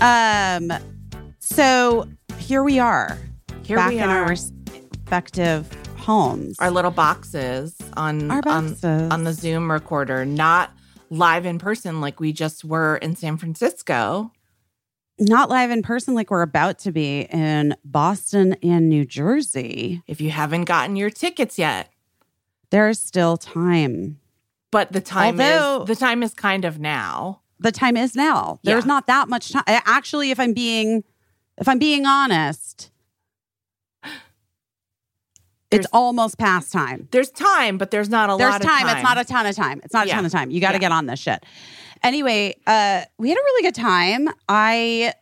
Um, so here we are, Here back we in our respective homes. Our little boxes on Our on- boxes. on the Zoom recorder, not live in person like we just were in San Francisco. Not live in person like we're about to be in Boston and New Jersey. If you haven't gotten your tickets yet, There's still time. but the time Although- is the time is kind of now. The time is now. There's Yeah. not that much time. Actually, if I'm being if I'm being honest, There's- it's almost past time. There's time, but there's not a There's lot of time. There's time. It's not a ton of time. It's not a Yeah. ton of time. You got to Yeah. get on this shit. Anyway, uh, we had a really good time. I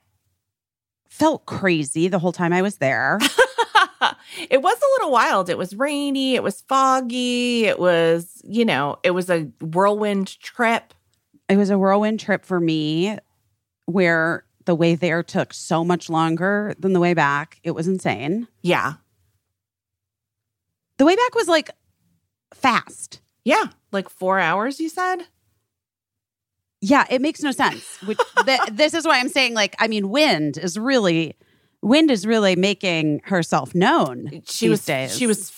felt crazy the whole time I was there. it was a little wild. It was rainy. It was foggy. It was, you know, it was a whirlwind trip. It was a whirlwind trip for me where the way there took so much longer than the way back. It was insane. Yeah. The way back was like fast. Yeah. Like four hours, you said? Yeah, it makes no sense. Which th- this is why I'm saying, like, I mean, wind is really, wind is really making herself known. She these was days. she was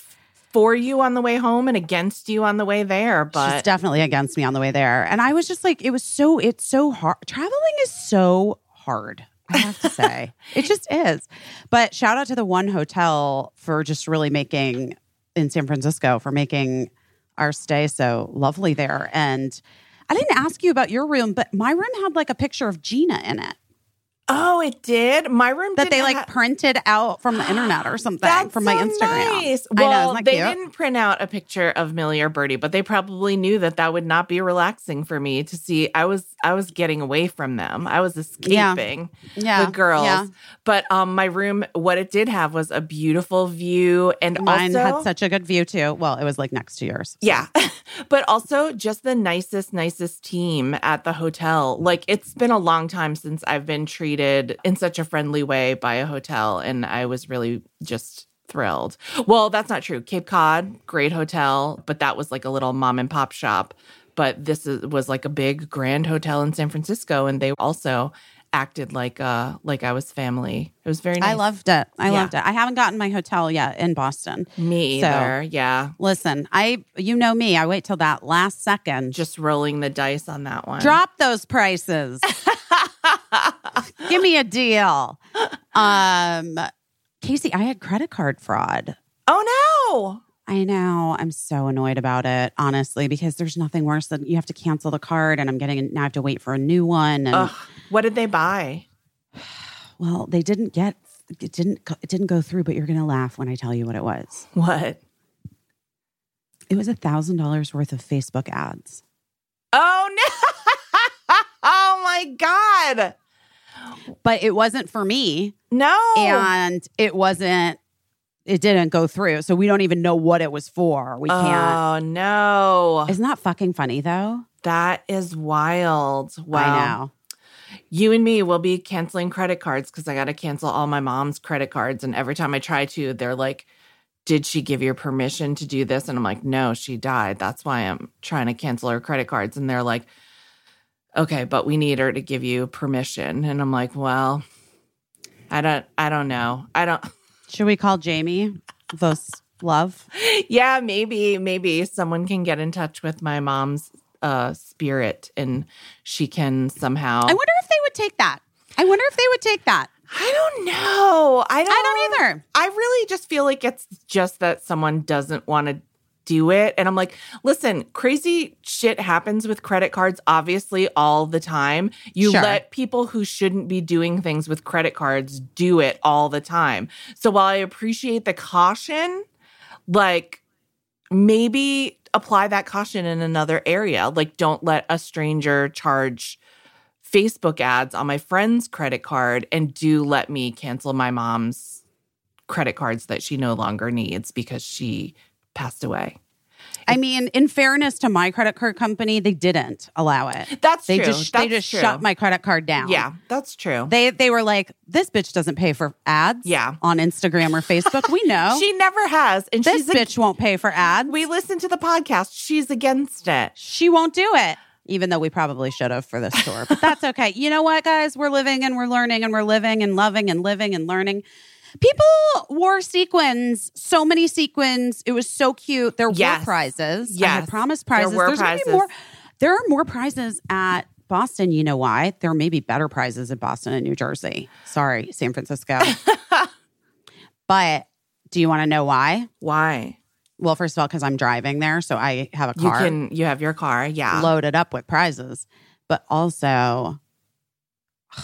for you on the way home and against you on the way there, But She's definitely against me on the way there, and I was just like, it was so, it's so hard. Traveling is so hard. I have to say, it just is. But shout out to the one hotel for just really making in San Francisco for making our stay so lovely there. And I didn't ask you about your room, but my room had like a picture of Gina in it. Oh, it did. My room that they like ha- printed out from the internet or something That's from my so Instagram. Nice. I know, Well, that they cute? didn't print out a picture of Millie or Birdie, but they probably knew that that would not be relaxing for me to see. I was I was getting away from them. I was escaping Yeah, the girls. yeah. But um, my room, what it did have was a beautiful view, and Mine also had such a good view too. Well, it was like next to yours. so. Yeah. but also just the nicest, nicest team at the hotel. Like it's been a long time since I've been treated in such a friendly way by a hotel. And I was really just thrilled. Well, that's not true. Cape Cod, great hotel, but that was like a little mom and pop shop. But this is, was like a big grand hotel in San Francisco. And they also acted like uh like I was family. It was very nice. I loved it. I Yeah. loved it. I haven't gotten my hotel yet in Boston. me So- either. Yeah. Listen, I you know me. I wait till that last second. Just rolling the dice on that one. drop those prices. Give me a deal. Um, Casey, I had credit card fraud. Oh no. I know. I'm so annoyed about it, honestly, because there's nothing worse than you have to cancel the card and I'm getting now I have to wait for a new one. And Ugh, what did they buy? well, they didn't get it didn't it didn't go through, but you're gonna laugh when I tell you what it was. What? It was a thousand dollars worth of Facebook ads. Oh no! oh my god! But it wasn't for me. No. And it wasn't it didn't go through. So we don't even know what it was for. We can't Oh no! Isn't that fucking funny though? That is wild. Wow. You and me will be canceling credit cards because I got to cancel all my mom's credit cards, and every time I try to, they're like. Did she give you permission to do this? And I'm like, no, she died. That's why I'm trying to cancel her credit cards. And they're like, okay, but we need her to give you permission. And I'm like, well, I don't, I don't know. I don't, Should we call Jamie? Those love. yeah, maybe, maybe someone can get in touch with my mom's uh spirit and she can somehow. I wonder if they would take that. I wonder if they would take that. I don't know. I don't, I don't either. I really just feel like it's just that someone doesn't want to do it. And I'm like, listen, crazy shit happens with credit cards, obviously, all the time. You Sure. let people who shouldn't be doing things with credit cards do it all the time. So while I appreciate the caution, like maybe apply that caution in another area. Like, don't let a stranger charge Facebook ads on my friend's credit card and do let me cancel my mom's credit cards that she no longer needs because she passed away. I mean, in fairness to my credit card company, they didn't allow it. That's They true. just they just true. shut my credit card down. Yeah, that's true. They they were like, this bitch doesn't pay for ads. Yeah. On Instagram or Facebook. We know. She never has, and this bitch won't pay for ads. we listen to the podcast. She's against it. she won't do it. even though we probably should have for this tour. But that's okay. You know what, guys? We're living and we're learning and we're living and loving and living and learning. People wore sequins, so many sequins. It was so cute. There Yes. were prizes. I Yes. had promised prizes. There were There's prizes. more. There are more prizes at Boston. You know why? There may be better prizes at Boston and New Jersey. Sorry, San Francisco. but do you want to know why? Why? Well, first of all, because I'm driving there, so I have a car. You can you have your car, yeah. loaded up with prizes. But also,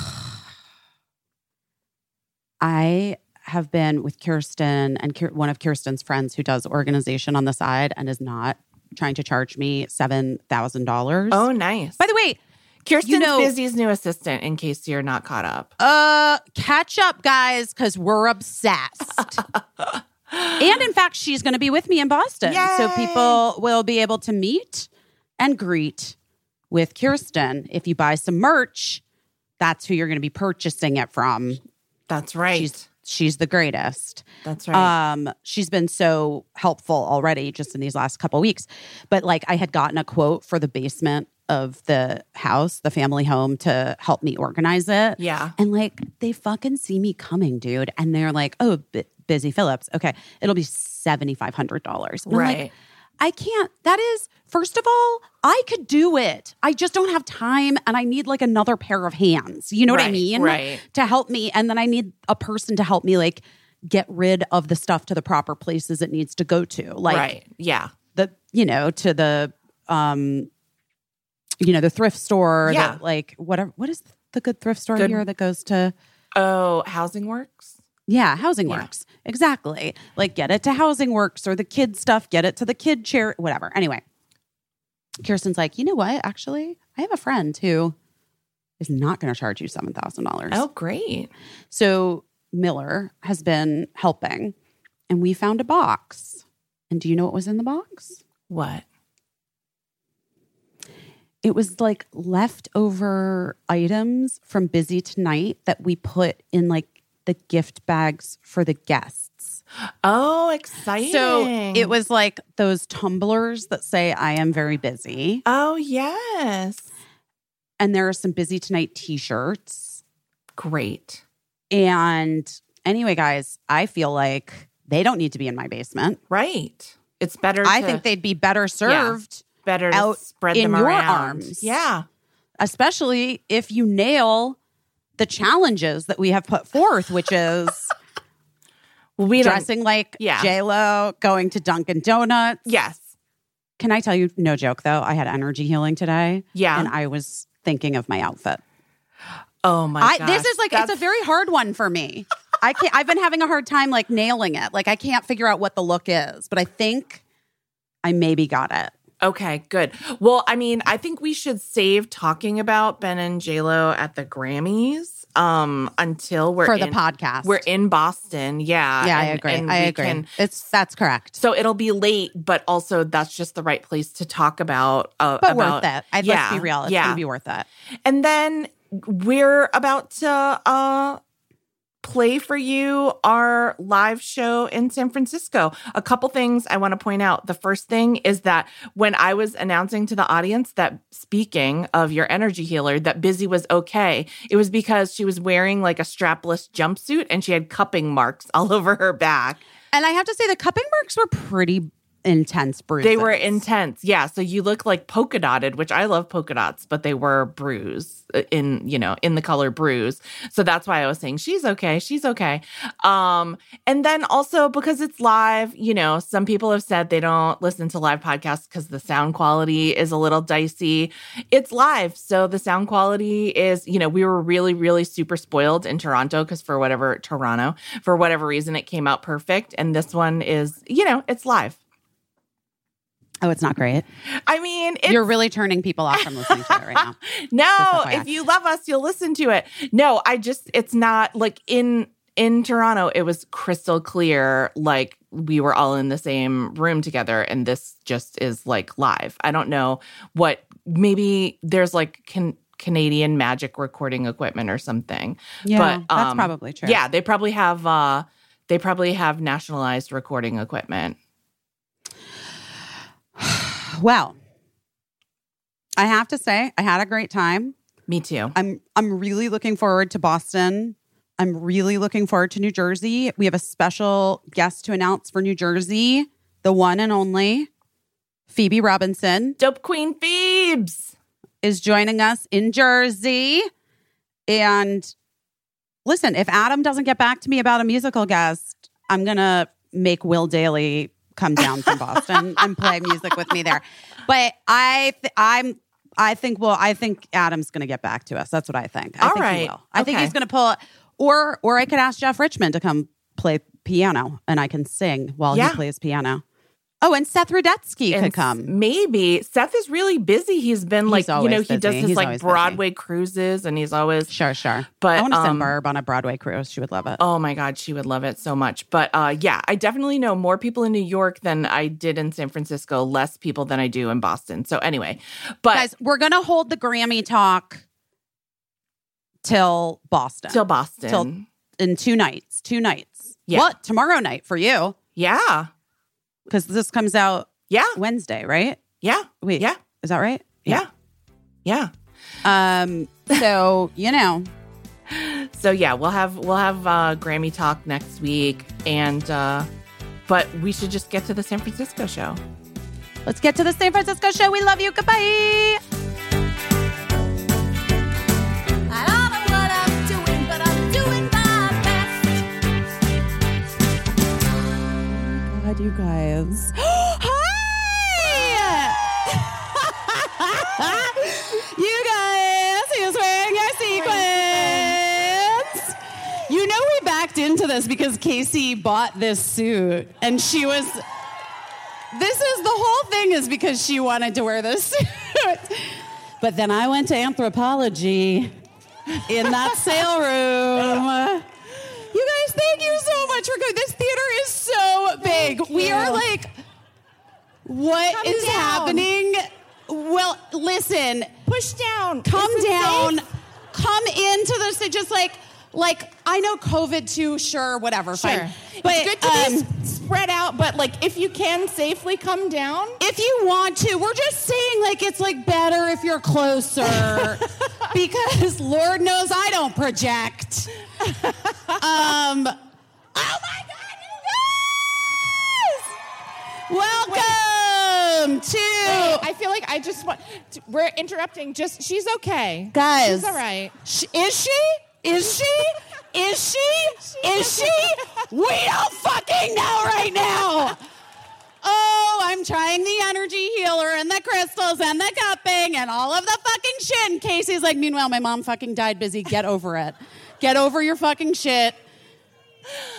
I have been with Kirsten and Kir- one of Kirsten's friends who does organization on the side and is not trying to charge me seven thousand dollars. Oh, nice. by the way, Kirsten's know- Busy's new assistant, in case you're not caught up. uh, catch up, guys, because we're obsessed. and in fact, she's going to be with me in Boston, so people will be able to meet and greet with Kirsten. If you buy some merch, that's who you're going to be purchasing it from. That's right. She's she's the greatest. That's right. Um, she's been so helpful already just in these last couple weeks. But like I had gotten a quote for the basement of the house, the family home, to help me organize it. yeah. And like they fucking see me coming, dude. And they're like, oh, B- Busy Phillips. Okay. It'll be $7,500. And I'm like, Right. I can't. That is, first of all, I could do it. I just don't have time and I need like another pair of hands. You know what I mean? right. To help me. And then I need a person to help me like get rid of the stuff to the proper places it needs to go to. Like right. Yeah. the, you know, to the, um, you know, the thrift store, the, Yeah. like whatever. What is the good thrift store Good- here that goes to? Oh, Housing Works? Yeah, Housing Yeah. Works. Exactly. Like get it to Housing Works or the kid stuff, get it to the kid chair, whatever. Anyway, Kirsten's like, you know what? Actually, I have a friend who is not going to charge you $7,000. Oh, great. So Miller has been helping and we found a box. And do you know what was in the box? What? It was like leftover items from Busy Tonight that we put in like the gift bags for the guests. Oh, exciting. So it was like those tumblers that say, I am very busy. Oh, yes. And there are some Busy Tonight t shirts. Great. And anyway, guys, I feel like they don't need to be in my basement. Right. It's better I to- think they'd be better served, better to out spread in them your around. arms. Yeah. especially if you nail the challenges that we have put forth, which is we dressing like Yeah. J Lo, going to Dunkin' Donuts. Yes. Can I tell you? No joke though. I had energy healing today, Yeah. and I was thinking of my outfit. oh my I, gosh. this is like it's a very hard one for me. I can't. I've been having a hard time like nailing it. Like I can't figure out what the look is, but I think I maybe got it. Okay, good. Well, I mean, I think we should save talking about Ben and J Lo at the Grammys um until we're for the in, podcast. We're in Boston. Yeah. yeah, I agree. and I agree. can- it's that's correct. so it'll be late, but also that's just the right place to talk about. Uh, But about, worth it. I'd, yeah, let's be real. It's yeah. gonna be worth it. And then we're about to uh play for you our live show in San Francisco. A couple things I want to point out. The first thing is that when I was announcing to the audience that speaking of your energy healer that Busy was okay, it was because she was wearing like a strapless jumpsuit and she had cupping marks all over her back. And I have to say, the cupping marks were pretty intense bruises. They were intense. Yeah. So you look like polka dotted, which I love polka dots, but they were bruise uh, in, you know, in the color bruise. So that's why I was saying she's okay. She's okay. Um, and then also because it's live, you know, some people have said they don't listen to live podcasts because the sound quality is a little dicey. It's live. So the sound quality is, you know, we were really, really super spoiled in Toronto because for whatever Toronto, for whatever reason, it came out perfect. And this one is, you know, it's live. Oh, it's not great. I mean, You're really turning people off from listening to it right now. no, if you love us, you'll listen to it. No, I just it's not like in in Toronto, it was crystal clear, like we were all in the same room together, and this just is like live. I don't know what maybe there's like can Canadian magic recording equipment or something. Yeah, but that's um, probably true. Yeah, they probably have uh they probably have nationalized recording equipment. Well, I have to say, I had a great time. Me too. I'm I'm really looking forward to Boston. I'm really looking forward to New Jersey. We have a special guest to announce for New Jersey, the one and only Phoebe Robinson Dope Queen Phoebes. is joining us in Jersey. And listen, if Adam doesn't get back to me about a musical guest, I'm going to make Will Dailey come down from Boston and play music with me there. But I th- I'm I think well I think Adam's going to get back to us. That's what I think. I All think he will. I think he's going to pull or or I could ask Jeff Richmond to come play piano and I can sing while Yeah. he plays piano. Oh, and Seth Rudetsky And could come. Maybe Seth is really busy. He's been like, you know, always he does his He's like always busy. Broadway cruises, and he's always Sure, sure. But, I want to send um, Barb on a Broadway cruise. She would love it. Oh my God, she would love it so much. But uh, yeah, I definitely know more people in New York than I did in San Francisco, less people than I do in Boston. So anyway, but Guys, we're gonna hold the Grammy talk till Boston. till Boston. Till- in two nights. Two nights. Yeah. Well, tomorrow night for you. yeah. Because this comes out Yeah. Wednesday, right? Yeah. Wait. Yeah. Is that right? Yeah. Yeah. Um, so you know, So yeah, we'll have we'll have uh Grammy talk next week and uh but we should just get to the San Francisco show. let's get to the San Francisco show. We love you. Goodbye. God, you guys. Hi! you guys, he's wearing your sequins. You know we backed into this because Casey bought this suit and she was this is the whole thing is because she wanted to wear this suit. But then I went to Anthropologie in that sale room. You guys, thank you so much for going. This theater is so big. we are like, what Come is down. happening? Well, listen, Push down. come down, safe? come into this. Just like, like I know COVID too. Sure, whatever, Sure. fine. But it's good to um, be spread out, but like if you can safely come down. if you want to, we're just saying like it's like better if you're closer because Lord knows I don't project. Um, oh my God, you guys! Welcome to I feel like I just want. to- We're interrupting. Just she's okay. guys. she's all right. Sh- Is she? Is she? Is she? Is she? We don't fucking know right now. Oh, I'm trying the energy healer and the crystals and the cupping and all of the fucking shit. And Casey's like, meanwhile, my mom fucking died busy. Get over it. Get over your fucking shit.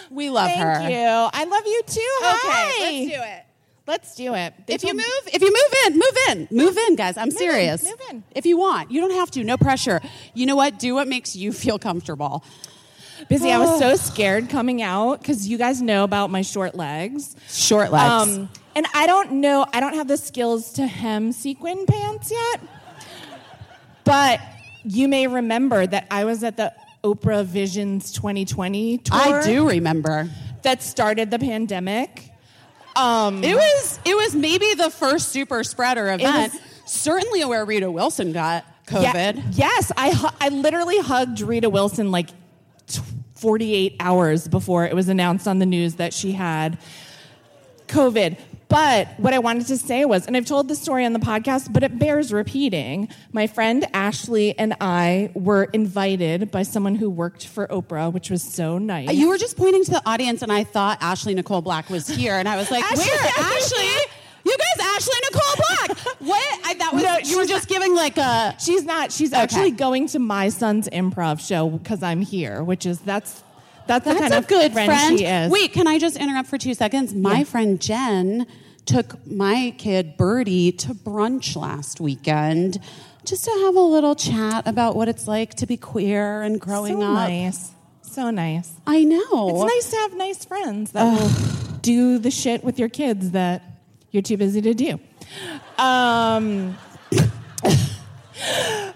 We love Thank her. you. I love you too. Hi. Okay, let's do it. Let's do it. They If you move, if you move in, move in, move in, guys. I'm in, serious. move in. If you want, you don't have to. No pressure. You know what? Do what makes you feel comfortable. busy. I was so scared coming out because you guys know about my short legs. Short legs. Um, and I don't know, I don't have the skills to hem sequin pants yet. But you may remember that I was at the Oprah Visions 2020 tour I do remember. that started the pandemic. Um, It was it was maybe the first super spreader event. was- Certainly where Rita Wilson got yeah- COVID. yes, I hu- I literally hugged Rita Wilson like 48 hours before it was announced on the news that she had COVID. But what I wanted to say was, and I've told this story on the podcast, but it bears repeating. My friend Ashley and I were invited by someone who worked for Oprah, which was so nice. You were just pointing to the audience, and I thought Ashley Nicole Black was here, and I was like, Ashley- "Where, Ashley? You guys, Ashley Nicole Black? What? I, that was No, you were just giving like a She's not. She's actually going to my son's improv show because I'm here, which is that's that's the kind a of good friend, friend. she is. Wait, can I just interrupt for two seconds? My Yeah. friend Jen took my kid Birdie to brunch last weekend just to have a little chat about what it's like to be queer and growing up. so up. nice, so nice. I know. It's nice to have nice friends that will do the shit with your kids that you're too busy to do. Um,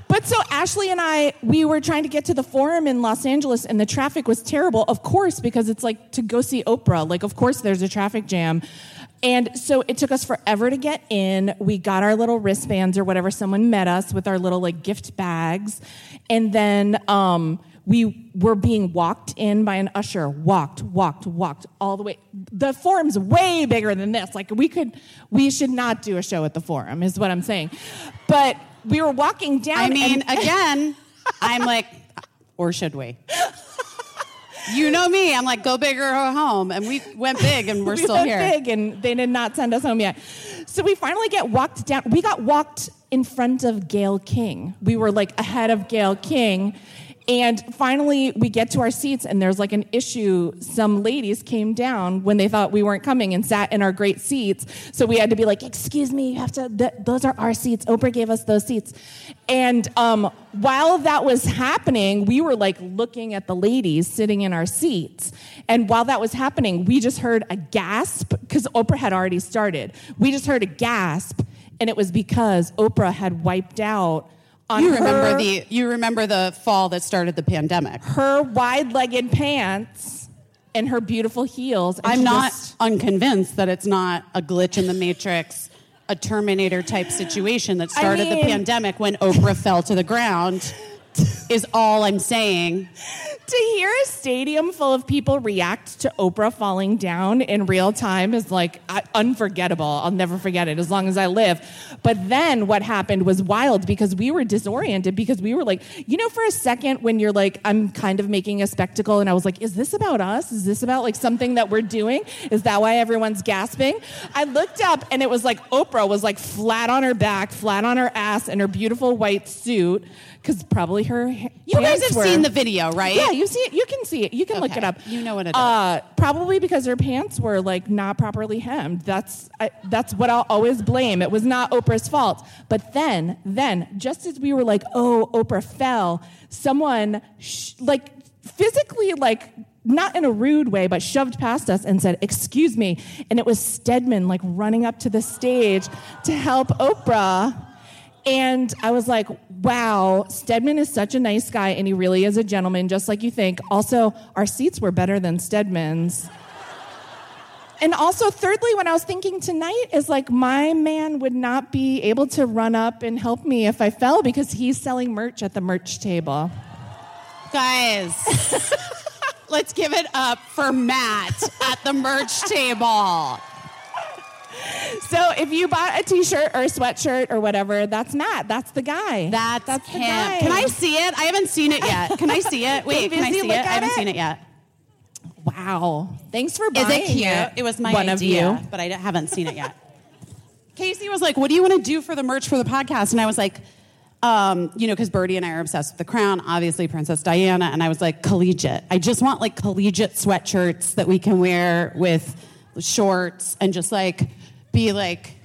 but so Ashley and I, we were trying to get to the forum in Los Angeles, and the traffic was terrible. Of course, because it's like to go see Oprah. Like, of course, there's a traffic jam. And so it took us forever to get in. We got our little wristbands or whatever. Someone met us with our little like gift bags. And then um, we were being walked in by an usher, walked, walked, walked all the way. The forum's way bigger than this. Like we could, we should not do a show at the forum, is what I'm saying. But we were walking down. I mean, and- again, I'm like, or should we? You know me. I'm like, go big or go home, and we went big, and we're we still went here. big and they did not send us home yet. So we finally get walked down. We got walked in front of Gayle King. We were like ahead of Gayle King. And finally, we get to our seats, and there's like an issue. Some ladies came down when they thought we weren't coming and sat in our great seats. So we had to be like, "Excuse me, you have to. Th- those are our seats. Oprah gave us those seats." And um, while that was happening, we were like looking at the ladies sitting in our seats. And while that was happening, we just heard a gasp because Oprah had already started. We just heard a gasp, and it was because Oprah had wiped out. On You remember her- the you remember the fall that started the pandemic. her wide-legged pants and her beautiful heels. I'm not just- unconvinced that it's not a glitch in the matrix, a Terminator type situation that I started mean- the pandemic when Oprah fell to the ground. Is all I'm saying. To hear a stadium full of people react to Oprah falling down in real time is like unforgettable. I'll never forget it as long as I live. But then what happened was wild because we were disoriented because we were like, you know, for a second when you're like, I'm kind of making a spectacle, and I was like, is this about us? Is this about like something that we're doing? Is that why everyone's gasping? I looked up and it was like Oprah was like flat on her back, flat on her ass in her beautiful white suit because probably her. You guys have were, seen the video, right? Yeah, you see it. You can see it. You can look it up. You know what it is. Uh, probably because her pants were like not properly hemmed. That's I, that's what I'll always blame. It was not Oprah's fault. But then, then, just as we were like, oh, Oprah fell, someone sh- like physically like. Not in a rude way, but shoved past us and said, Excuse me. And it was Stedman, like running up to the stage to help Oprah. And I was like, wow, Stedman is such a nice guy and he really is a gentleman, just like you think. Also, our seats were better than Stedman's. And also, thirdly, when I was thinking tonight, is like my man would not be able to run up and help me if I fell because he's selling merch at the merch table. Guys, let's give it up for Matt at the merch table. So if you bought a t-shirt or a sweatshirt or whatever, that's Matt. That's the guy. That's, that's the him. guy. Can I see it? I haven't seen it yet. Can I see it? Wait, can I see it? I haven't it. seen it yet. Wow. Thanks for buying Is it cute? It was my One idea, of you. but I haven't seen it yet. Casey was like, "What do you want to do for the merch for the podcast?" And I was like, um, "You know, because Birdie and I are obsessed with the crown, obviously Princess Diana." And I was like, "Collegiate. I just want like collegiate sweatshirts that we can wear with shorts and just like be like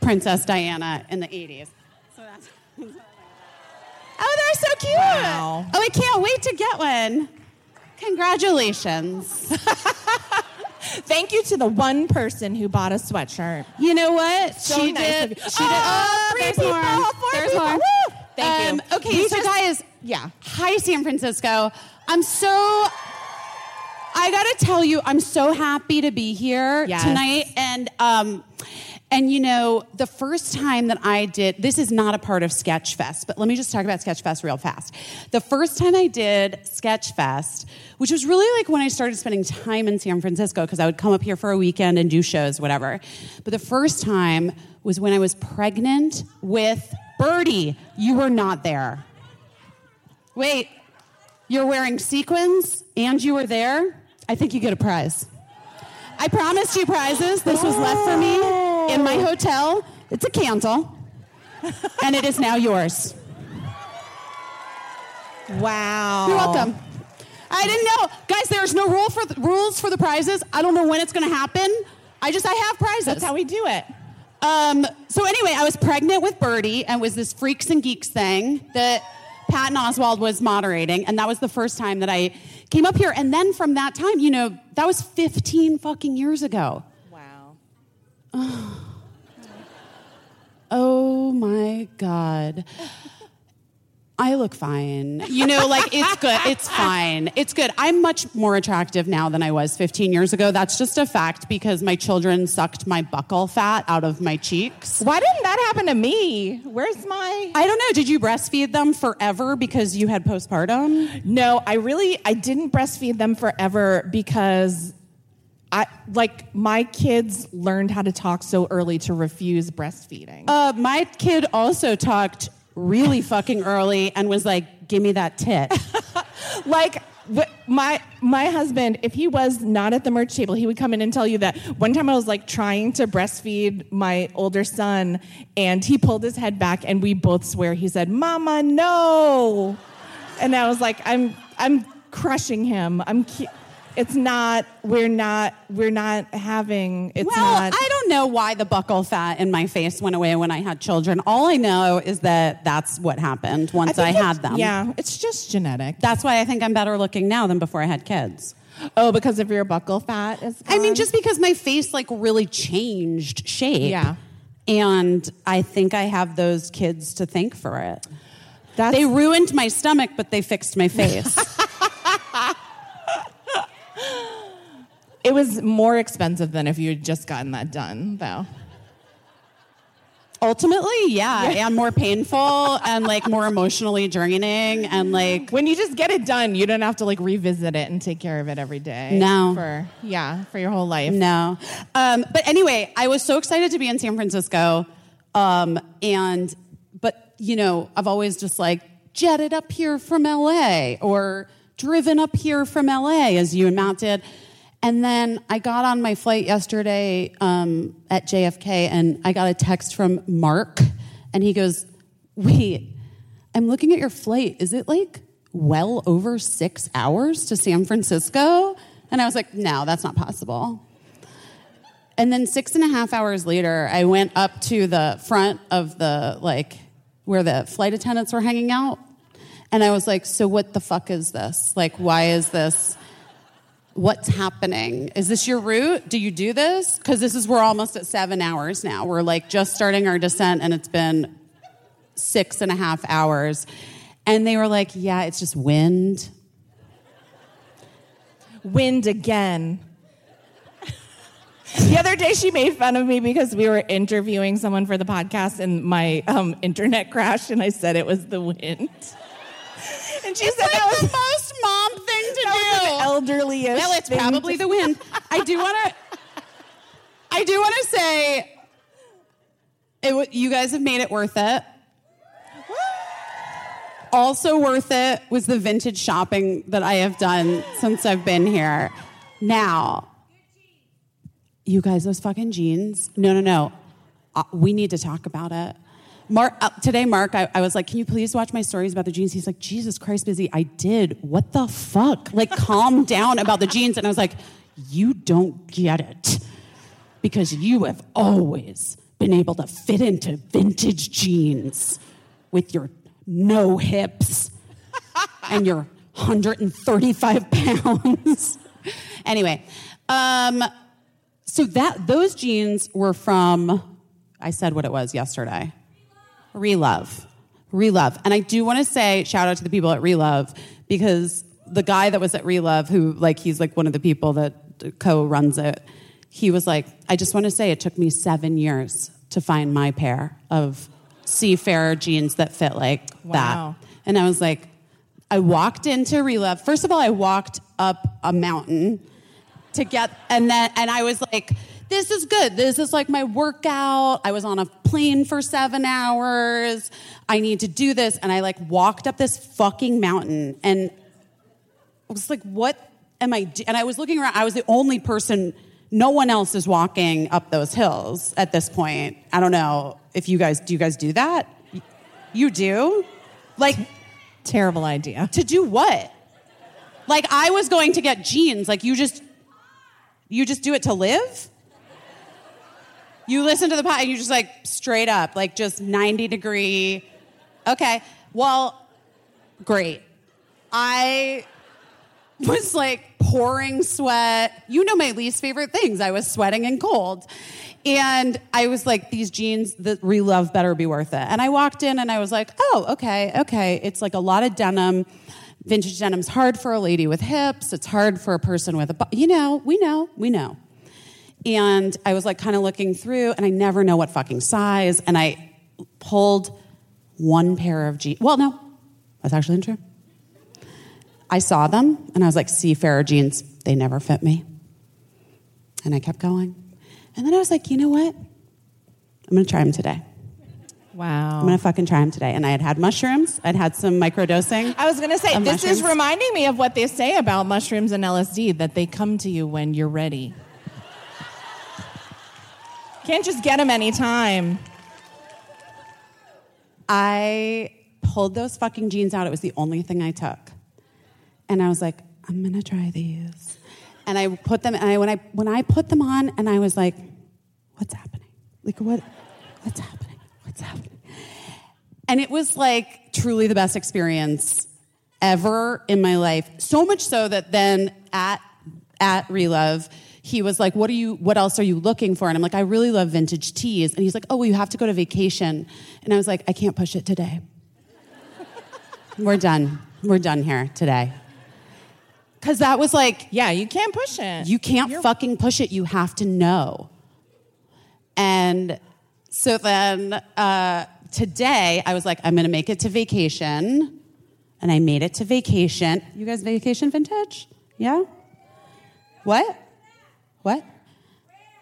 Princess Diana in the '80s." So that's. Oh, they're so cute! Wow. Oh, I can't wait to get one. Congratulations. Thank you to the one person who bought a sweatshirt. You know what? So she nice did. of you. She did. Oh, three there's people, more. four There's people. more. Woo! Thank Um, you. Okay, so guys, yeah. Hi, San Francisco. I'm so. I gotta tell you, I'm so happy to be here Yes. tonight, and um, and you know, the first time that I did this is not a part of Sketchfest, but let me just talk about Sketchfest real fast. The first time I did Sketchfest, which was really like when I started spending time in San Francisco, because I would come up here for a weekend and do shows, whatever. But the first time was when I was pregnant with Birdie. You were not there. Wait, you're wearing sequins and you were there? I think you get a prize. I promised you prizes. This was left for me in my hotel. It's a candle, and it is now yours. Wow. You're welcome. I didn't know, guys. There's no rule for the, rules for the prizes. I don't know when it's going to happen. I just I have prizes. That's how we do it. Um, so anyway, I was pregnant with Birdie and was this Freaks and Geeks thing that Patton Oswalt was moderating, and that was the first time that I came up here. And then from that time, you know, that was 15 fucking years ago. Wow. Oh my God. I look fine. You know, like it's good. It's fine. It's good. I'm much more attractive now than I was 15 years ago. That's just a fact because my children sucked my buccal fat out of my cheeks. Why didn't that happen to me? Where's my I don't know. Did you breastfeed them forever because you had postpartum? No, I really I didn't breastfeed them forever because I like my kids learned how to talk so early to refuse breastfeeding. Uh, my kid also talked really fucking early and was like, "Give me that tit." like wh- my my husband, if he was not at the merch table, he would come in and tell you that one time I was like trying to breastfeed my older son, and he pulled his head back, and we both swear he said, "Mama, no," and I was like, "I'm I'm crushing him. I'm." Ki- it's not. We're not. We're not having. It's well, not. I don't know why the buccal fat in my face went away when I had children. All I know is that that's what happened once I, think had them. Yeah, it's just genetic. That's why I think I'm better looking now than before I had kids. Oh, because of your buccal fat is. I mean, just because my face like really changed shape. Yeah. And I think I have those kids to thank for it. That's, They ruined my stomach, but they fixed my face. It was more expensive than if you had just gotten that done, though. Ultimately, yeah, and more painful and like more emotionally draining and like When you just get it done, you don't have to like revisit it and take care of it every day. No. For yeah, for your whole life. No. Um, but anyway, I was so excited to be in San Francisco. Um, and, but, you know, I've always just like jetted up here from LA or driven up here from LA as you and Matt did. And then I got on my flight yesterday um, at JFK and I got a text from Mark and he goes, Wait, I'm looking at your flight. Is it like well over six hours to San Francisco? And I was like, No, that's not possible. And then six and a half hours later, I went up to the front of the, like, where the flight attendants were hanging out. And I was like, so what the fuck is this? Like, why is this? What's happening? Is this your route? Do you do this? Because this is, we're almost at seven hours now. We're like just starting our descent and it's been six and a half hours. And they were like, yeah, it's just wind. Wind again. the other day, she made fun of me because we were interviewing someone for the podcast, and my um, internet crashed, and I said it was the wind. And she It's said like that was the most mom to do. elderly Well, it's probably the wind. I do want to. I do want to say, it, you guys have made it worth it. Also worth it was the vintage shopping that I have done since I've been here. Now, you guys, those fucking jeans. No, no, no. Uh, we need to talk about it. Mark, uh, today, Mark, I, I was like, can you please watch my stories about the jeans? He's like, Jesus Christ, busy. I did. What the fuck? Like, calm down about the jeans. And I was like, you don't get it because you have always been able to fit into vintage jeans with your no hips and your 135 pounds. anyway, um, so that those jeans were from I said what it was yesterday. Relove. Relove. And I do want to say shout out to the people at Relove because the guy that was at Relove who like he's like one of the people that co-runs it. He was like, I just want to say it took me 7 years to find my pair of seafarer jeans that fit like Wow. that. And I was like I walked into Relove. First of all, I walked up a mountain to get and then and I was like this is good. This is like my workout. I was on a plane for 7 hours. I need to do this and I like walked up this fucking mountain and I was like what am I do-? and I was looking around. I was the only person no one else is walking up those hills at this point. I don't know if you guys do you guys do that? You do? Like Terrible idea. to do what? Like I was going to get jeans. Like you just you just do it to live? You listen to the pod and you're just like straight up, like just 90 degree. Okay. Well, great. I was like pouring sweat. You know my least favorite things. I was sweating and cold. And I was like, these jeans, the re-love better be worth it. And I walked in and I was like, oh, okay, okay. It's like a lot of denim. Vintage denim's hard for a lady with hips. It's hard for a person with a, bu- you know, we know, we know. And I was like kind of looking through and I never know what fucking size. And I pulled one pair of jeans. Well, no, that's actually true. I saw them and I was like, seafarer jeans, they never fit me. And I kept going. And then I was like, you know what? I'm gonna try them today. Wow. I'm gonna fucking try them today. And I had had mushrooms, I'd had some microdosing. I was to say, this is reminding me of what they say about mushrooms and LSD that they come to you when you're ready. Can't just get them anytime. I pulled those fucking jeans out. It was the only thing I took. And I was like, I'm gonna try these. And I put them, and I, when, I, when I put them on, and I was like, what's happening? Like, what, what's happening? What's happening? And it was like truly the best experience ever in my life. So much so that then at at Relove, he was like, "What are you? What else are you looking for?" And I'm like, "I really love vintage teas." And he's like, "Oh, well, you have to go to vacation." And I was like, "I can't push it today. We're done. We're done here today." Because that was like, Yeah, you can't push it. you can't fucking push it. You have to know. And so then uh, today, I was like, I'm going to make it to vacation. And I made it to vacation. You guys vacation vintage? Yeah? What? What?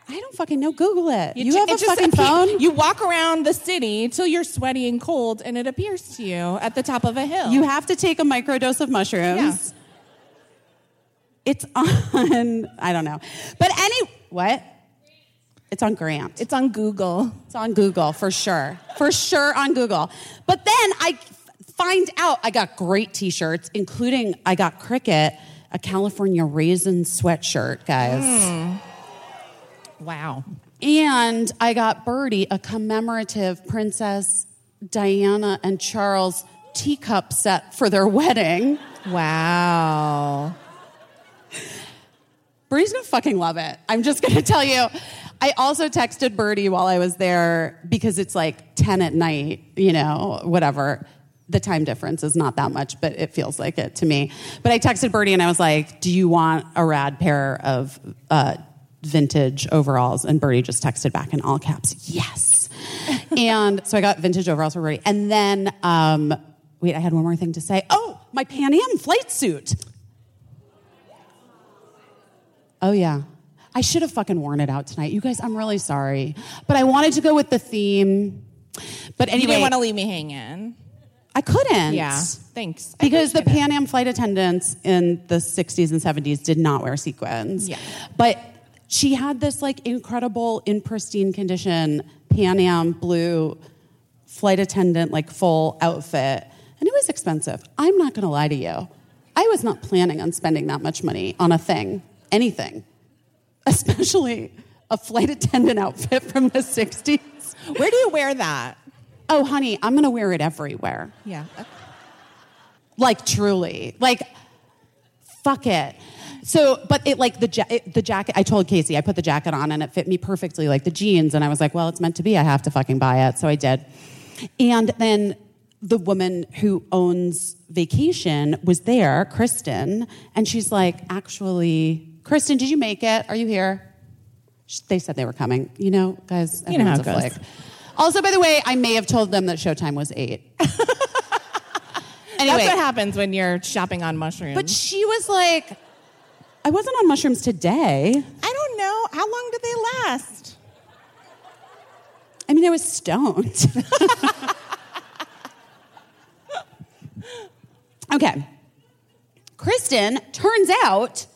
I don't fucking know. Google it. You, ju- have a just fucking phone? You walk around the city till you're sweaty and cold, and it appears to you at the top of a hill. You have to take a microdose of mushrooms. Yeah. It's on, I don't know. But any, what? It's on Grant. it's on Google. It's on Google for sure. For sure on Google. But then I find out I got great t shirts, including I got Cricket, a California raisin sweatshirt, guys. Hmm. Wow. And I got Birdie, a commemorative Princess Diana and Charles teacup set for their wedding. Wow. Birdie's gonna fucking love it. I'm just gonna tell you. I also texted Birdie while I was there because it's like 10 at night, you know, whatever. The time difference is not that much, but it feels like it to me. But I texted Birdie and I was like, Do you want a rad pair of uh, vintage overalls? And Birdie just texted back in all caps, Yes. and so I got vintage overalls for Birdie. And then, um, wait, I had one more thing to say. Oh, my Pan Am flight suit. Oh yeah. I should have fucking worn it out tonight. You guys, I'm really sorry. But I wanted to go with the theme. But anyway. You didn't want to leave me hanging. I couldn't. Yeah. Thanks. I Because the. Pan Am flight attendants in the 60s and 70s did not wear sequins. Yeah. But she had this like incredible, in pristine condition, Pan Am blue flight attendant, like full outfit. And it was expensive. I'm not going to lie to you. I was not planning on spending that much money on a thing, anything, especially a flight attendant outfit from the 60s. Where do you wear that? Oh, honey, I'm going to wear it everywhere. Yeah. Like truly, like fuck it. So, but it like the ja- it, the jacket. I told Casey I put the jacket on and it fit me perfectly, like the jeans. And I was like, well, it's meant to be. I have to fucking buy it. So I did. And then the woman who owns Vacation was there, Kristen, and she's like, actually, Kristen, did you make it? Are you here? They said they were coming. You know, guys, You know how it goes. Also, by the way, I may have told them that Showtime was eight. anyway, That's what happens when you're shopping on mushrooms. but she was like, I wasn't on mushrooms today. I don't know. How long do they last? I mean, I was stoned. okay. Kristen, turns out,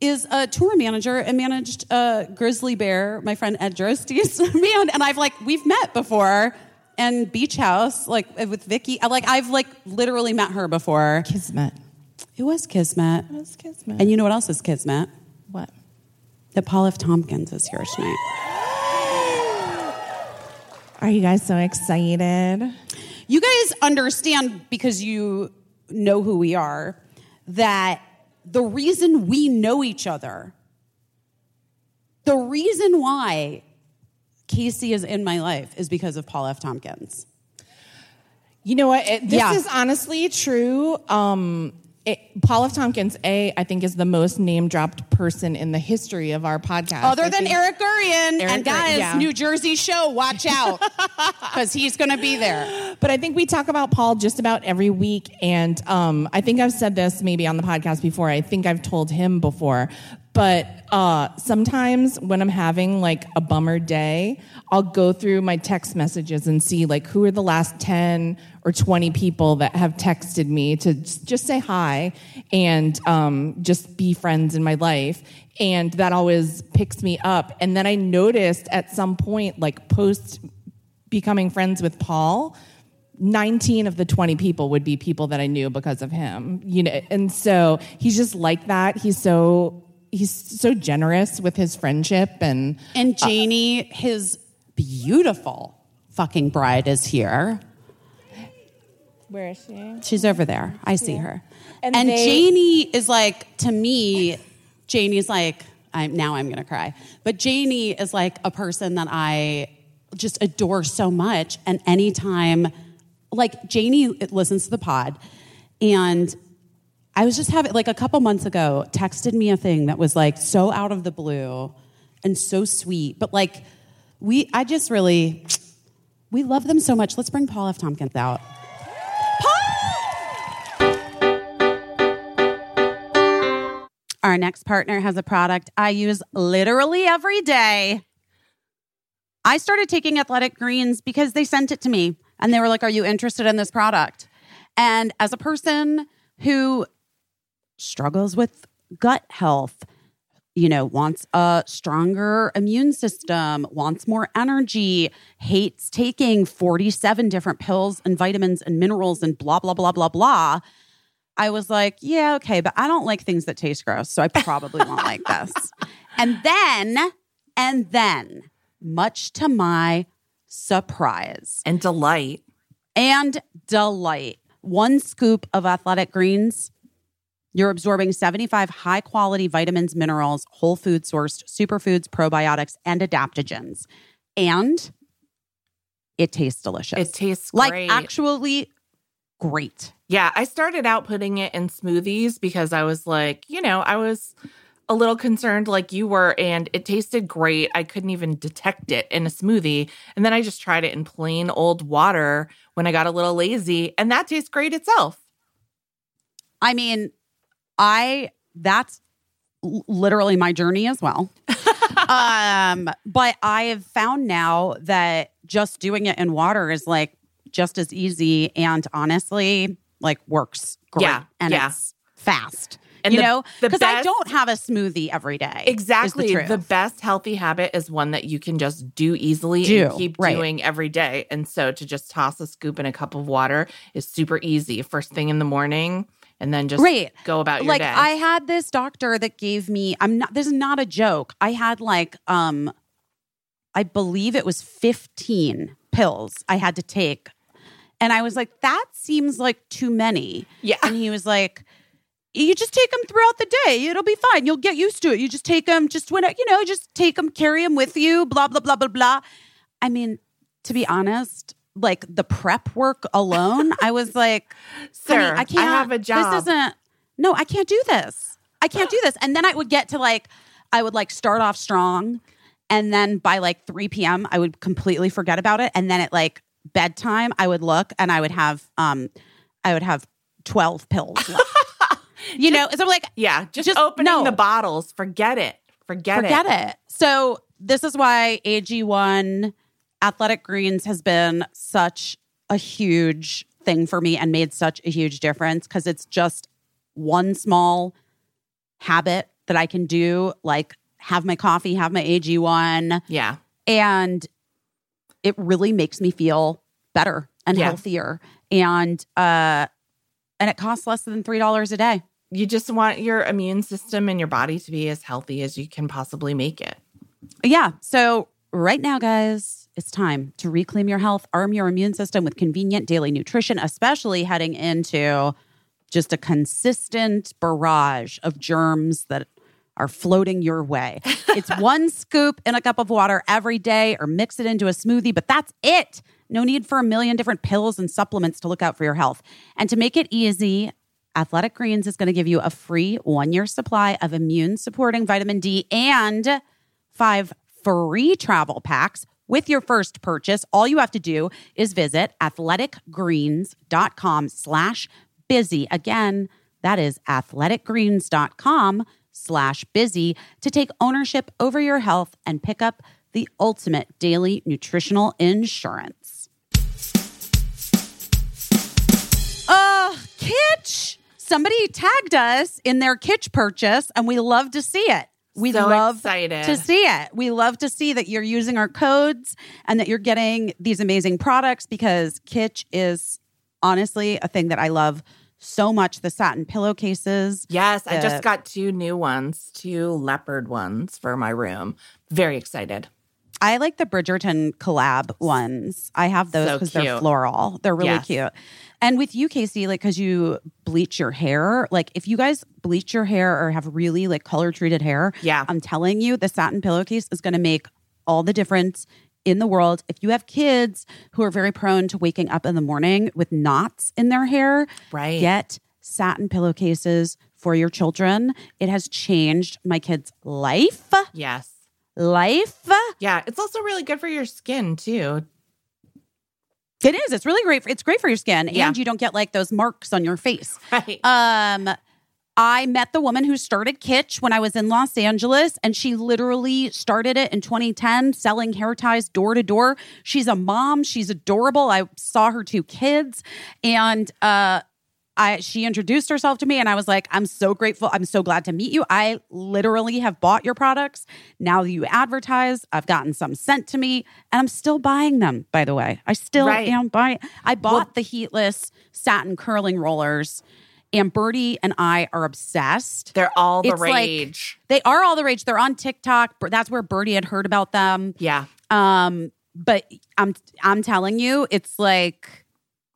is a tour manager and managed uh, Grizzly Bear, my friend Ed Droste's band. And I've like, we've met before. And Beach House, like with Vicky, like I've like literally met her before. Kismet. It was Kismet. That's Kismet. And you know what else is Kismet? what? That Paul F. Tompkins is here tonight. Are you guys so excited? You guys understand because you know who we are that the reason we know each other, the reason why Casey is in my life is because of Paul F. Tompkins. You know what? It, this Yeah. is honestly true. Um, it, Paul F. Tompkins, A, I think is the most name dropped person in the history of our podcast. Other I than Eric Gurian. Eric and guys, yeah. New Jersey show, watch out. Because he's going to be there. But I think we talk about Paul just about every week. And um, I think I've said this maybe on the podcast before. I think I've told him before. But uh, sometimes when I'm having like a bummer day, I'll go through my text messages and see like who are the last 10 or 20 people that have texted me to just say hi and um, just be friends in my life. And that always picks me up. And then I noticed at some point, like post becoming friends with Paul, 19 of the 20 people would be people that I knew because of him. You know, and so he's just like that. He's so he's so generous with his friendship and And Janie, his beautiful fucking bride, is here. where is she? She's over there. I see her. And And, they- Janie is like, to me, Janie's like, I'm, now I'm going to cry. But Janie is like a person that I just adore so much. And anytime, like, Janie listens to the pod, and I was just having, like, a couple months ago, texted me a thing that was like so out of the blue and so sweet. But like, we, I just really, we love them so much. Let's bring Paul F. Tompkins out. Our next partner has a product I use literally every day. I started taking athletic greens because they sent it to me and they were like, Are you interested in this product? And as a person who struggles with gut health, you know, wants a stronger immune system, wants more energy, hates taking 47 different pills and vitamins and minerals and blah, blah, blah, blah, blah. I was like, yeah, okay, but I don't like things that taste gross, so I probably won't like this. And then, and then, much to my surprise And delight. and delight, one scoop of athletic greens, you're absorbing 75 high quality vitamins, minerals, whole food sourced superfoods, probiotics, and adaptogens. And it tastes delicious. It tastes like great. actually great. Yeah, I started out putting it in smoothies because I was like, you know, I was a little concerned like you were, and it tasted great. I couldn't even detect it in a smoothie. And then I just tried it in plain old water when I got a little lazy, and that tastes great itself. I mean, I that's literally my journey as well. um, but I have found now that just doing it in water is like just as easy and honestly like works great Yeah, and yeah. it's fast. And you the- know, because I don't have a smoothie every day. Exactly. the, The, best healthy habit is one that you can just do easily Do, and keep right. doing every day. And so to just toss a scoop in a cup of water is super easy first thing in the morning and then just Right. go about your like day. I had this doctor that gave me I'm not this is not a joke. I had like um I believe it was 15 pills I had to take. And I was like that seems like too many. Yeah. And he was like you just take them throughout the day. It'll be fine. You'll get used to it. You just take them just when you know, just take them, carry them with you, blah blah blah blah blah. I mean, to be honest, like the prep work alone, I was like Sir, I can't have a job. This isn't. No, I can't do this. I can't do this. And then I would get to like, I would like start off strong, and then by like three p.m. I would completely forget about it. And then at like bedtime, I would look and I would have, um, I would have twelve pills. left. you know, so I'm like, yeah, just, just- opening no. the bottles. Forget it. Forget, forget it. it. So this is why AG1 Athletic Greens has been such a huge thing for me and made such a huge difference because it's just one small habit that I can do, like have my coffee, have my AG1, Yeah. and it really makes me feel better and Yeah. healthier. And uh and it costs less than three dollars a day. You just want your immune system and your body to be as healthy as you can possibly make it. Yeah. So, right now, guys, it's time to reclaim your health, arm your immune system with convenient daily nutrition, especially heading into just a consistent barrage of germs that are floating your way. It's one scoop in a cup of water every day or mix it into a smoothie, but that's it. No need for a million different pills and supplements to look out for your health. And to make it easy, Athletic Greens is going to give you a free one year supply of immune supporting vitamin D and five free travel packs with your first purchase. All you have to do is visit athleticgreens.com slash busy. Again, that is athleticgreens.com slash busy to take ownership over your health and pick up the ultimate daily nutritional insurance. Uh, Kitsch. Somebody tagged us in their Kitsch purchase, and we love to see it. We So love excited. to see it. We love to see that you're using our codes and that you're getting these amazing products because Kitsch is honestly a thing that I love so much. The satin pillowcases. Yes, I just got two new ones, two leopard ones for my room. Very excited. I like the Bridgerton collab ones. I have those So because they're floral. They're really Yes. cute. And with you, Casey, like because you bleach your hair, like if you guys bleach your hair or have really like color treated hair, Yeah. I'm telling you, the satin pillowcase is going to make all the difference in the world. If you have kids who are very prone to waking up in the morning with knots in their hair, Right. get satin pillowcases for your children. It has changed my kid's life. Yes. Life. Yeah, it's also really good for your skin too. It is. It's really great. For, it's great for your skin, Yeah. and you don't get like those marks on your face. Right. Um, I met the woman who started Kitsch when I was in Los Angeles, and she literally started it in 2010, selling hair ties door to door. She's a mom. She's adorable. I saw her two kids, and uh, I she introduced herself to me, and I was like, "I'm so grateful. I'm so glad to meet you. I literally have bought your products. Now that you advertise. I've gotten some sent to me, and I'm still buying them. By the way, I still Right. am buying. I bought the heatless satin curling rollers." And Birdie and I are obsessed. They're all the It's like- rage. They are all the rage. They're on TikTok. That's where Birdie had heard about them. yeah. Um, but I'm I'm telling you, it's like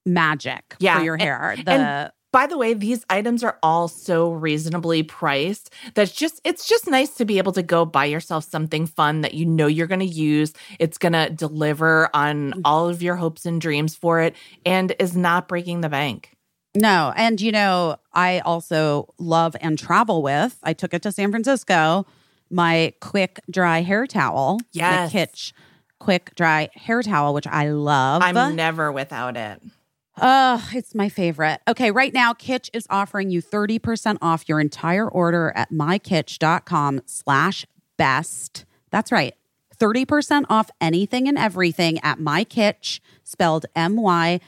magic Yeah. for your And- hair. The and by the way, these items are all so reasonably priced. That's just it's just nice to be able to go buy yourself something fun that you know you're going to use. It's going to deliver on mm. all of your hopes and dreams for it and is not breaking the bank. no, and you know, I also love and travel with. I took it to San Francisco. My quick dry hair towel, Yes. the Kitsch quick dry hair towel, which I love. I'm never without it. Oh, it's my favorite. Okay, right now, Kitsch is offering you 30% off your entire order at mykitsch.com slash best. That's right. 30% off anything and everything at mykitsch, spelled M-Y-K-I-T-S-C-H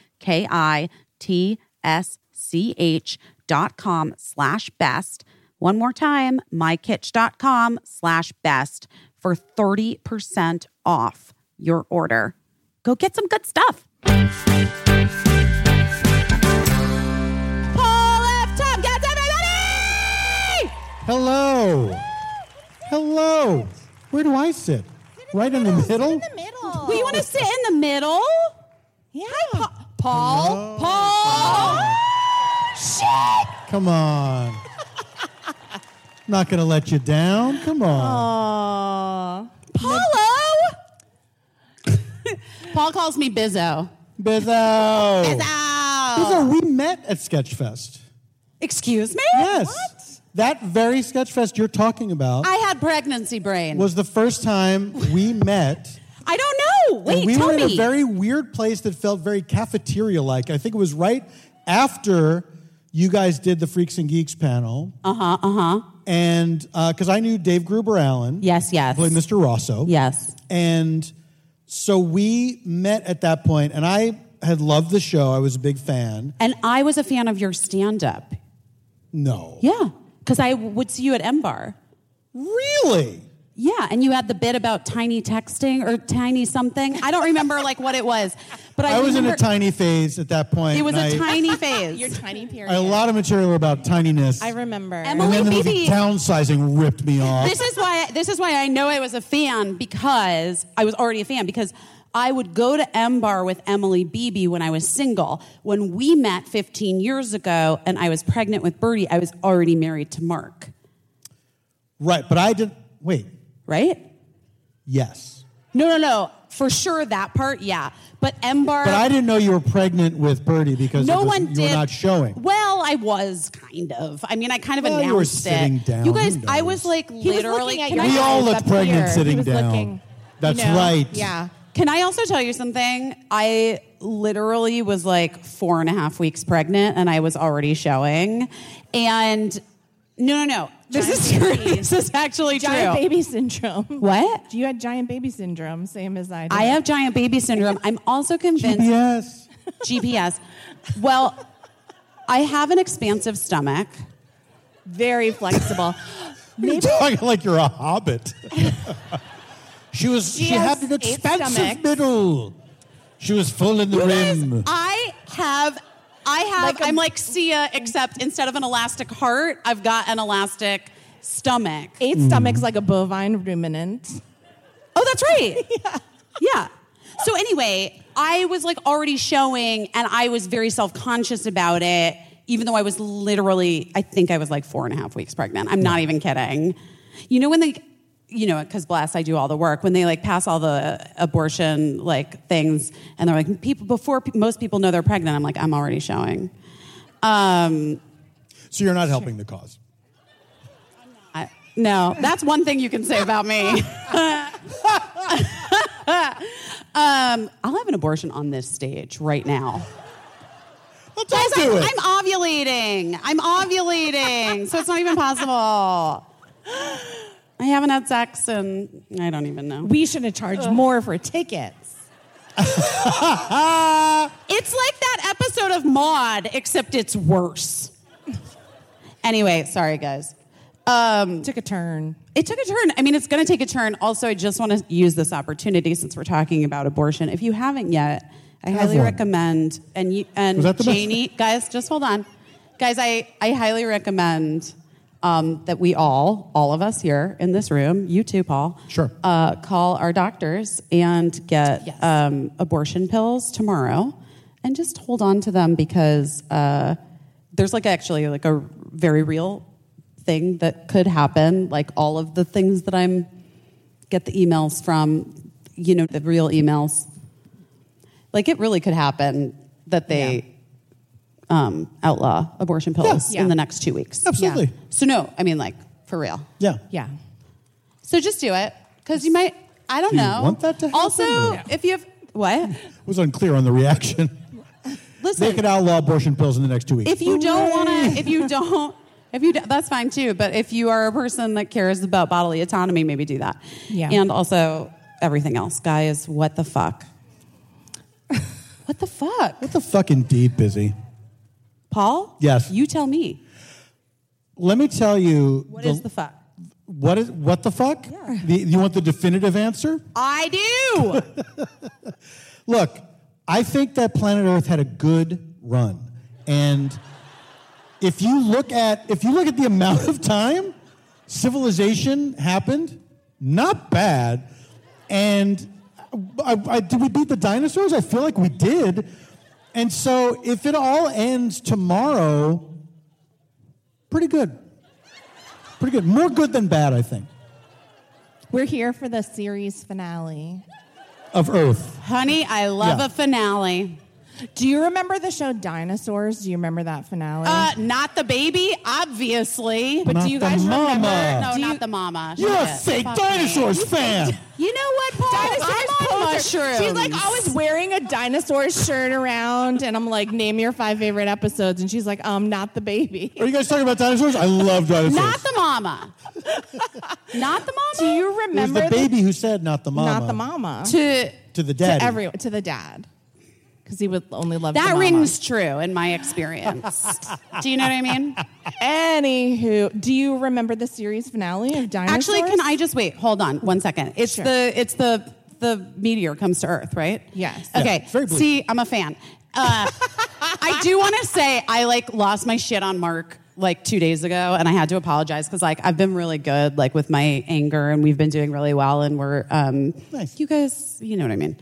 dot com slash best. One more time, mykitsch.com slash best for 30% off your order. Go get some good stuff. Hello. Hello. Where do I sit? Right in the middle? In the middle. We want to sit in the middle. Yeah. Paul. Paul. Shit. Come on. Not going to let you down. Come on. Aw. Paulo. Paul calls me Bizzo. Bizzo. Bizzo. Bizzo, we met at Sketchfest. Excuse me? Yes. That very Sketchfest you're talking about I had pregnancy brain. was the first time we met. I don't know. Wait, we tell were in me. a very weird place that felt very cafeteria like. I think it was right after you guys did the Freaks and Geeks panel. uh huh. Uh huh. And because I knew Dave Gruber Allen, Yes. Yes. played Mr. Rosso. Yes. And so we met at that point, and I had loved the show. I was a big fan. And I was a fan of your stand-up. No. Yeah, because I would see you at M Bar. Really? Yeah, and you had the bit about tiny texting or tiny something. I don't remember like what it was, but I, I was in a tiny phase at that point. It was and a I- tiny phase. Your tiny period. I had a lot of material about tininess. I remember. Emma- and then the Maybe- movie Downsizing ripped me off. this is why this is why I know I was a fan because I was already a fan because I would go to M Bar with Emily Beebe when I was single. When we met 15 years ago and I was pregnant with Birdie, I was already married to Mark. Right, but I didn't. Wait. right? Yes, No, no, no. For sure, that part, yeah. But M Bar. but I didn't know you were pregnant with Birdie because no it was- one you did. were not showing. Well, I was kind of. I mean, I kind of Well, announced you were it. sitting down. You guys, I was like He was literally. looking at can your I- We all eyes look pregnant here. sitting down. Looking, That's you know? right. Yeah. Can I also tell you something? I literally was like four and a half weeks pregnant and I was already showing. And no, no, no. This is true. This is actually Giant true. baby syndrome. What? You had giant baby syndrome, same as I did. I have giant baby syndrome. I'm also convinced Yes. GPS. Well, I have an expansive stomach. very flexible. You're talking like you're a hobbit. she was. She, She had an eight expansive stomachs. middle. She was full in the rim. I have. I have. Like a- I'm like Sia, except instead of an elastic heart, I've got an elastic stomach. Eight mm. stomachs like a bovine ruminant. Oh, that's right. yeah. Yeah. So anyway, I was like already showing and I was very self-conscious about it, even though I was literally, I think I was like four and a half weeks pregnant. I'm not even kidding. You know, when they, you know, because bless, I do all the work, when they like pass all the abortion like things and they're like, people, before pe- most people know they're pregnant, I'm like, I'm already showing. Um, So you're not helping the cause. I, no, that's one thing you can say about me. um, I'll have an abortion on this stage right now. Well, Guys, I'm, it. I'm ovulating. I'm ovulating, so it's not even possible. I haven't had sex and I don't even know. We should have charged more for tickets. It's like that episode of Maude, except it's worse. Anyway, sorry guys. Um, Took a turn. It took a turn. I mean, it's going to take a turn. Also, I just want to use this opportunity since we're talking about abortion. If you haven't yet, I Have highly one. recommend. And you and Was that the best? Janie, guys, just hold on, guys. I I highly recommend um, that we all, all of us here in this room, you too, Paul, Sure. uh, call our doctors and get Yes. um, abortion pills tomorrow, and just hold on to them because uh, there's like actually like a very real thing that could happen. Like all of the things that I'm get the emails from, you know, the real emails. Like it really could happen that they um, outlaw abortion pills Yeah. in the next two weeks. Absolutely. So no, I mean like for real. Yeah. Yeah. So just do it because you might. I don't Do you know. want that to happen, Also, or- if you have what? It Was unclear on the reaction. Listen, They could outlaw abortion pills in the next two weeks. if you don't want to, if you don't, if you, do- that's fine too. But if you are a person that cares about bodily autonomy, maybe do that. Yeah. And also everything else, guys. What the fuck? what the fuck, what the fucking deep busy? Paul? Yes. You tell me. Let me tell you. What is the fuck? what is what the fuck? The, you want the definitive answer? I do. Look, I think that planet Earth had a good run, and if you look at if you look at the amount of time civilization happened, not bad. And I, I, did we beat the dinosaurs? I feel like we did. And so, if it all ends tomorrow, pretty good. Pretty good. More good than bad, I think, We're here for the series finale. of Earth. Honey, I love Yeah. a finale. Do you remember the show Dinosaurs? Do you remember that finale? Uh, not the baby, obviously. but not do you the guys mama. remember? no, do you- not the mama. You're a Shit. fake Fuck dinosaurs me. fan. You know what, Paul? Dinosaurs I'm on mushrooms. She's like always wearing a dinosaur shirt around, and I'm like, name your five favorite episodes, and she's like, um, not the baby. Are you guys talking about dinosaurs? I love dinosaurs. Not the mama. not the mama. Do you it was remember the baby who said not the mama. Not the mama. To To the dad. To everyone, to the dad, because he would only love the that mama. rings true in my experience. Do you know what I mean? Anywho, do you remember the series finale of Dinosaurs? Actually, can I just wait? Hold on one second. It's Sure. the it's the the meteor comes to Earth, right? Yes. Okay. it's very. See, I'm a fan. Uh, I do want to say I like lost my shit on Mark like two days ago, and I had to apologize because like I've been really good like with my anger, and we've been doing really well, and we're um, Nice. You guys, you know what I mean.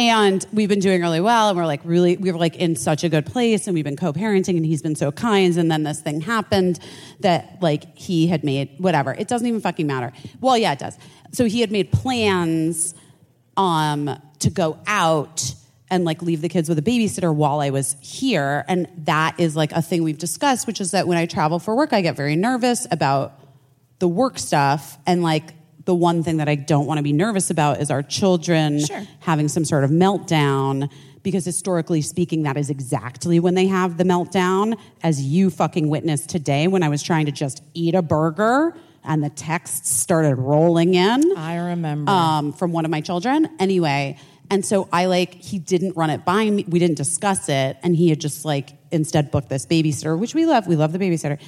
And we've been doing really well, and we're like really, we were like in such a good place, and we've been co-parenting, and he's been so kind. And then this thing happened that like he had made whatever. It doesn't even fucking matter. Well, yeah, it does. So he had made plans um, to go out and like leave the kids with a babysitter while I was here. And that is like a thing we've discussed, which is that when I travel for work, I get very nervous about the work stuff. And like the one thing that I don't want to be nervous about is our children Sure. having some sort of meltdown. Because historically speaking, that is exactly when they have the meltdown, as you fucking witnessed today when I was trying to just eat a burger and the texts started rolling in I remember. um, from one of my children. Anyway, and so I like he didn't run it by me. We didn't discuss it, and he had just like instead booked this babysitter, which we love. We love the babysitter,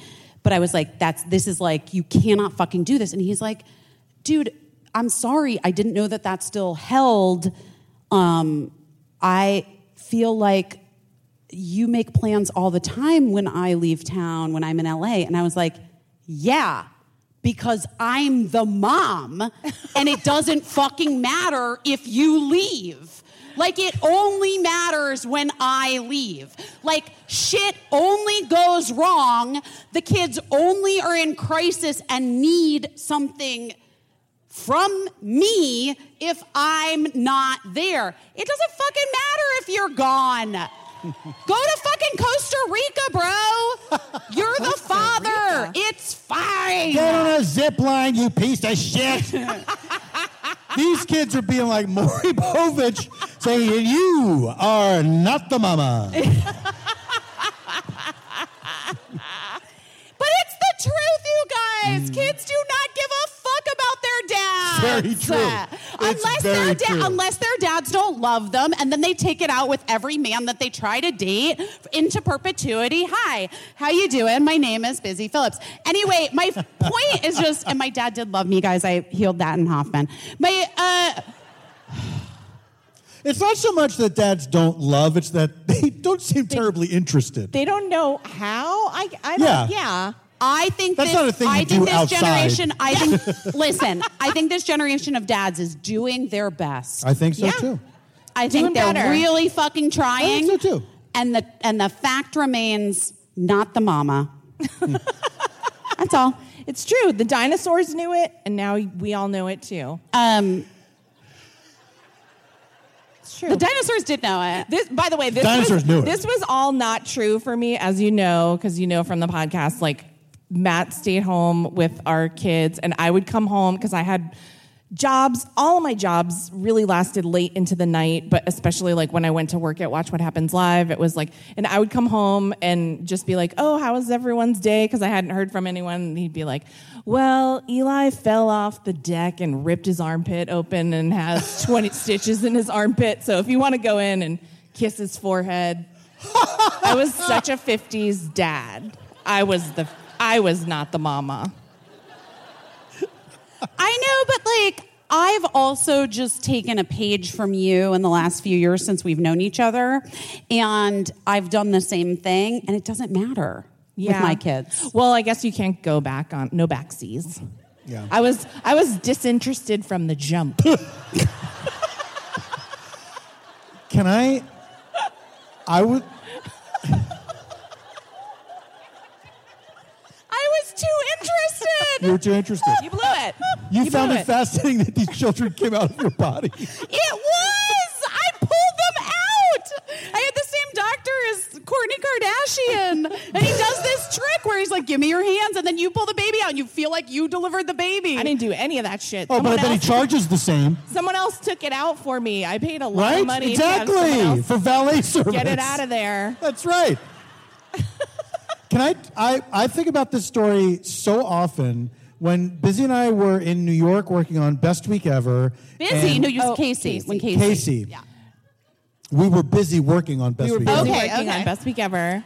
but I was like, "That's this is like you cannot fucking do this." And he's like, "Dude, I'm sorry, I didn't know that that still held." Um, I feel like you make plans all the time when I leave town, when I'm in LA. And I was like, yeah, because I'm the mom and it doesn't fucking matter if you leave. Like it only matters when I leave. Like shit only goes wrong. The kids only are in crisis and need something from me if I'm not there. It doesn't fucking matter if you're gone. Go to fucking Costa Rica, bro. You're the father. It's fine. Get on a zip line, you piece of shit. These kids are being like Maury Povich saying, You are not the mama. But it's the truth, you guys. Mm. Kids do not give a fuck about their dads. Very true. It's unless very their da- true. unless their dads don't love them, and then they take it out with every man that they try to date into perpetuity. Hi, how you doing? My name is Busy Philipps. Anyway, my point is just, and my dad did love me, guys. I healed that in Hoffman. My uh, It's not so much that dads don't love, it's that they don't seem terribly interested. they don't know how. I, I Yeah. don't, yeah. I think That's this, not a thing you think do this outside. generation. I think. listen, I think this generation of dads is doing their best. I think so Yeah. too. I think Doing they're better. really fucking trying. I think so too. And the and the fact remains, not the mama. That's all. It's true. The dinosaurs knew it, and now we all know it too. Um, It's true. the dinosaurs did know it. This, by the way, this Dinosaurs was, knew it. this was all not true for me, as you know, because you know from the podcast. Like Matt stayed home with our kids, and I would come home because I had jobs. All of my jobs really lasted late into the night, but especially like when I went to work at Watch What Happens Live, it was like, and I would come home and just be like, "Oh, how was everyone's day?" Because I hadn't heard from anyone. And he'd be like, "Well, Eli fell off the deck and ripped his armpit open and has 20 stitches in his armpit. So if you want to go in and kiss his forehead." I was such a 50s dad. I was the I was not the mama. I know, but like I've also just taken a page from you in the last few years since we've known each other, and I've done the same thing, and it doesn't matter with my kids. Well, I guess you can't go back on no backsies. Yeah. I was I was disinterested from the jump. Can I? I would. I was too interested. You were too interested. You blew it. You, found blew it, fascinating that these children came out of your body. It was. I pulled them out. I had the same doctor as Kourtney Kardashian, and he does this trick where he's like, "Give me your hands," and then you pull the baby out, and you feel like you delivered the baby. I didn't do any of that shit. Oh, someone, but I bet he else, charges the same, someone else took it out for me. I paid a lot right? of money to have someone exactly else for valet service. get it out of there. That's right. Can I, I? I think about this story so often. When Busy and I were in New York working on Best Week Ever, busy. and No, you Oh, Casey. Casey. When Casey. Casey, Yeah. we were busy working on Best We were Week busy Ever. Okay, working okay. on Best Week Ever.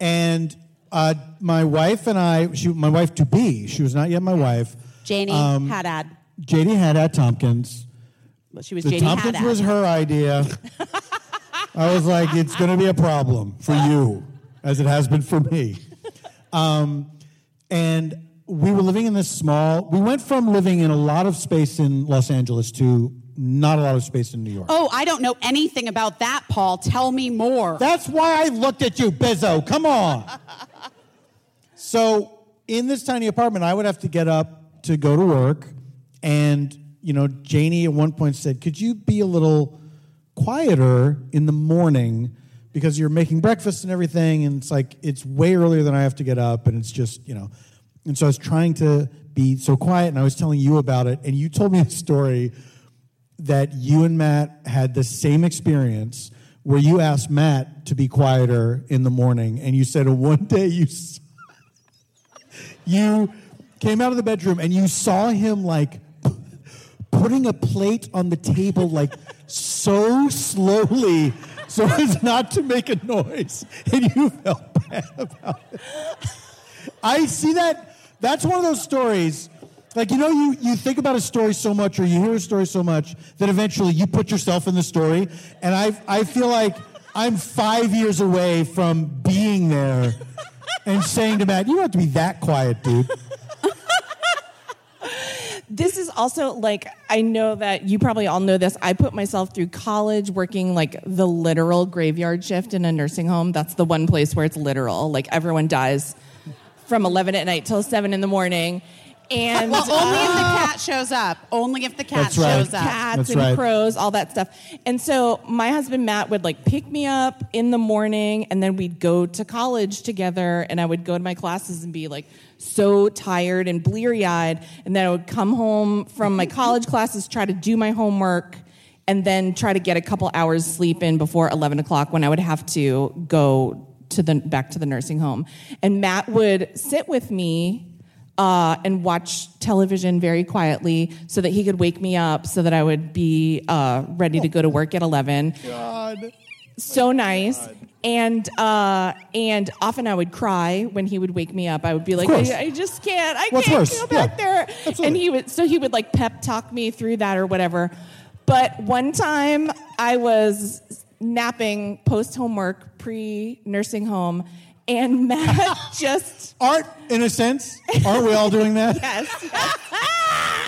And uh, my wife and I, she, my wife to be, she was not yet my wife. Janie Um, Haddad. JD Haddad Tompkins. Well, she was The Janie Tompkins Haddad. was her idea. I was like, it's going to be a problem for you, as it has been for me. Um, and we were living in this small. We went from living in a lot of space in Los Angeles to not a lot of space in New York. Oh, I don't know anything about that, Paul. Tell me more. That's why I looked at you, Bizzo. Come on. so, in this tiny apartment, I would have to get up to go to work. And, you know, Janie at one point said, Could you be a little quieter in the morning because you're making breakfast and everything? And it's like, it's way earlier than I have to get up. And it's just, you know. And so I was trying to be so quiet, and I was telling you about it. And you told me a story that you and Matt had the same experience where you asked Matt to be quieter in the morning, and you said one day you you came out of the bedroom and you saw him like putting a plate on the table like so slowly so as not to make a noise, and you felt bad about it. I see that. That's one of those stories. Like, you know, you, you think about a story so much or you hear a story so much that eventually you put yourself in the story. And I, I feel like I'm five years away from being there and saying to Matt, you don't have to be that quiet, dude. This is also like I know that you probably all know this. I put myself through college working like the literal graveyard shift in a nursing home. That's the one place where it's literal. Like everyone dies from 11 at night till 7 in the morning. And well, only if the uh, cat shows up. Only if the cat That's right. shows up. cats That's and right. crows, all that stuff. And so my husband Matt would like pick me up in the morning and then we'd go to college together and I would go to my classes and be like so tired and bleary eyed. And then I would come home from my college classes, try to do my homework, and then try to get a couple hours sleep in before 11 o'clock when I would have to go to the back to the nursing home. And Matt would sit with me uh, and watch television very quietly so that he could wake me up so that I would be uh, ready to go to work at 11. God. So nice. And uh, and often I would cry when he would wake me up. I would be like. I, I just can't. I What's can't worse? go back Yeah, there. absolutely. And he would so he would like pep talk me through that or whatever. But one time I was napping post homework, pre nursing home, and Matt just Art, in a sense, aren't we all doing that?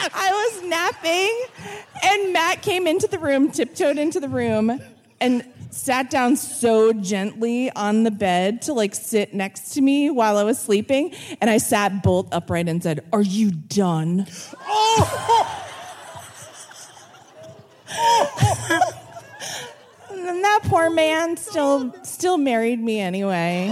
Yes. I was napping, and Matt came into the room, tiptoed into the room, and sat down so gently on the bed to like sit next to me while I was sleeping. And I sat bolt upright and said, Are you done? Oh! And that poor man still still married me anyway.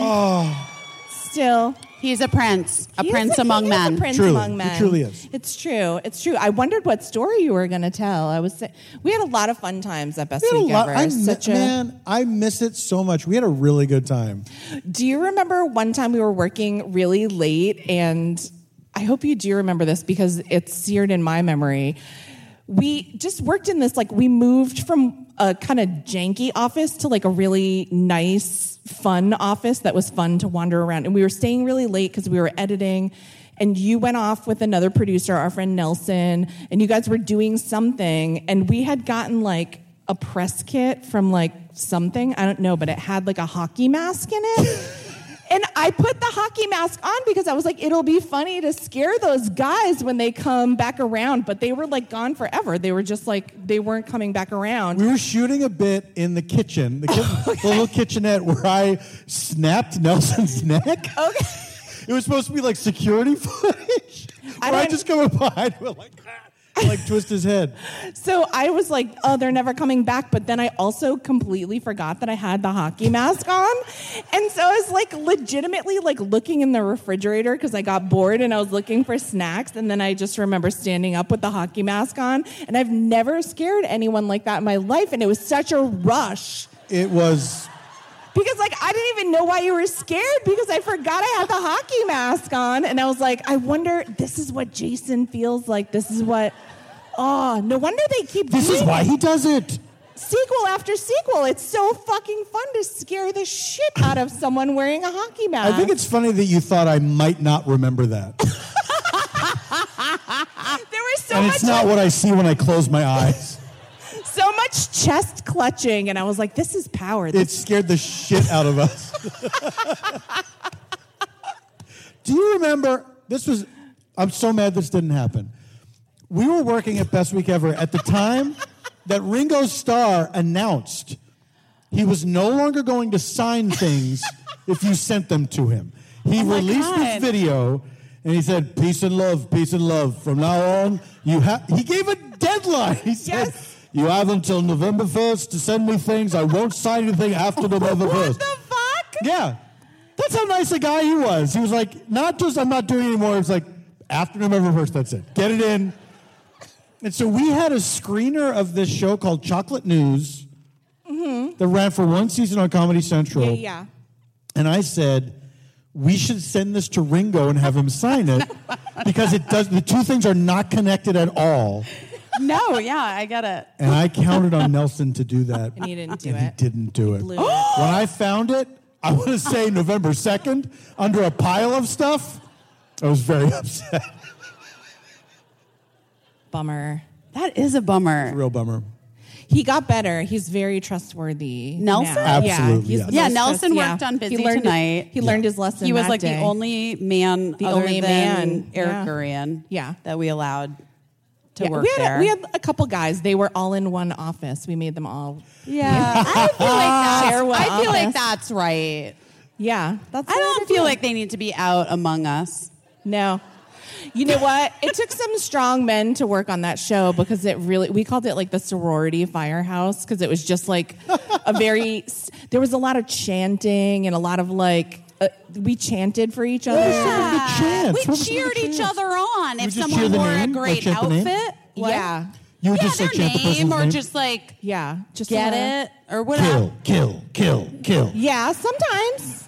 Still. He's a prince, a He is prince a- among he is men. A prince Truly. among He men. truly is. It's true. It's true. I wondered what story you were going to tell. I was. sa- We had a lot of fun times at Best We Week lot- Ever. I mi- a. man, I miss it so much. We had a really good time. Do you remember one time we were working really late and I hope you do remember this because it's seared in my memory. We just worked in this like we moved from a kind of janky office to like a really nice fun office that was fun to wander around. And we were staying really late because we were editing. And you went off with another producer our friend Nelson and you guys were doing something. And we had gotten like a press kit from like something. I don't know but it had like a hockey mask in it and I put the hockey mask on because I was like, it'll be funny to scare those guys when they come back around. But they were like gone forever. They were just like, they weren't coming back around. We were shooting a bit in the kitchen, the, ki- the little kitchenette where I snapped Nelson's neck. Okay. It was supposed to be like security footage. I Where I, just come up behind like, ah, like twist his head. So I was like, oh, they're never coming back. But then I also completely forgot that I had the hockey mask on. And so I was like legitimately like looking in the refrigerator because I got bored and I was looking for snacks. And then I just remember standing up with the hockey mask on. And I've never scared anyone like that in my life. And it was such a rush. It was Because like I didn't even know why you were scared because I forgot I had the hockey mask on and I was like, I wonder this is what Jason feels like. This is what Oh, no wonder they keep doing this doing is why it. he does it. sequel after sequel. It's so fucking fun to scare the shit out of someone wearing a hockey mask. I think it's funny that you thought I might not remember that. there was so and much it's not what I see when I close my eyes. so much chest clutching and I was like, this is power. It scared the shit out of us. Do you remember? This was. I'm so mad this didn't happen. We were working at Best Week Ever. At the time, that Ringo Starr announced he was no longer going to sign things if you sent them to him. He oh released this video and he said, "Peace and love, peace and love. From now on, you have." He gave a deadline. He said. Yes. You have until November 1st to send me things. I won't sign anything after November 1st. What the fuck? Yeah. That's how nice a guy he was. He was like, not just I'm not doing it anymore. It was like, after November 1st, that's it. Get it in. And so we had a screener of this show called Chocolate News that ran for one season on Comedy Central. Yeah, yeah. And I said, we should send this to Ringo and have him sign it because it does the two things are not connected at all. No, yeah, I get it. And I counted on Nelson to do that. And he didn't do and it. He didn't do it. it. when I found it, I want to say November 2nd, under a pile of stuff, I was very upset. Bummer. That is a bummer. Real bummer. He got better. He's very trustworthy. Nelson? now. Absolutely, he's yes. the Yeah, most Nelson trust- worked yeah. on Busy he learned Tonight. he learned his lesson. He was that like day. the only man, The other only than man, Eric yeah. Gurian, Yeah. that we allowed to Yeah, work we had, there. A, we had a couple guys. They were all in one office. We made them all. yeah, I feel like that's. Share one I feel like office. that's right. Yeah, that's. I what don't would feel do. like they need to be out among us. No. You know what? It took some strong men to work on that show because it really, we called it like the sorority firehouse because it was just like a very, there was a lot of chanting and a lot of like, uh, we chanted for each other. the chance? We What was the cheered each other on. If someone wore name? a great outfit, What? Yeah. You yeah, just their like chant the name or name? just like Yeah. Just get it or whatever. kill, kill, kill, kill. Yeah, sometimes.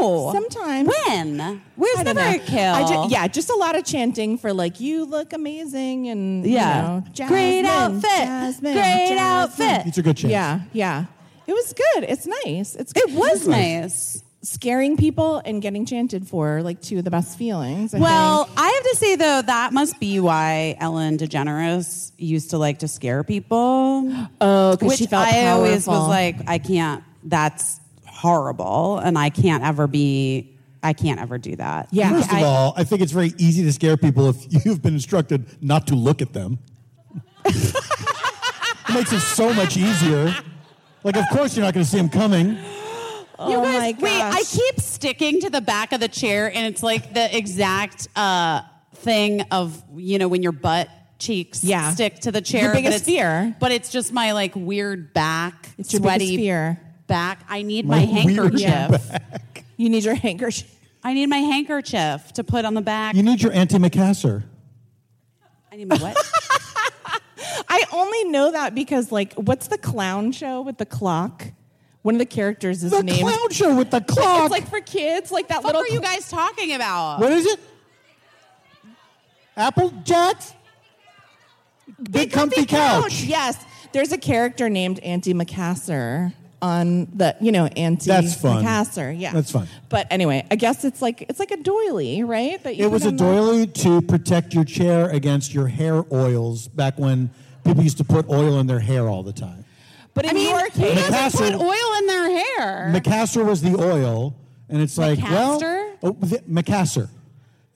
No, Sometimes. When? Where's I the don't know. kill? I ju- yeah, just a lot of chanting for like you look amazing and Yeah. you know, Great outfit. Jasmine, Great Jasmine. outfit. It's a good chants. Yeah, yeah. It was good. It's nice. It's It was nice. scaring people and getting chanted for like two of the best feelings. I Well, think. I have to say though, that must be why Ellen DeGeneres used to like to scare people. oh, because she felt I always was like, I can't. That's horrible, and I can't ever be. I can't ever do that. Yeah. First of I- all, I think it's very easy to scare people if you've been instructed not to look at them. it makes it so much easier. Like, of course, you're not going to see them coming. oh You guys, my wait, I keep sticking to the back of the chair, and it's like the exact uh, thing of you know when your butt cheeks Yeah. stick to the Your chair. but biggest it's- fear. but it's just my like weird back, It's your sweaty biggest fear. Back. I need My my, weird handkerchief. You need your handkerchief. I need my handkerchief to put on the back. You need your anti-macassar. I need my what? I only know that because like, what's the clown show with the clock? One of the characters is The named. clown show with the clock. It's like for kids, like that what little. are you guys talking about? what is it? Apple Jacks? Big, comfy, couch. Yes, there's a character named Auntie Macassar on the, you know, Auntie That's fun. Macassar. Yeah, That's fun. But anyway, I guess it's like it's like a doily, right? That you It was a on the- doily to protect your chair against your hair oils back when people used to put oil in their hair all the time. But in I mean, your who case, doesn't Macassar- put oil in their hair? Macassar was the oil, and it's like, well, Macassar? oh, the, Macassar.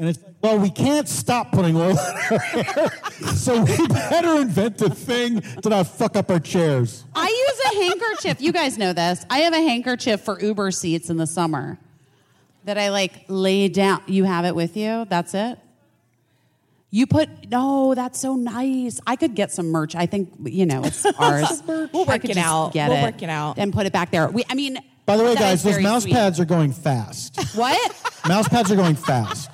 And it's like, well, we can't stop putting oil in our hair, so we better invent a thing to not fuck up our chairs. I use a handkerchief. You guys know this. I have a handkerchief for Uber seats in the summer that I like lay down. You have it with you? That's it? You put, no, that's so nice. I could get some merch. I think, you know, it's ours. We'll I work could it just out. Get We'll it work it out. And put it back there. We, I mean, By the way, guys, those mouse sweet. pads are going fast. What? mouse pads are going fast.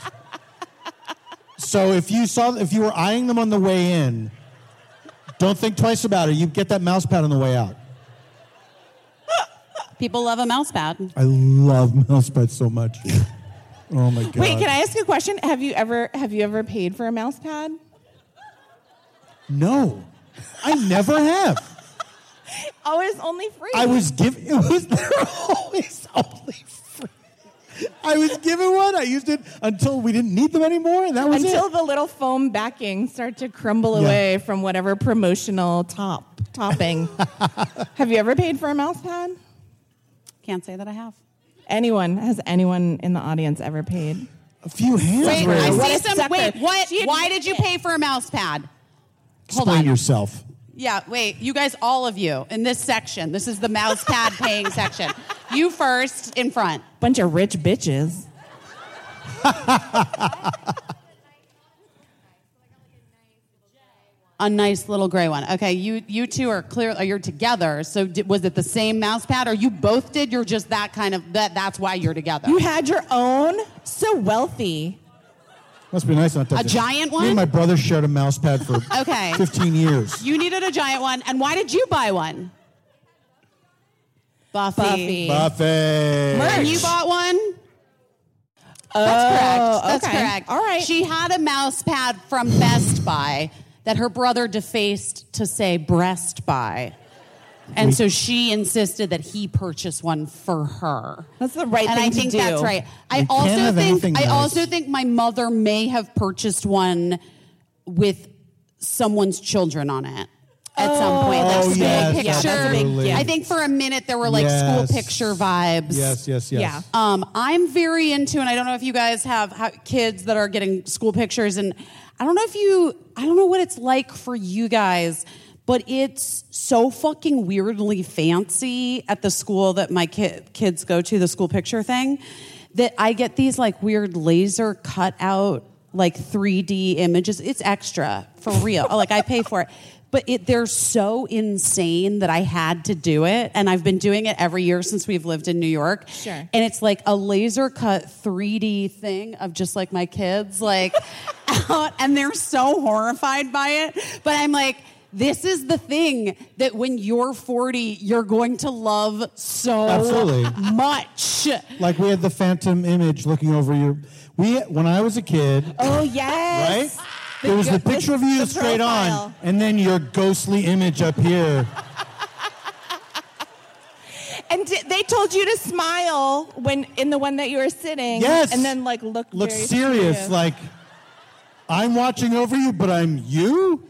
So if you saw, if you were eyeing them on the way in, don't think twice about it. You get that mouse pad on the way out. People love a mouse pad. I love mouse pads so much. Oh my god! wait, can I ask you a question? Have you ever have you ever paid for a mouse pad? No, I never have. Oh, it's only free. I was given. It was they're always only free. I was given one. I used it until we didn't need them anymore, and that was until it. the little foam backing started to crumble Yeah. away from whatever promotional top topping. have you ever paid for a mouse pad? Can't say that I have. Anyone has anyone in the audience ever paid? A few hands Wait, raised. I see a some. Wait, what? Why did you pay for a mouse pad? Hold Explain on. yourself. Yeah, wait, you guys, all of you in this section. This is the mouse pad paying section. You first in front. Bunch of rich bitches. A nice little gray one. Okay, you you two are clear. Uh, you're together? So di- was it the same mouse pad, or you both did? You're just that kind of that. That's why you're together. You had your own? So wealthy. Must be nice not to A giant one? Me and my brother shared a mouse pad for Okay. 15 years. You needed a giant one, and why did you buy one? Buffy. Buffy. Buffet. And you bought one? That's oh, correct. That's okay. correct. All right. She had a mouse pad from Best Buy that her brother defaced to say breast buy. And so she insisted that he purchase one for her. That's the right and thing I to think do. that's right. I We can't also have think I nice. also think my mother may have purchased one with someone's children on it at some point. Like Oh, school yes, picture. that's a big absolutely. I think for a minute there were like Yes. school picture vibes. Yes, yes, yes. Yeah. Um, I'm very into, and I don't know if you guys have ha- kids that are getting school pictures, and I don't know if you, I don't know what it's like for you guys, but it's so fucking weirdly fancy at the school that my ki- kids go to, the school picture thing, that I get these like weird laser cut out like 3D images. It's extra for real. like I pay for it. But it, they're so insane that I had to do it. And I've been doing it every year since we've lived in New York. Sure. And it's like a laser cut 3D thing of just like my kids, like out, and they're so horrified by it. But I'm like, this is the thing that when you're 40, you're going to love so Absolutely. much. Like we had the phantom image looking over your. We when I was a kid, Oh yes. right? yes. there was the picture of you straight profile. on, and then your ghostly image up here. And di- they told you to smile when in the one that you were sitting. Yes. And then like look Look very serious, like I'm watching over you, but I'm you.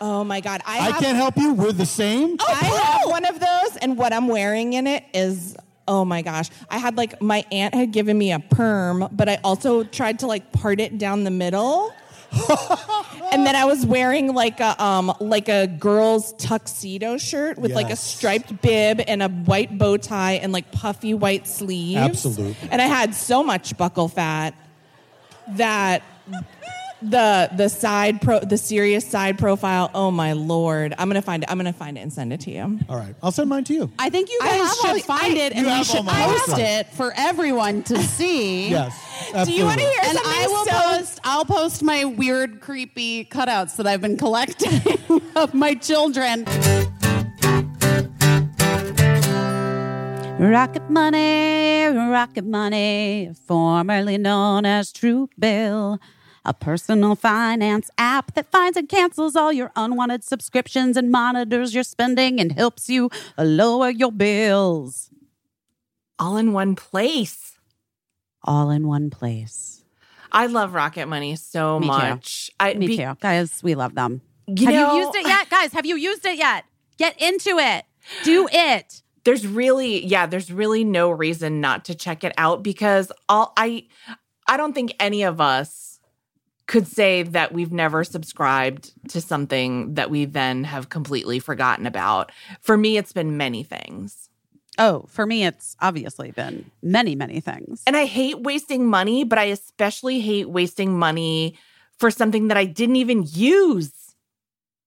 Oh my god. I, I have, can't help you. We're the same. I have one of those, and what I'm wearing in it is. Oh my gosh. I had like my aunt had given me a perm, but I also tried to like part it down the middle. and then I was wearing like a um like a girl's tuxedo shirt with like a striped bib and a white bow tie and like puffy white sleeves. Absolutely. And I had so much buckle fat that the the side pro the serious side profile. Oh my lord! I'm gonna find it. I'm gonna find it and send it to you. All right, I'll send mine to you. I think you I guys have all should the- find I- it and You we have all should mine. post Awesome. it for everyone to see. Yes. Do you want to absolutely. hear And something I will so- post. I'll post my weird, creepy cutouts that I've been collecting of my children. Rocket Money, Rocket Money, formerly known as Truebill, a personal finance app that finds and cancels all your unwanted subscriptions and monitors your spending and helps you lower your bills All in one place. all in one place. I love Rocket Money so Me too. much. I, Me be- too, guys. We love them. You have know- you used it yet, guys? Have you used it yet? Get into it. Do it. there's really yeah there's really no reason not to check it out because all i i don't think any of us could say that we've never subscribed to something that we then have completely forgotten about for me it's been many things Oh, for me, it's obviously been many, many things. and i hate wasting money but i especially hate wasting money for something that i didn't even use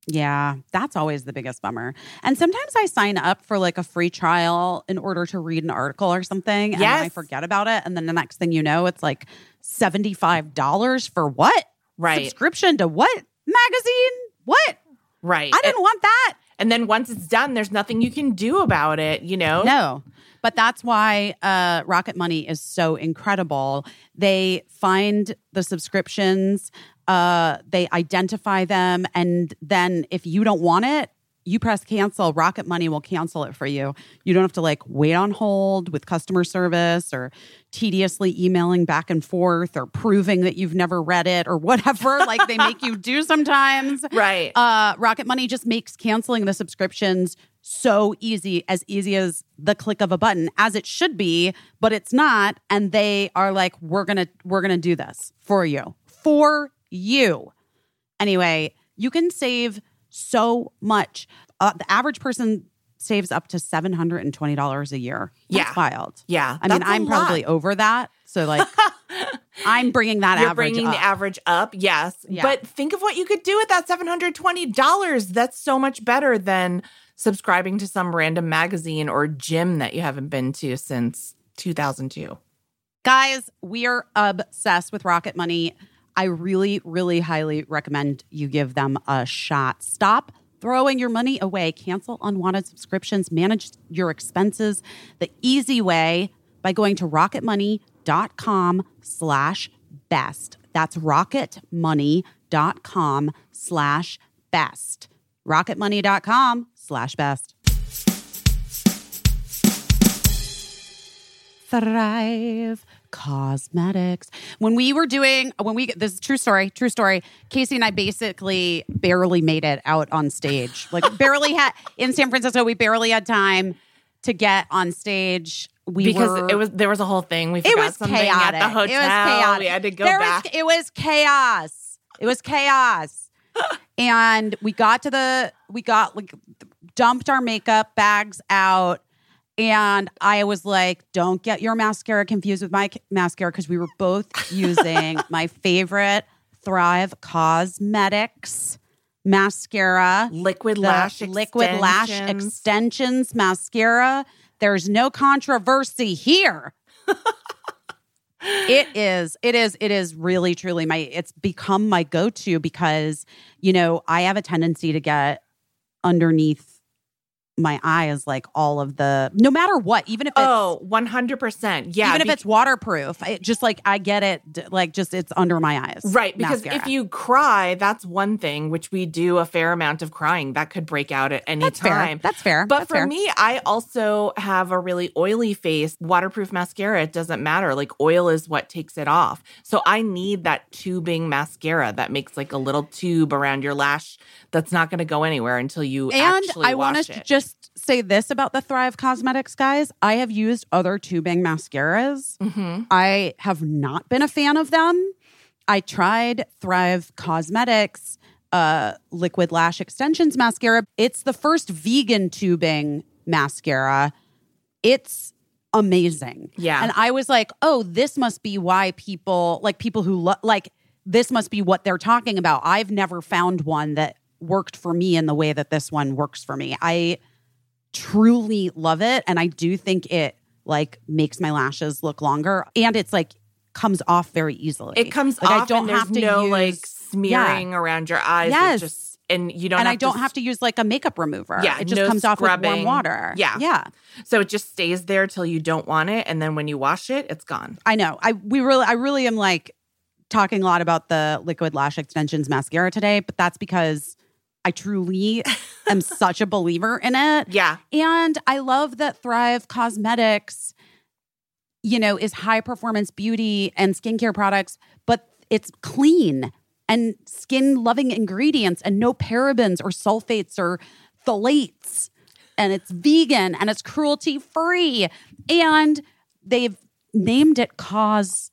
Yeah, that's always the biggest bummer. And sometimes I sign up for like a free trial in order to read an article or something, and then I forget about it. And then the next thing you know, it's like $75 for what? Right. Subscription to what magazine? What? right I didn't want that. and then once it's done there's nothing you can do about it you know No. But that's why uh, Rocket Money is so incredible. They find the subscriptions, uh, they identify them, and then if you don't want it, you press cancel. Rocket Money will cancel it for you. You don't have to like wait on hold with customer service or tediously emailing back and forth or proving that you've never read it or whatever like they make you do sometimes. Right. Uh, Rocket Money just makes canceling the subscriptions so easy, as easy as the click of a button, as it should be, but it's not. And they are like, we're gonna we're gonna do this for you, for you. Anyway, you can save so much. Uh, the average person saves up to $720 a year. That's Yeah. wild. Yeah, I mean, I'm probably over that. So, like, I'm bringing that You're average bringing up. the average up, yes. Yeah. But think of what you could do with that $720. That's so much better than subscribing to some random magazine or gym that you haven't been to since 2002. Guys, we are obsessed with Rocket Money. I really, really highly recommend you give them a shot. Stop throwing your money away. Cancel unwanted subscriptions. Manage your expenses the easy way by going to rocketmoney.com slash best. That's rocketmoney.com slash best. rocketmoney.com slash best. Thrive Causemetics. When we were doing, when we, this is true story, true story. Casey and I basically barely made it out on stage. Like, barely had, in San Francisco, we barely had time to get on stage. We because were, it was there was a whole thing. We it was something chaotic. at the hotel. It was chaotic. We had to go There back. Was, it was chaos. It was chaos. and we got to the we got like dumped our makeup bags out and I was like, don't get your mascara confused with my mascara because we were both using my favorite Thrive Causemetics mascara liquid lash liquid lash extensions. extensions mascara. There's no controversy here. it is it is it is really truly my it's become my go-to because you know I have a tendency to get underneath my eyes like all of the no matter what even if it's Oh, 100%. Yeah. even if it's waterproof it just like I get it like just it's under my eyes Right, because mascara. if you cry, that's one thing, which we do a fair amount of crying. That could break out at any that's fair time. that's fair But That's for fair. me, I also have a really oily face. Waterproof mascara, it doesn't matter. Like oil is what takes it off. So I need that tubing mascara that makes like a little tube around your lash that's not going to go anywhere until you And actually I want to just say this about the Thrive Causemetics guys. I have used other tubing mascaras. Mhm. I have not been a fan of them. I tried Thrive Causemetics uh, liquid lash extensions mascara. It's the first vegan tubing mascara. It's amazing. Yeah. And I was like, oh, this must be why people like people who lo- like this must be what they're talking about. I've never found one that worked for me in the way that this one works for me. I truly love it and I do think it like makes my lashes look longer and it's like comes off very easily. it comes like, off I don't and there's have to no use, like smearing around your eyes. Yes. just and you don't and have I don't to have to use like a makeup remover. Yeah, it just no comes off with warm water. Yeah. yeah. So it just stays there till you don't want it, and then when you wash it, it's gone. I know. I we really I really am like talking a lot about the liquid lash extensions mascara today, but that's because I truly am such a believer in it. Yeah, And I love that Thrive Causemetics, you know, is high performance beauty and skincare products, but it's clean and skin loving ingredients and no parabens or sulfates or phthalates. And it's vegan and it's cruelty free. And they've named it Causemetics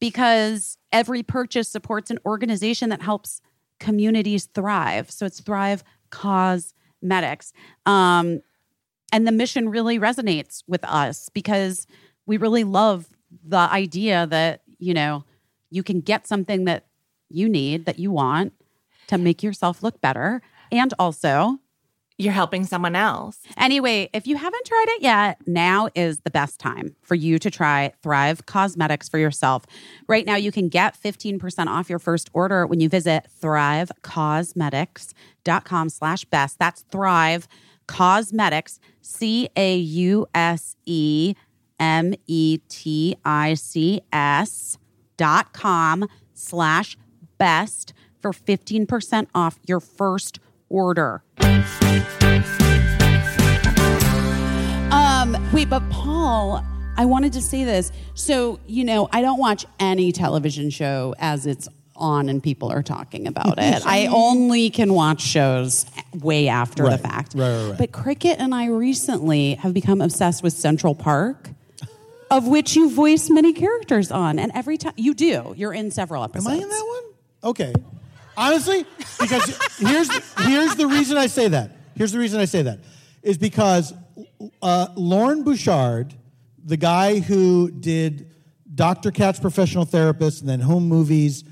because every purchase supports an organization that helps communities thrive. So it's Thrive Causemetics. Um, and the mission really resonates with us because we really love the idea that, you know, you can get something that you need, that you want to make yourself look better. And also, you're helping someone else. Anyway, if you haven't tried it yet, now is the best time for you to try Thrive Causemetics for yourself. Right now, you can get 15% off your first order when you visit thrivecausemetics.com slash best. That's Thrive Causemetics, C A U S E M E T I C S dot com slash best for 15% off your first order. Um, wait, but Paul, I wanted to say this. So, you know, I don't watch any television show as it's on and people are talking about it. I only can watch shows way after the fact. right, right, right. But Cricket and I recently have become obsessed with Central Park. Of which you voice many characters on, and every time you do, you're in several episodes. Am. I in that one? Okay. Honestly, because here's here's the reason I say that. Here's the reason I say that is because uh, Loren Bouchard, the guy who did Dr. Katz Professional Therapist and then Home Movies,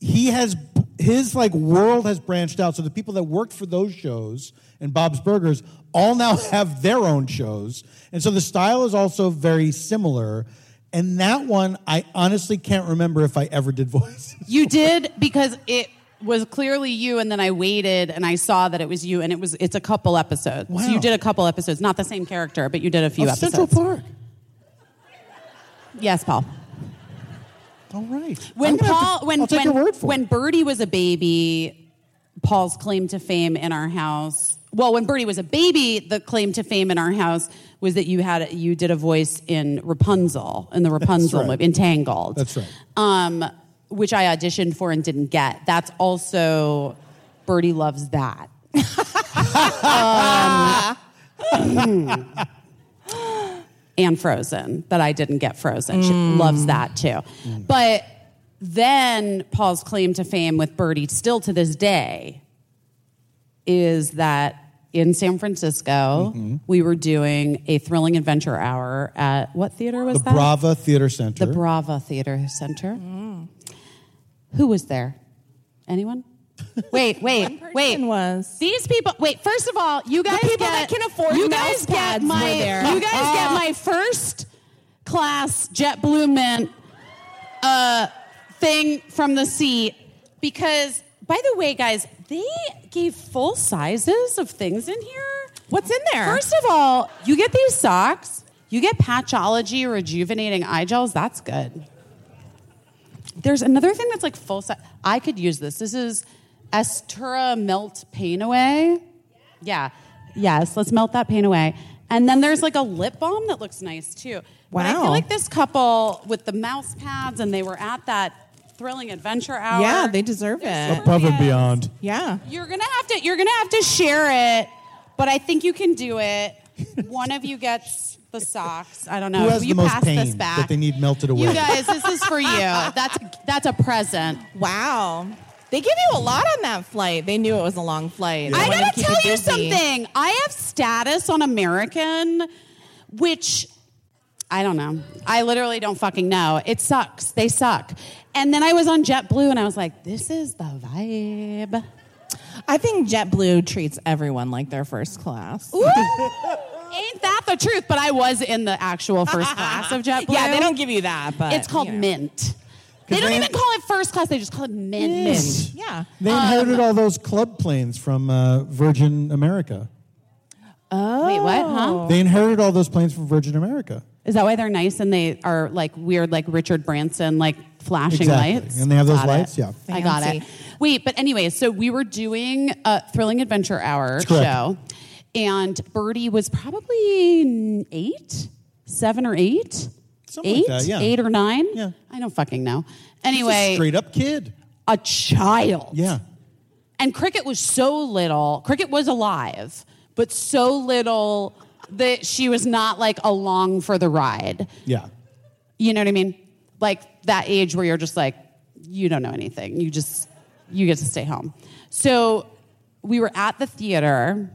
he has his like world has branched out. So the people that worked for those shows and Bob's Burgers all now have their own shows, and so the style is also very similar. And that one, I honestly can't remember if I ever did voices. You did because it was clearly you, and then I waited and I saw that it was you, and it was it's a couple episodes. Wow. So you did a couple episodes, not the same character, but you did a few Of episodes. Central Park. Yes, Paul. All right. When I'm gonna have Paul, to- when when, your word for when. Birdie was a baby, Paul's claim to fame in our house. Well, when Birdie was a baby, the claim to fame in our house was that you had you did a voice in Rapunzel in the Rapunzel right. movie, Entangled. That's right. Um, which I auditioned for and didn't get. That's also Birdie loves that. Um, and Frozen that I didn't get Frozen. She mm. loves that too. Mm. But then Paul's claim to fame with Birdie, still to this day, is that in San Francisco mm-hmm. we were doing a thrilling adventure hour at what theater was The that? Brava Theater Center. The Brava Theater Center. Mm. Who was there? Anyone? Wait, wait, wait. was. These people. Wait. First of all, you guys people get that can afford you mouse guys get pads were my there. you guys get my first class JetBlue Mint uh, thing from the seat because. By the way, guys, they gave full sizes of things in here. What's in there? First of all, you get these socks. You get Patchology rejuvenating eye gels. That's good. There's another thing that's like full size. I could use this. This is Estura Melt Pain Away. Yeah. Yes, let's melt that pain away. And then there's like a lip balm that looks nice too. But I feel like this couple with the mouse pads and they were at that thrilling adventure hour. yeah, they deserve it. Above and beyond. Yeah. You're gonna have to you're gonna have to share it, but I think you can do it. One of you gets the socks. I don't know. Who has you the most pass this pain back. that they need melted away? You guys, this is for you. That's that's a present. Wow. They give you a lot on that flight. They knew it was a long flight. They I wanted to gotta tell you something. I have status on American, which I don't know. I literally don't fucking know. It sucks. They suck. And then I was on JetBlue and I was like, this is the vibe. I think JetBlue treats everyone like their first class. Ooh. Ain't that the truth? But I was in the actual first class of JetBlue. Yeah, they don't give you that, but It's called you know. Mint. They don't they- even call it first class. They just call it Mint. Mint. Yeah. They Um, inherited all those club planes from uh, Virgin America. Oh, wait, what? Huh? They inherited all those planes from Virgin America. Is that why they're nice and they are like weird, like Richard Branson, like flashing Exactly. lights? And they have those Got it. lights? Yeah. I got it. Wait, but anyway, so we were doing a Thrilling Adventure Hour correct. show, and Birdie was probably eight, seven or eight. Something like eight, that, yeah. eight or nine. Yeah. I don't fucking know. Anyway, straight up kid. a child. Yeah. And Cricket was so little. Cricket was alive, but so little that she was not like along for the ride. Yeah. You know what I mean? Like that age where you're just like, you don't know anything. You just, you get to stay home. So we were at the theater,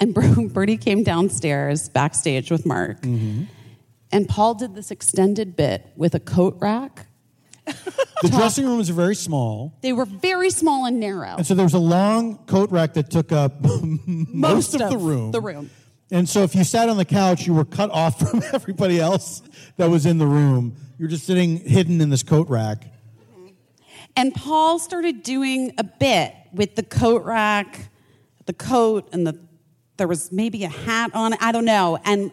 and Br- Birdie came downstairs backstage with Mark. Mm-hmm. And Paul did this extended bit with a coat rack. The dressing rooms are very small. They were very small and narrow. And so there was a long coat rack that took up most, of, the room. the room. And so if you sat on the couch, you were cut off from everybody else that was in the room. You were just sitting hidden in this coat rack. And Paul started doing a bit with the coat rack, the coat, and the there was maybe a hat on it. I don't know. And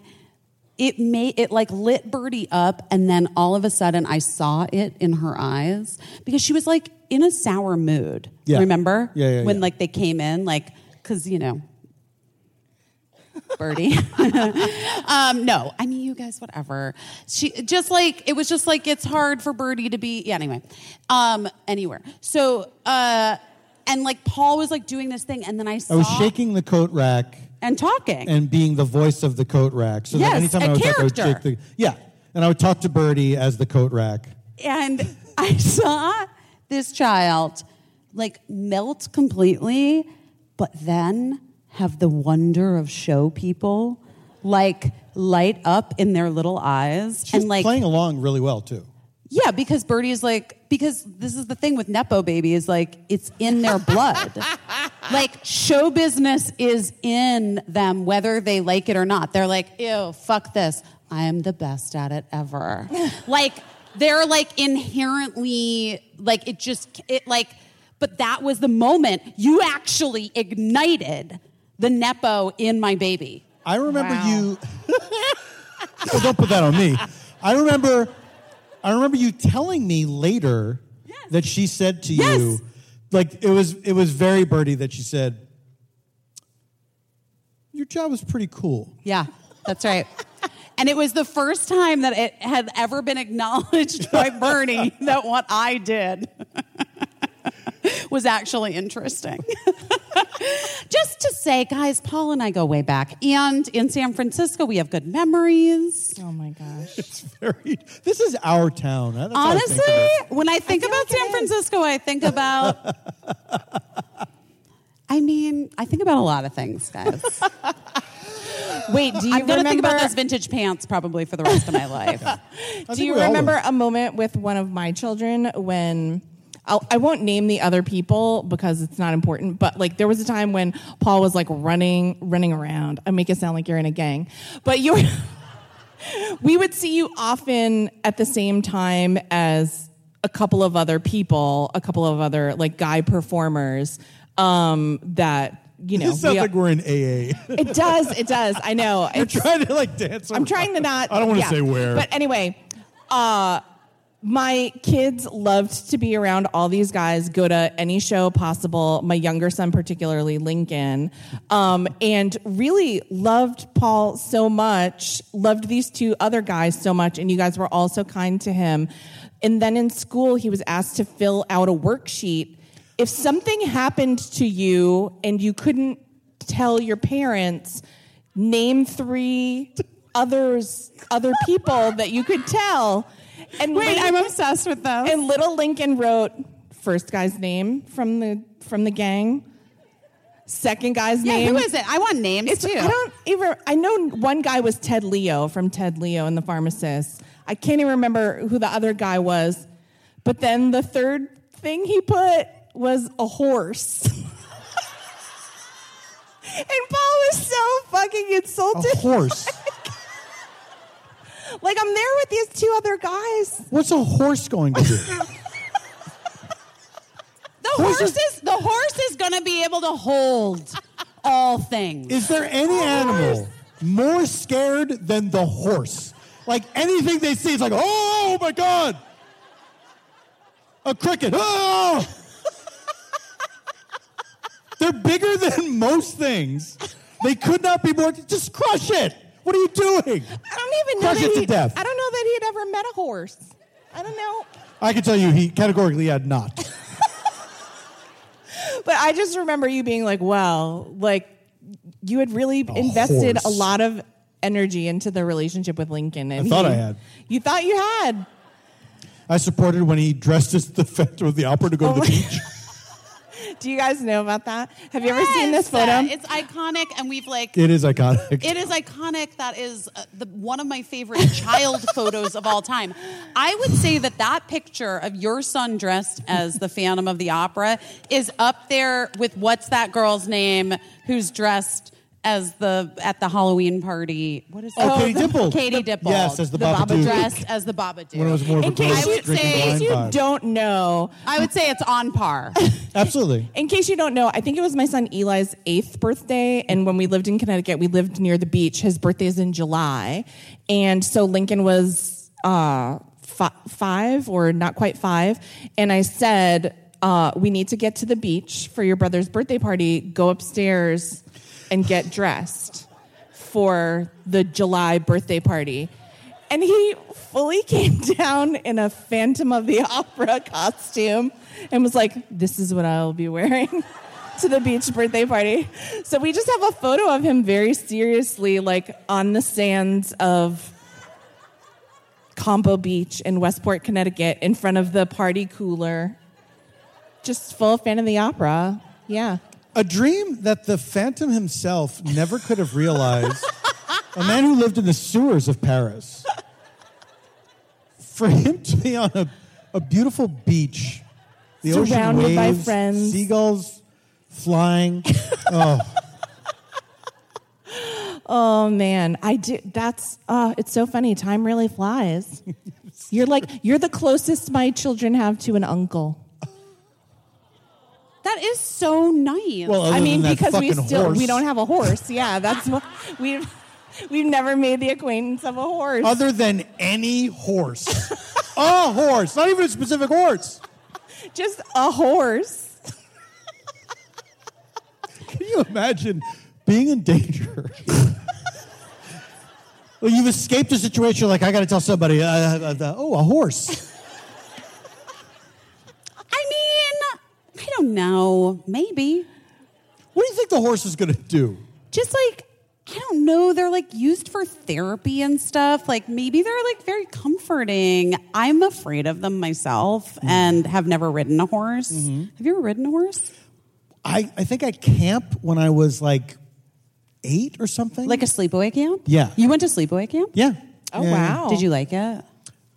it made it like lit Birdie up, and then all of a sudden I saw it in her eyes because she was like in a sour mood. Yeah. Remember? Yeah, yeah, When yeah. like they came in, like because you know. Birdie. um, no, I mean you guys, whatever. She just like it was just like it's hard for Birdie to be. Yeah. Anyway, um, anywhere. So, uh, and like Paul was like doing this thing, and then I saw I was shaking the coat rack and talking. and being the voice of the coat rack. So Yes, that anytime a I would talk, I would character. the yeah, and I would talk to Birdie as the coat rack. and I saw this child like melt completely, but then have the wonder of show people like light up in their little eyes She's and like playing along really well too. Yeah, because Birdie is like, because this is the thing with Nepo baby is like, it's in their blood. like, show business is in them, whether they like it or not. They're like, ew, fuck this. I am the best at it ever. like, they're like inherently, like, it just, it like, but that was the moment you actually ignited the Nepo in my baby. I remember Wow. you. well, don't put that on me. I remember. I remember you telling me later that she said to Yes. you, like it was it was very birdie that she said, "Your job was pretty cool." Yeah, that's right. And it was the first time that it had ever been acknowledged by Birdie that what I did was actually interesting. Just to say, guys, Paul and I go way back. And in San Francisco, we have good memories. Oh my gosh. It's very. This is our town. That's how I Honestly, when I think feel about like San. Francisco, I think about. I mean, I think about a lot of things, guys. Wait, do you I'm going to remember? think about those vintage pants probably for the rest of my life. I do you remember will. a moment with one of my children when I'll, I won't name the other people because it's not important, but like there was a time when Paul was like running, running around. I make it sound like you're in a gang, but you. we would see you often at the same time as a couple of other people, a couple of other like guy performers um, that you know. This sounds we- like we're in AA. it does. It does. I know. You're It's- trying to like dance. I'm trying to not. I don't want to yeah. say where. But anyway, uh, my kids loved to be around all these guys, go to any show possible. My younger son, particularly Lincoln, um, and really loved Paul so much, loved these two other guys so much, and you guys were all so kind to him. And then in school, he was asked to fill out a worksheet. If something happened to you and you couldn't tell your parents, name three others, other people that you could tell. And Wait, Lin- I'm obsessed with those. And little Lincoln wrote first guy's name from the from the gang, second guy's yeah, name. who is it? I want names It's, too. I don't even. I know one guy was Ted Leo from Ted Leo and the Pharmacist. I can't even remember who the other guy was. But then the third thing he put was a horse. and Paul was so fucking insulted. a insulted. horse. Like I'm there with these two other guys. What's a horse going to do? the Horse horse is- is the horse is going to be able to hold all things. Is there any animal more scared than the horse? Like anything they see, it's like, oh, oh my god, a cricket. Oh, they're bigger than most things. They could not be more. Just crush it. What are you doing? I don't even know Crush that it to he, death. I don't know that he had ever met a horse. I don't know. I can tell you, he categorically had not. But I just remember you being like, "Well, like you had really invested horse. a lot of energy into the relationship with Lincoln." And I thought he- I had. You thought you had. I supported when he dressed as the Phantom of the Opera to go to the Oh beach. Do you guys know about that? Have you ever seen this photo? It's iconic, and we've like. It is iconic. It is iconic. That is uh, the, one of my favorite child photos of all time. I would say that that picture of your son dressed as the Phantom of the Opera is up there with what's that girl's name who's dressed as the at the Halloween party. What is Oh, that? Katie Dipple. Katie Dipple. Yes, as the Baba Dressed as the Babadook. when it was more of a in case girls you, drinking in case you don't know, I would say it's on par. Absolutely. in case you don't know, I think it was my son Eli's eighth birthday, and when we lived in Connecticut, we lived near the beach. His birthday is in July, and so Lincoln was uh, fi- five or not quite five, and I said, uh, "We need to get to the beach for your brother's birthday party. Go upstairs and get dressed for the July birthday party." And he fully came down in a Phantom of the Opera costume and was like, This is what I'll be wearing to the beach birthday party. So we just have a photo of him very seriously, like on the sands of Compo Beach in Westport, Connecticut, in front of the party cooler. just full fan of the opera. Yeah. A dream that the Phantom himself never could have realized. a man who lived in the sewers of Paris. For him to be on a, a beautiful beach, the Surrounded ocean by waves, friends. seagulls flying. Oh, Oh man, I do. That's uh, it's so funny. Time really flies. You're like you're the closest my children have to an uncle. That is so nice. well, other I mean, than that because we still horse. we don't have a horse. Yeah, that's what we've we've never made the acquaintance of a horse. Other than any horse, a horse, not even a specific horse. Just a horse. Can you imagine being in danger? well, you've escaped a situation like I got to tell somebody. Uh, uh, uh, oh, a horse. I mean, I don't know. Maybe. What do you think the horse is going to do? Just like, I don't know. They're like used for therapy and stuff. Like maybe they're like very comforting. I'm afraid of them myself and have never ridden a horse. Have you ever ridden a horse? I, I think I camped when I was like eight or something. Like a sleepaway camp? Yeah. You went to sleepaway camp? yeah. Oh Yeah. wow. Did you like it?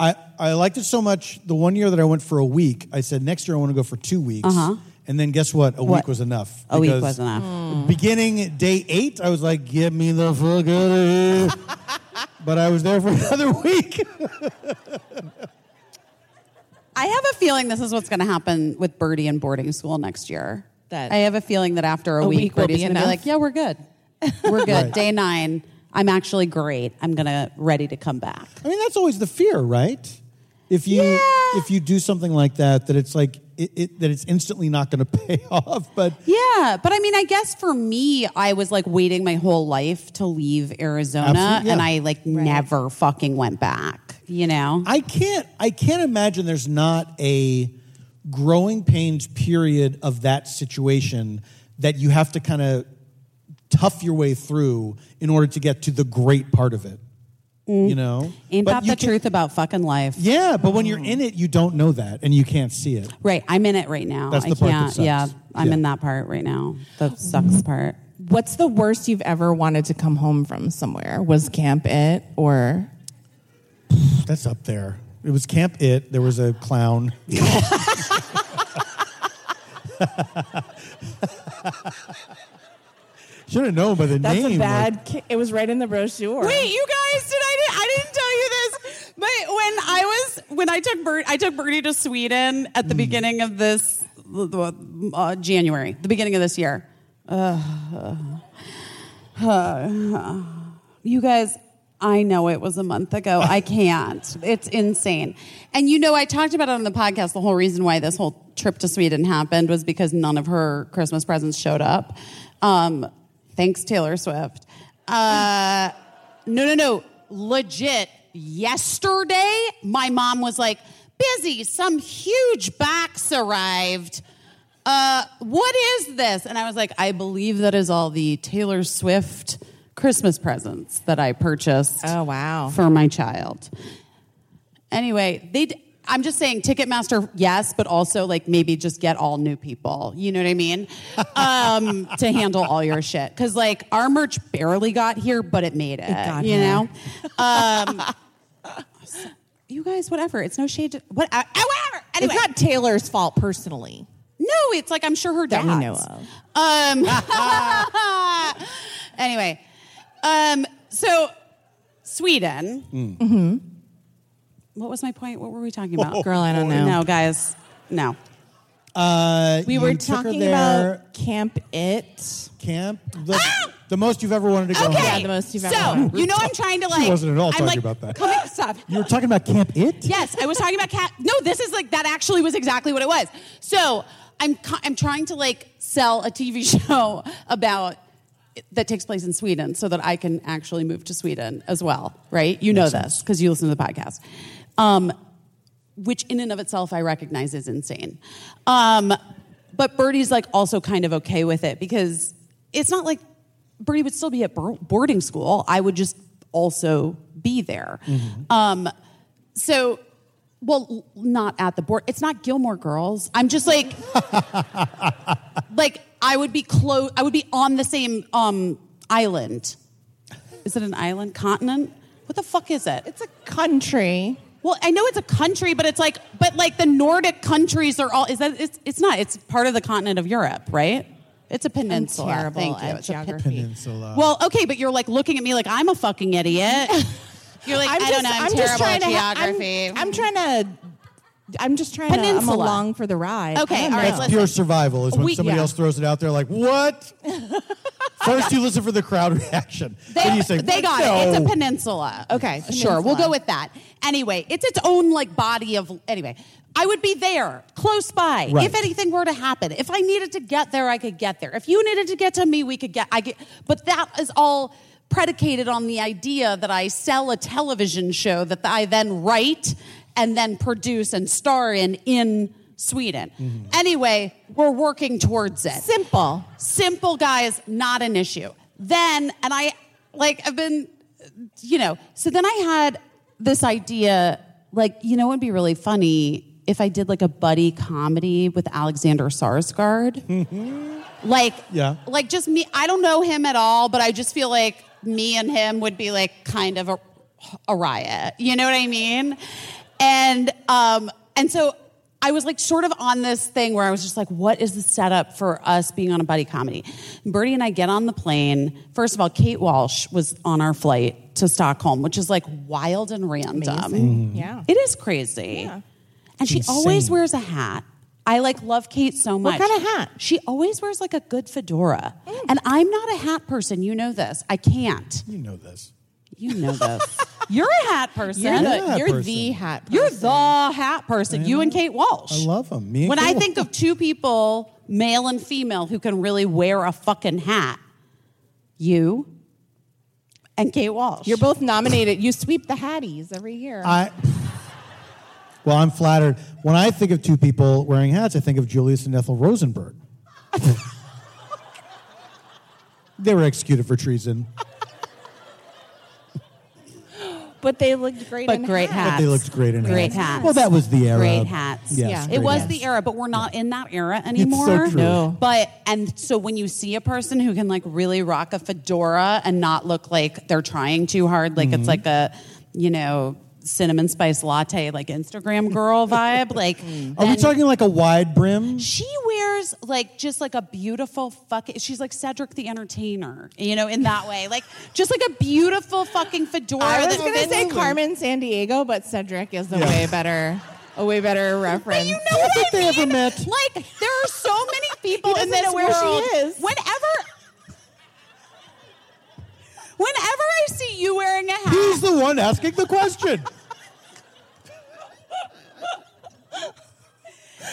I, I liked it so much. The one year that I went for a week, I said next year I want to go for two weeks. Uh-huh. And then guess what? A What? week was enough. A week was enough. Hmm. Beginning day eight, I was like, "Give me the fuck out of here!" but I was there for another week. I have a feeling this is what's going to happen with Birdie in boarding school next year. That- I have a feeling that after a, A week, week will Birdie's going to be like, "Yeah, we're good. We're good. Right. Day nine, I'm actually great. I'm gonna ready to come back." I mean, that's always the fear, right? If you Yeah. if you do something like that, that it's like it, it, that it's instantly not going to pay off. But Yeah, but I mean, I guess for me, I was like waiting my whole life to leave Arizona, yeah. and I like never fucking went back. You know? I can't I can't imagine there's not a growing pains period of that situation that you have to kind of tough your way through in order to get to the great part of it. You know, Mm. Ain't But that the can- truth about fucking life? Yeah, but when you're in it, you don't know that and you can't see it. Right. I'm in it right now. That's I the part that can't. sucks. Yeah, I'm Yeah. in that part right now. The sucks part. What's the worst you've ever wanted to come home from somewhere? Was camp it or That's up there. It was Camp It. There was a clown. Should have known by the that's name. a like- bad? ki- it was right in the brochure. Wait, you guys, did I? I didn't tell you this, but when I was when I took Bert, I took Birdie to Sweden at the beginning of this uh, January, the beginning of this year. Uh, uh, you guys, I know it was a month ago. I can't. It's insane. And you know, I talked about it on the podcast. The whole reason why this whole trip to Sweden happened was because none of her Christmas presents showed up. Um, thanks, Taylor Swift. Uh, no, no, no. Legit. Yesterday, my mom was like, busy. Some huge box arrived. Uh, what is this? And I was like, I believe that is all the Taylor Swift Christmas presents that I purchased. Oh, wow. For my child. Anyway, they. I'm just saying, Ticketmaster, yes, but also like maybe just get all new people. You know what I mean? Um, to handle all your shit, because like our merch barely got here, but it made it. got you here. know. Um, so- you guys, whatever. It's no shade. To, what? Uh, whatever. Anyway, It's not Taylor's fault personally. no, it's like I'm sure her That dad's. we know of. Um. anyway, um. So Sweden. Mm-hmm. What was my point? What were we talking about? Girl, I don't know. No, guys. No. Uh, We you were took her talking there, about Camp It. camp. The, the most you've ever wanted to go. Okay. home. Yeah, the most you've ever so wanted. you know I'm trying to like. wasn't at all I'm talking like, about that. Coming, stop. You were talking about Camp It. Yes, I was talking about cat. No, this is like that. Actually, was exactly what it was. So I'm co- I'm trying to like sell a TV show about that takes place in Sweden, so that I can actually move to Sweden as well. Right? You know this because you listen to the podcast. Um, which in and of itself I recognize is insane. Um, but Birdie's like also kind of okay with it because it's not like Birdie would still be at boarding school. I would just also be there. Um, so well, l- not at the board. It's not Gilmore Girls. I'm just like, like I would be close. I would be on the same um, island. Is it an island continent? What the fuck is it? It's a country. Well, I know it's a country, but it's like, but like the Nordic countries are all. Is that? It's, it's not. It's part of the continent of Europe, right? It's a peninsula. terrible Thank you. at It's a geography. Peninsula. well, okay, but you're like looking at me like I'm a fucking idiot. You're like, I don't know. I'm, terrible trying at to ha- I'm- I'm, trying to. I'm just trying to. I'm Peninsula. along for the ride. Okay, all right. That's listen. pure survival. Is when We- somebody yeah. else throws it out there, like what? First, you listen for the crowd reaction. They, you say, they got no. it. It's a peninsula. Okay, Sure, we'll go with that. Anyway, it's its own like body of anyway. I would be there, close by. Right. If anything were to happen, if I needed to get there, I could get there. If you needed to get to me, we could get. I get. But that is all predicated on the idea that I sell a television show that I then write and then produce and star in in Sweden. Mm-hmm. Anyway, we're working towards it Simple. simple guys not an issue then and i like i've been you know so then i had this idea like you know it would be really funny if i did like a buddy comedy with alexander skarsgård like Yeah. like just me i don't know him at all but i just feel like me and him would be like kind of a, a riot you know what i mean and um and so I was like sort of on this thing where I was just like, what is the setup for us being on a buddy comedy? And Birdie and I get on the plane. First of all, Kate Walsh was on our flight to Stockholm, which is like wild and random. Mm-hmm. Yeah. It is crazy. Yeah. And she Insane. always wears a hat. I like love Kate so much. What kind of hat? She always wears like a good fedora. Mm. And I'm not a hat person. You know this. I can't. You know this. You know this. You're a hat person. You're, the, hat you're person. the hat. You're person. the hat person. You and Kate Walsh. I love 'em. Me and when Kate I Walsh. think of two people, male and female, who can really wear a fucking hat, you and Kate Walsh. You're both nominated. You sweep the Hatties every year. I. Well, I'm flattered. When I think of two people wearing hats, I think of Julius and Ethel Rosenberg. they were executed for treason, but they looked great. But in great hats. hats. but they looked great in Great hats. hats. Well, that was the era. Great hats. Yes, Yeah. It was hats. the era, but we're not in that era anymore. so true. No. But and so when you see a person who can like really rock a fedora and not look like they're trying too hard, like Mm-hmm. it's like a, you know, cinnamon spice latte like Instagram girl vibe, like Are we talking like a wide brim? she wears like just like a beautiful fucking she's like Cedric the Entertainer, you know, in that way. Like just like a beautiful fucking fedora. I was going to say Carmen Sandiego, but Cedric is a Yeah. way better, a way better reference. You know I what think I they mean? ever met. Like there are so many people in doesn't this know where she world. is. Whenever, whenever I see you wearing a hat, He's the one asking the question.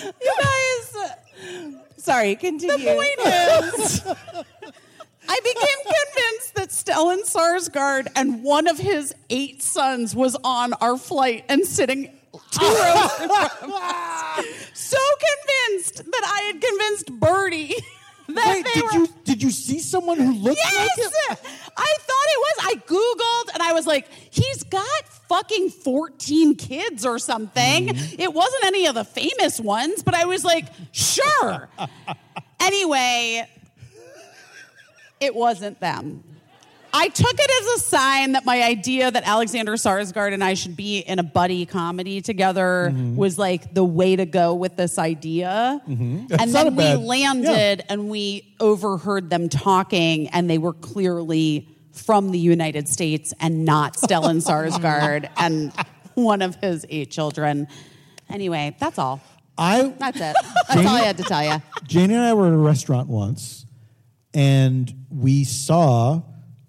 You guys. Sorry, continue. The point is, I became convinced that Stellan Skarsgård and one of his eight sons was on our flight and sitting two rows. So convinced that I had convinced Birdie that Wait, did were. you did you see someone who looked like Yes! him? I thought it was. I Googled and I was like, he's got fucking 14 kids or something. Mm-hmm. It wasn't any of the famous ones, but I was like, sure. anyway, it wasn't them. I took it as a sign that my idea that Alexander Skarsgård and I should be in a buddy comedy together Mm-hmm. was like the way to go with this idea. That's And then we bad- landed and we overheard them talking, and they were clearly from the United States and not Stellan Skarsgård and one of his eight children. Anyway, that's all. I That's it. That's all I had to tell you. Jane and I were at a restaurant once, and we saw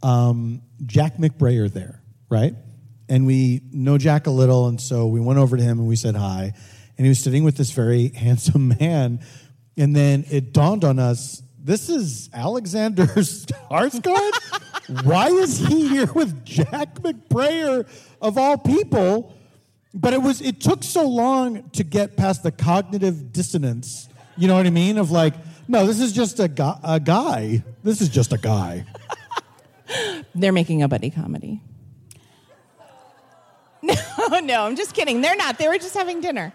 um, Jack McBrayer there, right? And we know Jack a little, and so we went over to him and we said hi. And he was sitting with this very handsome man. And then it dawned on us this is Alexander Skarsgård? Why is he here with Jack McBrayer of all people? But it was it took so long to get past the cognitive dissonance. You know what I mean? Of like, no, this is just a, gu- a guy. This is just a guy. They're making a buddy comedy. No, no, I'm just kidding. They're not. They were just having dinner.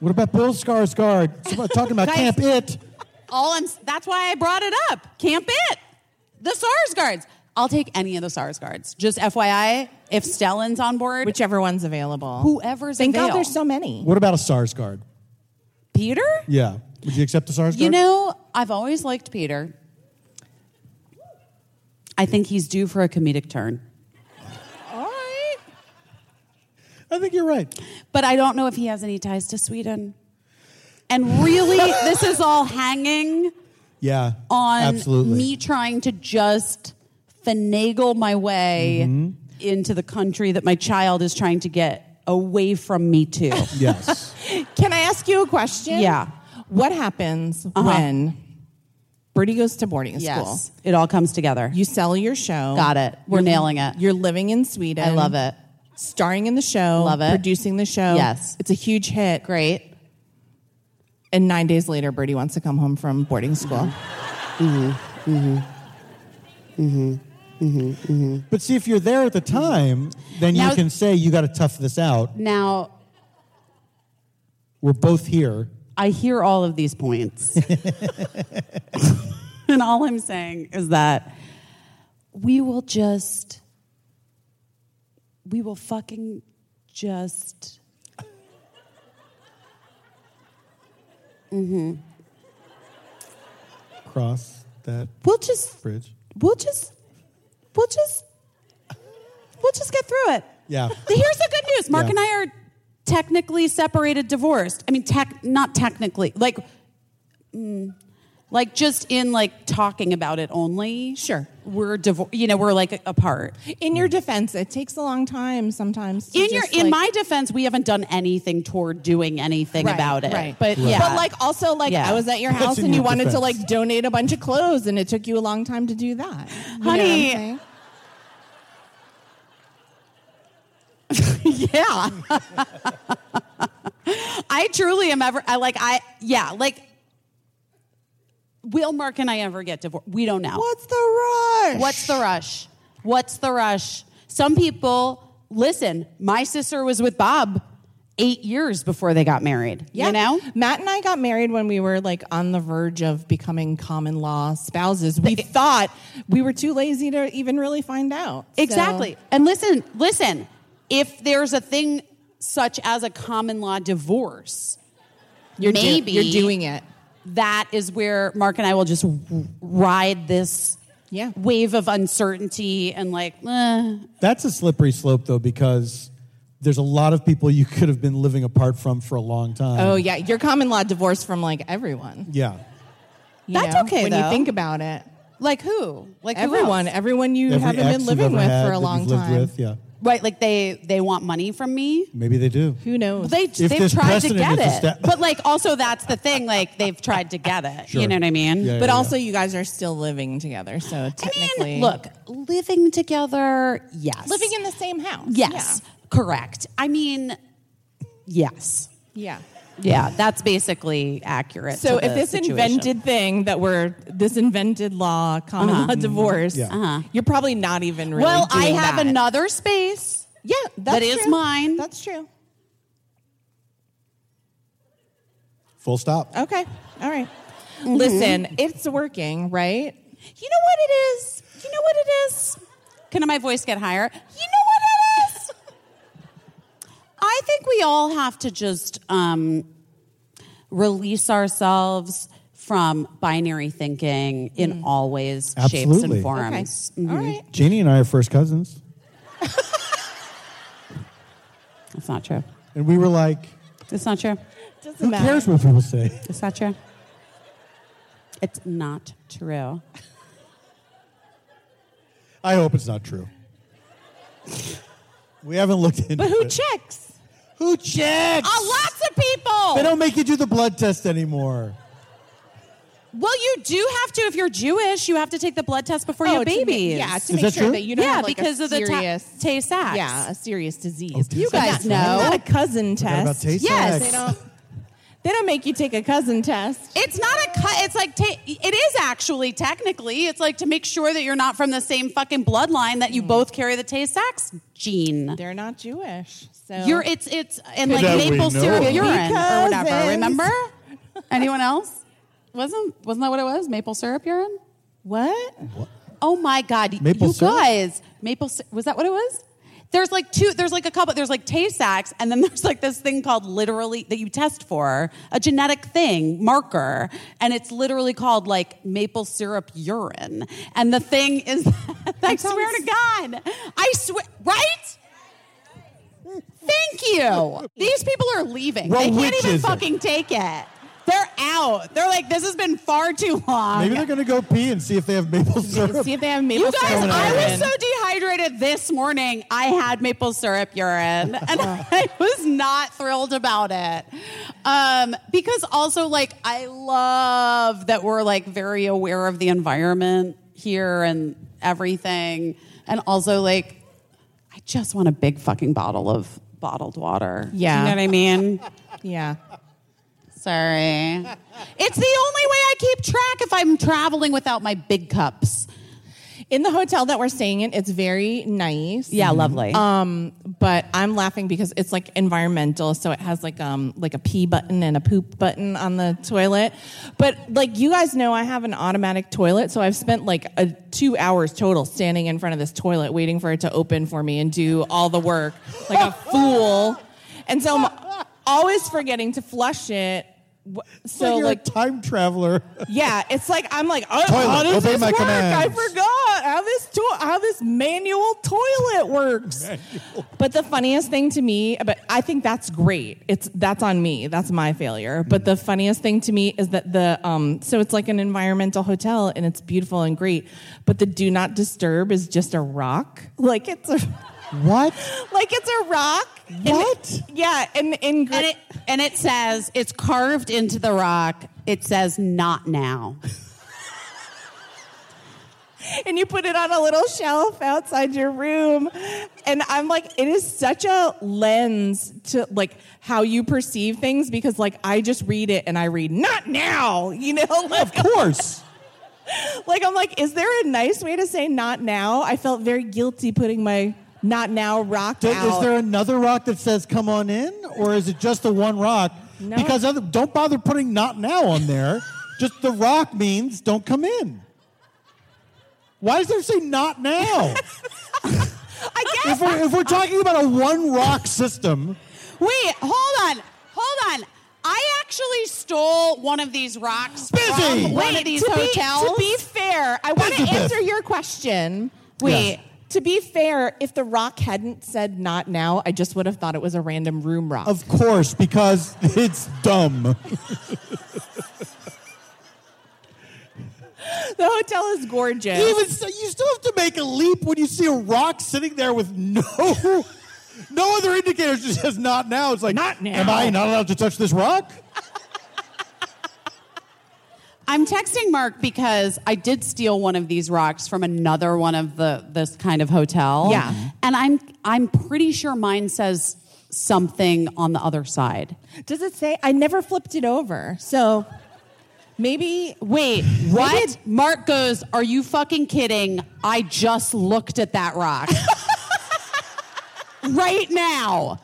What about Bill Skarsgård? Somebody talking about Guys. Camp It. All I'm that's why I brought it up. Camp it. The Skarsgårds. I'll take any of the Skarsgårds. Just FYI, if Stellan's on board, Whichever one's available. Whoever's available. Thank avail. God there's so many. What about a Skarsgård? Peter? Yeah. Would you accept a Skarsgård? You know, I've always liked Peter. I think he's due for a comedic turn. All right. I think you're right. But I don't know if he has any ties to Sweden. And really, this is all hanging Yeah. on absolutely. me trying to just finagle my way Mm-hmm. into the country that my child is trying to get away from me to. Yes. Can I ask you a question? Yeah. What happens Uh-huh. when Birdie goes to boarding school? yes. It all comes together. You sell your show. Got it. We're You're- nailing it. You're living in Sweden. I love it. Starring in the show. Love it. Producing the show. Yes. It's a huge hit. Great. And nine days later, Birdie wants to come home from boarding school. Mm-hmm. Mm-hmm. Mm-hmm. Mm-hmm, mm-hmm. But see, if you're there at the time, then you can say you got to tough this out. Now, We're both here. I hear all of these points. and all I'm saying is that we will just, we will fucking just. Mm-hmm. Cross that We'll just, bridge. we'll just, we'll just, we'll just get through it. Yeah. Here's the good news. Mark Yeah. and I are technically separated, divorced. I mean, tech, not technically, like, mm, like just in like talking about it only. Sure. we're divorced. You know, we're like apart. In your defense, it takes a long time sometimes. to In your, just, in like- my defense, we haven't done anything toward doing anything Right, about it. Right. But yeah, But like also like Yeah. I was at your house in and you your wanted to like donate a bunch of clothes and it took you a long time to do that. You know what I'm Honey, saying? yeah. I truly am ever. I like. I yeah. Like, will Mark and I ever get divorced? We don't know. What's the rush? What's the rush? What's the rush? Some people listen. My sister was with Bob eight years before they got married. Yeah. You know. Matt and I got married when we were like on the verge of becoming common law spouses. We thought we were too lazy to even really find out. So- Exactly. And listen, listen. If there's a thing such as a common law divorce, you're do- maybe you're doing it. that is where Mark and I will just w- ride this Yeah. wave of uncertainty and like, eh. That's a slippery slope, though, because there's a lot of people you could have been living apart from for a long time. Oh yeah, you're common law divorce from like everyone. yeah. you That's know, okay, when though. you think about it. like who? Like who Everyone, else? everyone you Every haven't been living with had for a long you've lived time. With, yeah. Right, like they they want money from me. Maybe they do. Who knows? They If they've this tried to precedent get is it, esta- but like also that's the thing. Like they've tried to get it. Sure. You know what I mean? Yeah, but yeah, also, you guys are still living together, so I technically, mean, look, living together, yes. living in the same house. yes, correct. I mean, yes, Yeah. yeah. Yeah, that's basically accurate. So to if the this situation. invented thing that we're this invented law, common Uh-huh. law divorce, Yeah. Uh-huh. you're probably not even really. well, I have that. another space. Yeah, that's that is true. mine. That's true. Full stop. Okay. All right. Mm-hmm. Listen, it's working, right? You know what it is? You know what it is? Can my voice get higher? You know what it is? I think we all have to just um, release ourselves from binary thinking in all ways, shapes, and forms. Okay. All right. Janie and I are first cousins. That's not true. And we were like, It's not true. Doesn't who matter. cares what people say? It's not true. It's not true. I hope it's not true. We haven't looked into it. But who it. checks? Who checks? Oh, lots of people. They don't make you do the blood test anymore. well, you do have to if you're Jewish. You have to take the blood test before you Oh, have to ma- babies. yeah, to Is make that sure true? that you don't yeah, have like because a of the ta- serious, Tay Sachs. yeah, a serious disease. Oh, You guys know. Not a cousin Forgot about test. Tay Yes. They don't. They don't make you take a cousin test. It's not a cut. It's like ta- it is actually technically. It's like to make sure that you're not from the same fucking bloodline that you mm. both carry the Tay Sachs gene. They're not Jewish. So You're it's it's and like That we maple know syrup of. urine or whatever. Cousins. Remember? Anyone else? Wasn't wasn't that what it was? Maple syrup urine? what? Oh my god, Maple you syrup? guys! Maple sy- was that what it was? There's like two. There's like a couple. There's like Tay Sachs, and then there's like this thing called literally that you test for a genetic thing marker, and it's literally called like maple syrup urine. And the thing is, I swear to God, I swear, right? Thank you. These people are leaving. Well, they can't even it? fucking take it. They're out. They're like, this has been far too long. Maybe they're going to go pee and see if they have maple syrup. See if they have maple syrup. You guys. I was so dehydrated this morning. I had maple syrup urine, and I was not thrilled about it. Um, because also, like, I love that we're like very aware of the environment here and everything, and also like, I just want a big fucking bottle of bottled water. Yeah. you know what I mean. yeah. Sorry, it's the only way I keep track if I'm traveling without my big cups. In the hotel that we're staying in, it's very nice. Yeah, lovely. Um, but I'm laughing because it's like environmental, so it has like um like a pee button and a poop button on the toilet. But like you guys know, I have an automatic toilet, so I've spent like a two hours total standing in front of this toilet waiting for it to open for me and do all the work like a fool. And so I'm always forgetting to flush it. Wh- so So you're like a time traveler. yeah, it's like I'm like, oh, Toilet, how does obey this my work? I forgot how this to- how this manual toilet works. But the funniest thing to me, but I think that's great. It's that's on me. That's my failure. But the funniest thing to me is that the um, so it's like an environmental hotel and it's beautiful and great. But the do not disturb is just a rock. Like it's a what? like it's a rock. And- What? yeah, and in And it and it says it's carved into the rock. It says not now. and you put it on a little shelf outside your room and i'm like it is such a lens to like how you perceive things because like i just read it and i read not now you know like, Of course. like i'm like is there a nice way to say not now i felt very guilty putting my not now rock Th- out Is there another rock that says "Come on in," or is it just the one rock? No. Because other, don't bother putting "Not now" on there. just the rock means don't come in. Why does there say "Not now"? i guess if, we're, if we're talking about a one rock system, Wait, hold on, hold on. I actually stole one of these rocks Busy! from one Wait, of these to be- hotels. to be fair i want to answer your question Wait. Yes. To be fair, if the rock hadn't said not now, I just would have thought it was a random room rock. of course, because it's dumb. the hotel is gorgeous. Even so, you still have to make a leap when you see a rock sitting there with no no other indicators. Just says "Not now." It's like, Not now. Am I not allowed to touch this rock? I'm texting Mark because I did steal one of these rocks from another one of the this kind of hotel. Yeah. and I'm I'm pretty sure mine says something on the other side. Does it say? I never flipped it over. So maybe. Wait, what? Mark goes, Are you fucking kidding? I just looked at that rock. right now.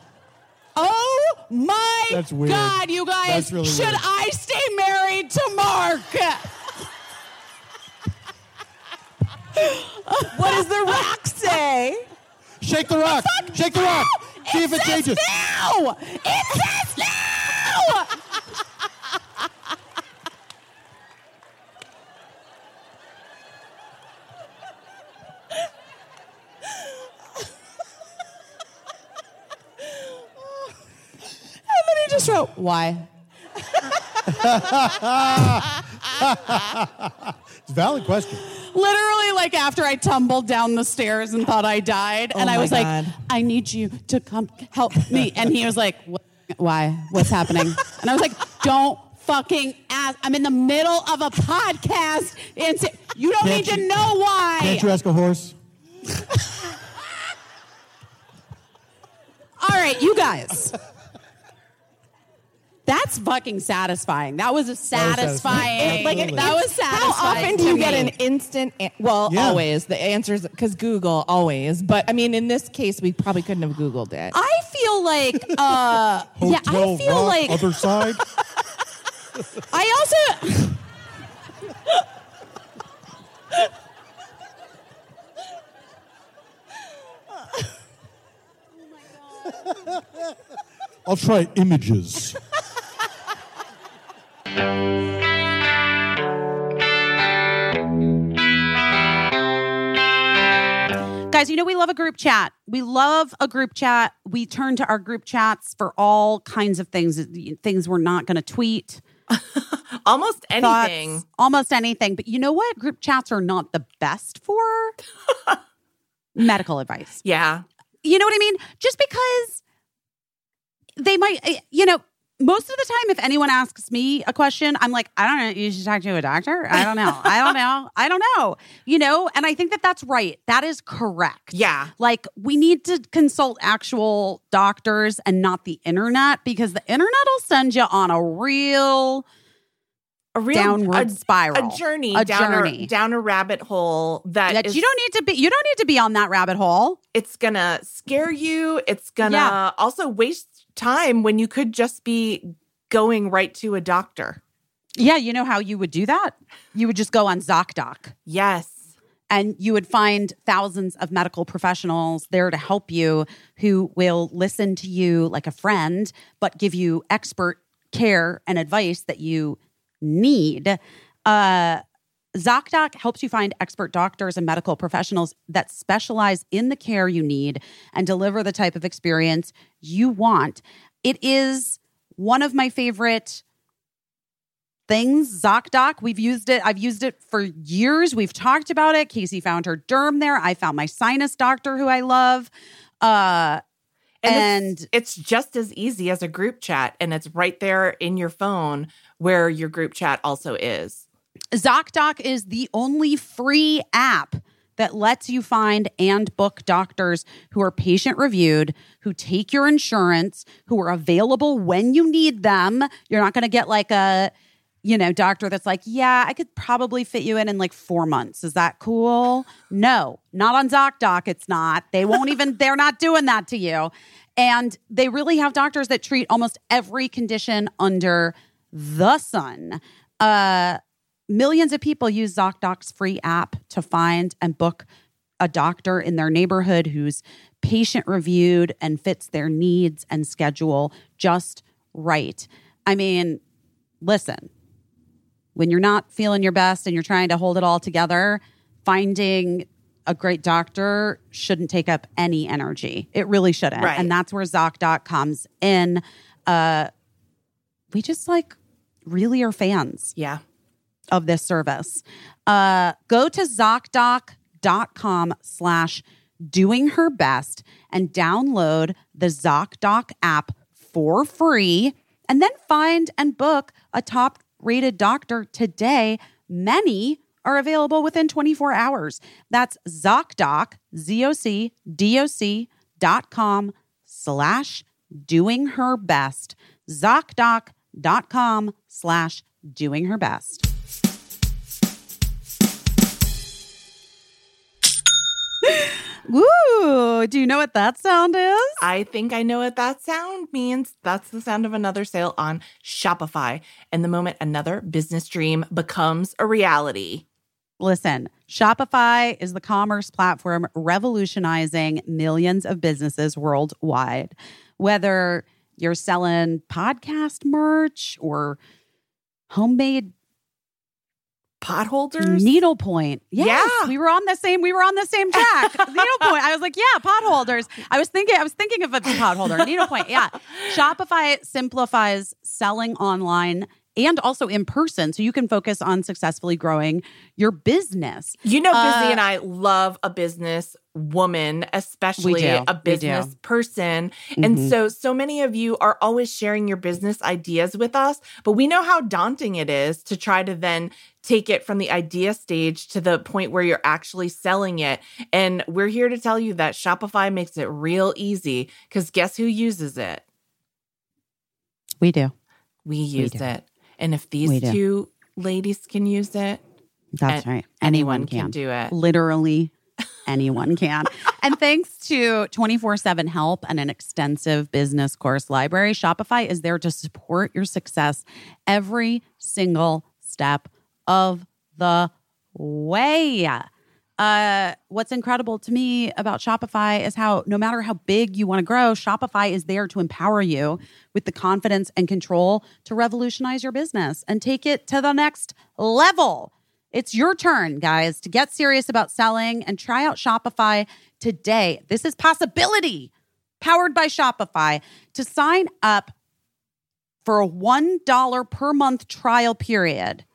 Oh my That's weird. God, you guys. That's really should weird. I stay married to Mark? What does the rock say? Shake the rock. Shake the rock. See if it says changes. No! It says no! And just wrote, Why? It's a valid question. Literally, like after I tumbled down the stairs and thought I died, oh and I was God. like, "I need you to come help me." And he was like, "What- "Why? What's happening?" And I was like, "Don't fucking ask. I'm in the middle of a podcast, and say- you don't Can't need to know why." Can't you ask a horse? All right, you guys. That's fucking satisfying. That was a satisfying. satisfying. like Absolutely. that was satisfying. How often do to you get an instant? An- well, Yeah. always the answers because Google always. But I mean, in this case, we probably couldn't have Googled it. I feel like, uh, yeah, I Hotel feel Rock, like other side. I also. Oh my God I'll try images. Guys, you know we love a group chat. We love a group chat. We turn to our group chats for all kinds of things, things we're not going to tweet, Almost thoughts, anything. almost anything. But you know what? Group chats are not the best for medical advice. Yeah. You know what I mean? Just because they might, eh, you know, most of the time, if anyone asks me a question, I'm like, I don't know. You should talk to a doctor. I don't know. I don't know. I don't know. You know, and I think that that's right. That is correct. Yeah. Like we need to consult actual doctors and not the internet because the internet will send you on a real A real downward a, spiral. A journey A down journey. a down a rabbit hole that, that is- you don't need to be. You don't need to be on that rabbit hole. it's gonna scare you. It's gonna Yeah. also waste time when you could just be going right to a doctor. Yeah, you know how you would do that? You would just go on ZocDoc. Yes. and you would find thousands of medical professionals there to help you who will listen to you like a friend but give you expert care and advice that you need uh ZocDoc helps you find expert doctors and medical professionals that specialize in the care you need and deliver the type of experience you want. It is one of my favorite things. ZocDoc, we've used it. I've used it for years. We've talked about it. Caissie found her derm there. I found my sinus doctor who I love. Uh, And, and it's, it's just as easy as a group chat and it's right there in your phone where your group chat also is. ZocDoc is the only free app that lets you find and book doctors who are patient reviewed, who take your insurance, who are available when you need them. You're not going to get like a, you know, doctor that's like, yeah, I could probably fit you in in like four months. Is that cool? No, not on ZocDoc. It's not. They won't even, they're not doing that to you. And they really have doctors that treat almost every condition under the sun. Uh, millions of people use ZocDoc's free app to find and book a doctor in their neighborhood who's patient reviewed and fits their needs and schedule just right. I mean, listen, when you're not feeling your best and you're trying to hold it all together, finding a great doctor shouldn't take up any energy. It really shouldn't. Right. And that's where ZocDoc comes in. Uh, we just like really are fans Yeah. Of this service. Uh, go to ZocDoc.com slash doing her best and download the ZocDoc app for free and then find and book a top rated doctor today. Many are available within 24 hours. That's ZocDoc, Z-O-C-D-O-C dot com slash doing her best. ZocDoc.com slash doing her best. Woo! Do you know what that sound is? I think I know what that sound means. That's the sound of another sale on Shopify. And the moment another business dream becomes a reality. Listen, Shopify is the commerce platform revolutionizing millions of businesses worldwide. Whether you're selling podcast merch or homemade Potholders? needlepoint. Yes, Yeah. we were on the same. We were on the same track. needlepoint. I was like, yeah, potholders. I was thinking. I was thinking of a potholder. Needlepoint. Yeah. Shopify simplifies selling online and also in person, so you can focus on successfully growing your business. You know, Busy Uh, and I love a business woman, especially do. a business person. And Mhm. so, so many of you are always sharing your business ideas with us, but we know how daunting it is to try to then take it from the idea stage to the point where you're actually selling it. And we're here to tell you that Shopify makes it real easy because guess who uses it? We do. We use do. it. And if these two ladies can use it, That's right. anyone can do it. Literally anyone can. and thanks to 24 7 help and an extensive business course library, Shopify is there to support your success every single step of the way. Uh, what's incredible to me about Shopify is how no matter how big you want to grow, Shopify is there to empower you with the confidence and control to revolutionize your business and take it to the next level. It's your turn, guys, to get serious about selling and try out Shopify today. This is possibility powered by Shopify. To sign up for a $1 per month trial period,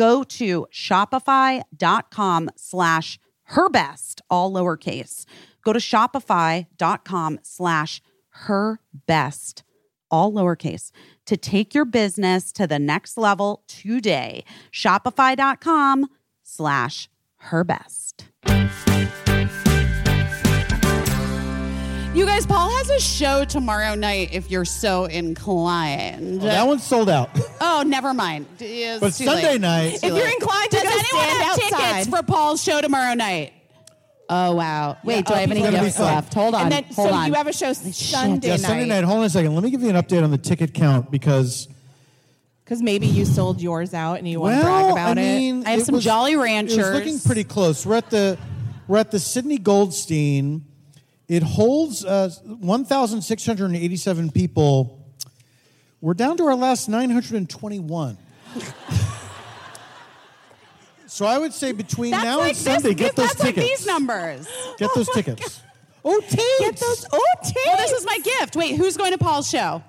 go to shopify.com slash her best, all lowercase. Go to shopify.com slash her best, all lowercase, to take your business to the next level today. Shopify.com slash her You guys, Paul has a show tomorrow night if you're so inclined. Oh, that one's sold out. oh, never mind. It's But too Sunday late. night- It's too If you're late. inclined to Does go anyone stand have outside? tickets for Paul's show tomorrow night? Oh wow! Wait, do Yeah, I have any people gonna be gifts fun. left? Hold on, and then hold so on. you have a show Sunday yeah, night. Sunday night. Hold on a second. Let me give you an update on the ticket count because Because maybe you sold yours out and you want well, to brag about I it. I have it some was- Jolly It was looking pretty close. We're at the we're at the Sydney Goldstein. It holds uh, 1,687 people. We're down to our last 921. so I would say between That's now like and Sunday, get those that's like tickets. these numbers. Get those tickets. Oh, tapes. Get those. Oh, tapes. Well, this is my gift. Wait, who's going to Paul's show?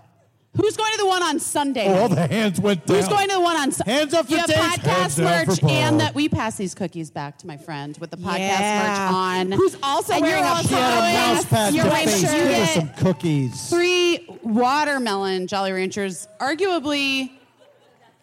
Who's going to the one on Sunday? Oh, all night? the hands went down. Who's going to the one on Sunday? Hands up for you have tapes, podcast hands down merch for Paul. and that we pass these cookies back to my friend with the podcast Yeah. merch on. Who's also And wearing you're a also She had a going- mouse pad you're to going face. to Give us some cookies. three watermelon Jolly Ranchers, arguably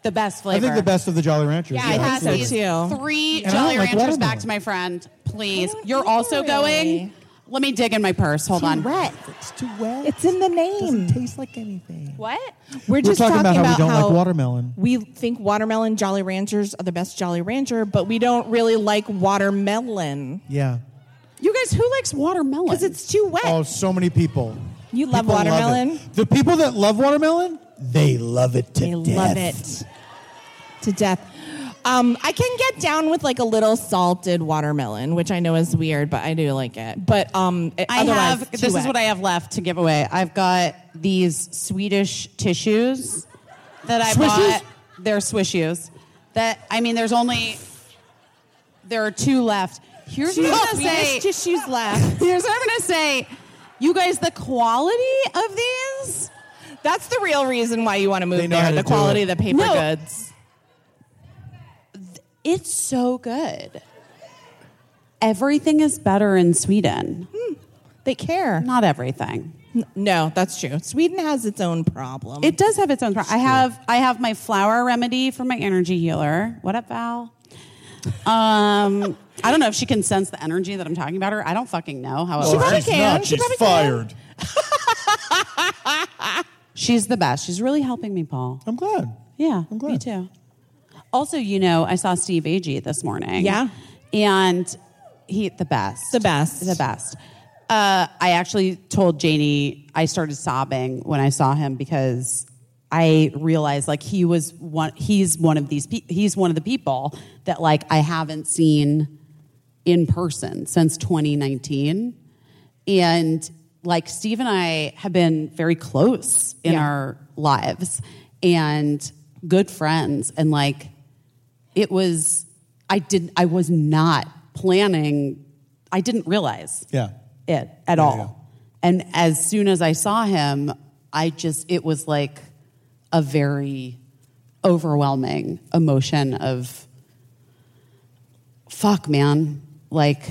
the best flavor. I think the best of the Jolly Ranchers. Yeah, I I think so these too. three And I don't Jolly like Ranchers back to my friend, please. You're also really. going. Let me dig in my purse. Hold on. wet. It's too wet. It's in the name. doesn't taste like anything. What? We're We're just talking about how we don't like watermelon. We think watermelon Jolly Ranchers are the best Jolly Rancher, but we don't really like watermelon Yeah. You guys, who likes watermelon? because it's too wet. Oh, so many people. you love People watermelon. it. The people that love watermelon, they love it to They death. love it to death. Um, I can get down with like a little salted watermelon, which I know is weird, but I do like it. But um, it- I otherwise, have. too This is wet. what I have left to give away. I've got these Swedish tissues that I Swishes? bought. They're swishes. That I mean, there's only there are two left. Here's what I'm gonna say. tissues left. Here's what I'm gonna say. You guys, the quality of these. That's the real reason why you want to move They know how there. to The do quality it. of the paper No. goods. It's so good. Everything is better in Sweden. They care. Not everything. No, that's true. Sweden has its own problem. It does have its own. Pro- I have I have my flower remedy for my energy healer. What up, Val? Um, I don't know if she can sense the energy that I'm talking about her. I don't fucking know how it She works. probably can. She probably can. She's the best. She's really helping me, Paul. I'm glad. Yeah, I'm glad. me too. Also, you know, I saw Steve Agee this morning. Yeah. and he the best, The best. the best. Uh, I actually told Janie I started sobbing when I saw him because I realized like he was one. He's one of these. Pe- he's one of the people that like I haven't seen in person since 2019, and like Steve and I have been very close in Yeah. our lives and good friends, and like it was. I didn't. I was not planning. I didn't realize Yeah. it at all. And as soon as I saw him, I just, it was like a very overwhelming emotion of, fuck, man. Like,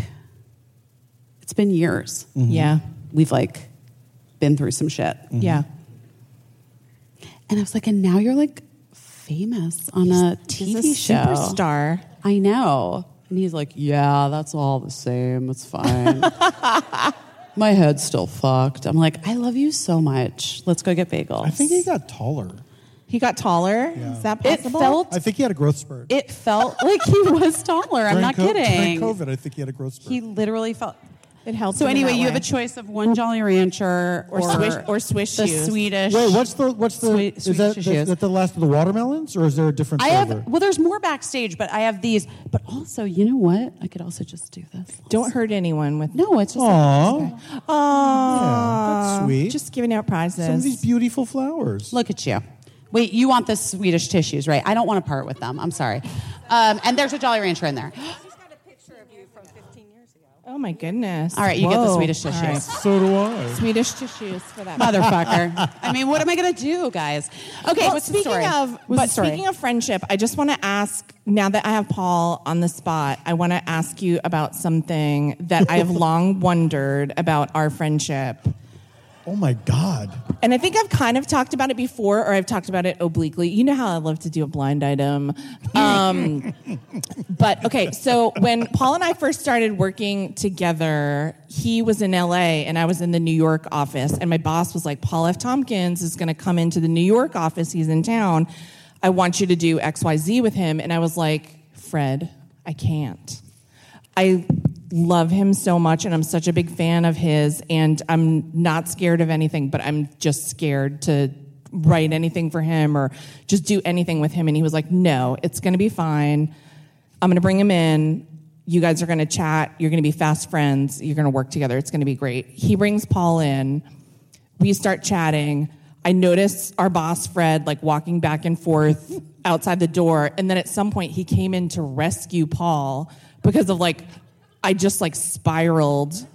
it's been years. Mm-hmm. yeah, We've like been through some shit. yeah. And I was like, and now you're like famous on a He's TV a show. superstar. I know. And he's like, yeah, that's all the same. It's fine. My head's still fucked. I'm like, I love you so much. Let's go get bagels. I think he got taller. He got taller. Is that possible? It felt I think he had a growth spurt. it felt like he was taller. I'm not co- kidding. During COVID, I think he had a growth spurt. He literally felt. It helps. So anyway, that you have a choice of one Jolly Rancher Or swish- or swish the shoes. Swedish. Wait, what's the what's the Sweet- is sweet that, shoes. is that the last of the watermelons or is there a different I flavor? have well, there's more backstage, but I have these. But also, you know what? I could also just do this. Don't hurt anyone with. No, it's just. Aw, Aww. that's sweet. Just giving out prizes. some of these beautiful flowers. Look at you. Wait, you want the Swedish tissues, right? I don't want to part with them. I'm sorry. Um, and there's a Jolly Rancher in there. Oh my goodness. All right, you get the Swedish tissues. right. So do I. Swedish tissues for that. Motherfucker. I mean, what am I going to do, guys? Okay, Well, what's the speaking story? of, What's but the story? speaking of friendship, I just want to ask. Now that I have Paul on the spot, I want to ask you about something that I have long wondered about our friendship. Oh my God. And I think I've kind of talked about it before, or I've talked about it obliquely. You know how I love to do a blind item. Um, but okay, so when Paul and I first started working together, he was in LA and I was in the New York office. And my boss was like, Paul F. Tompkins is going to come into the New York office. He's in town. I want you to do XYZ with him. And I was like, Fred, I can't. I love him so much and I'm such a big fan of his and I'm not scared of anything, but I'm just scared to write anything for him or just do anything with him. And he was like, no, it's going to be fine. I'm going to bring him in. You guys are going to chat. You're going to be fast friends. You're going to work together. It's going to be great. He brings Paul in. We start chatting. I notice our boss, Fred, like walking back and forth outside the door. And then at some point, he came in to rescue Paul because of like, I just like spiraled.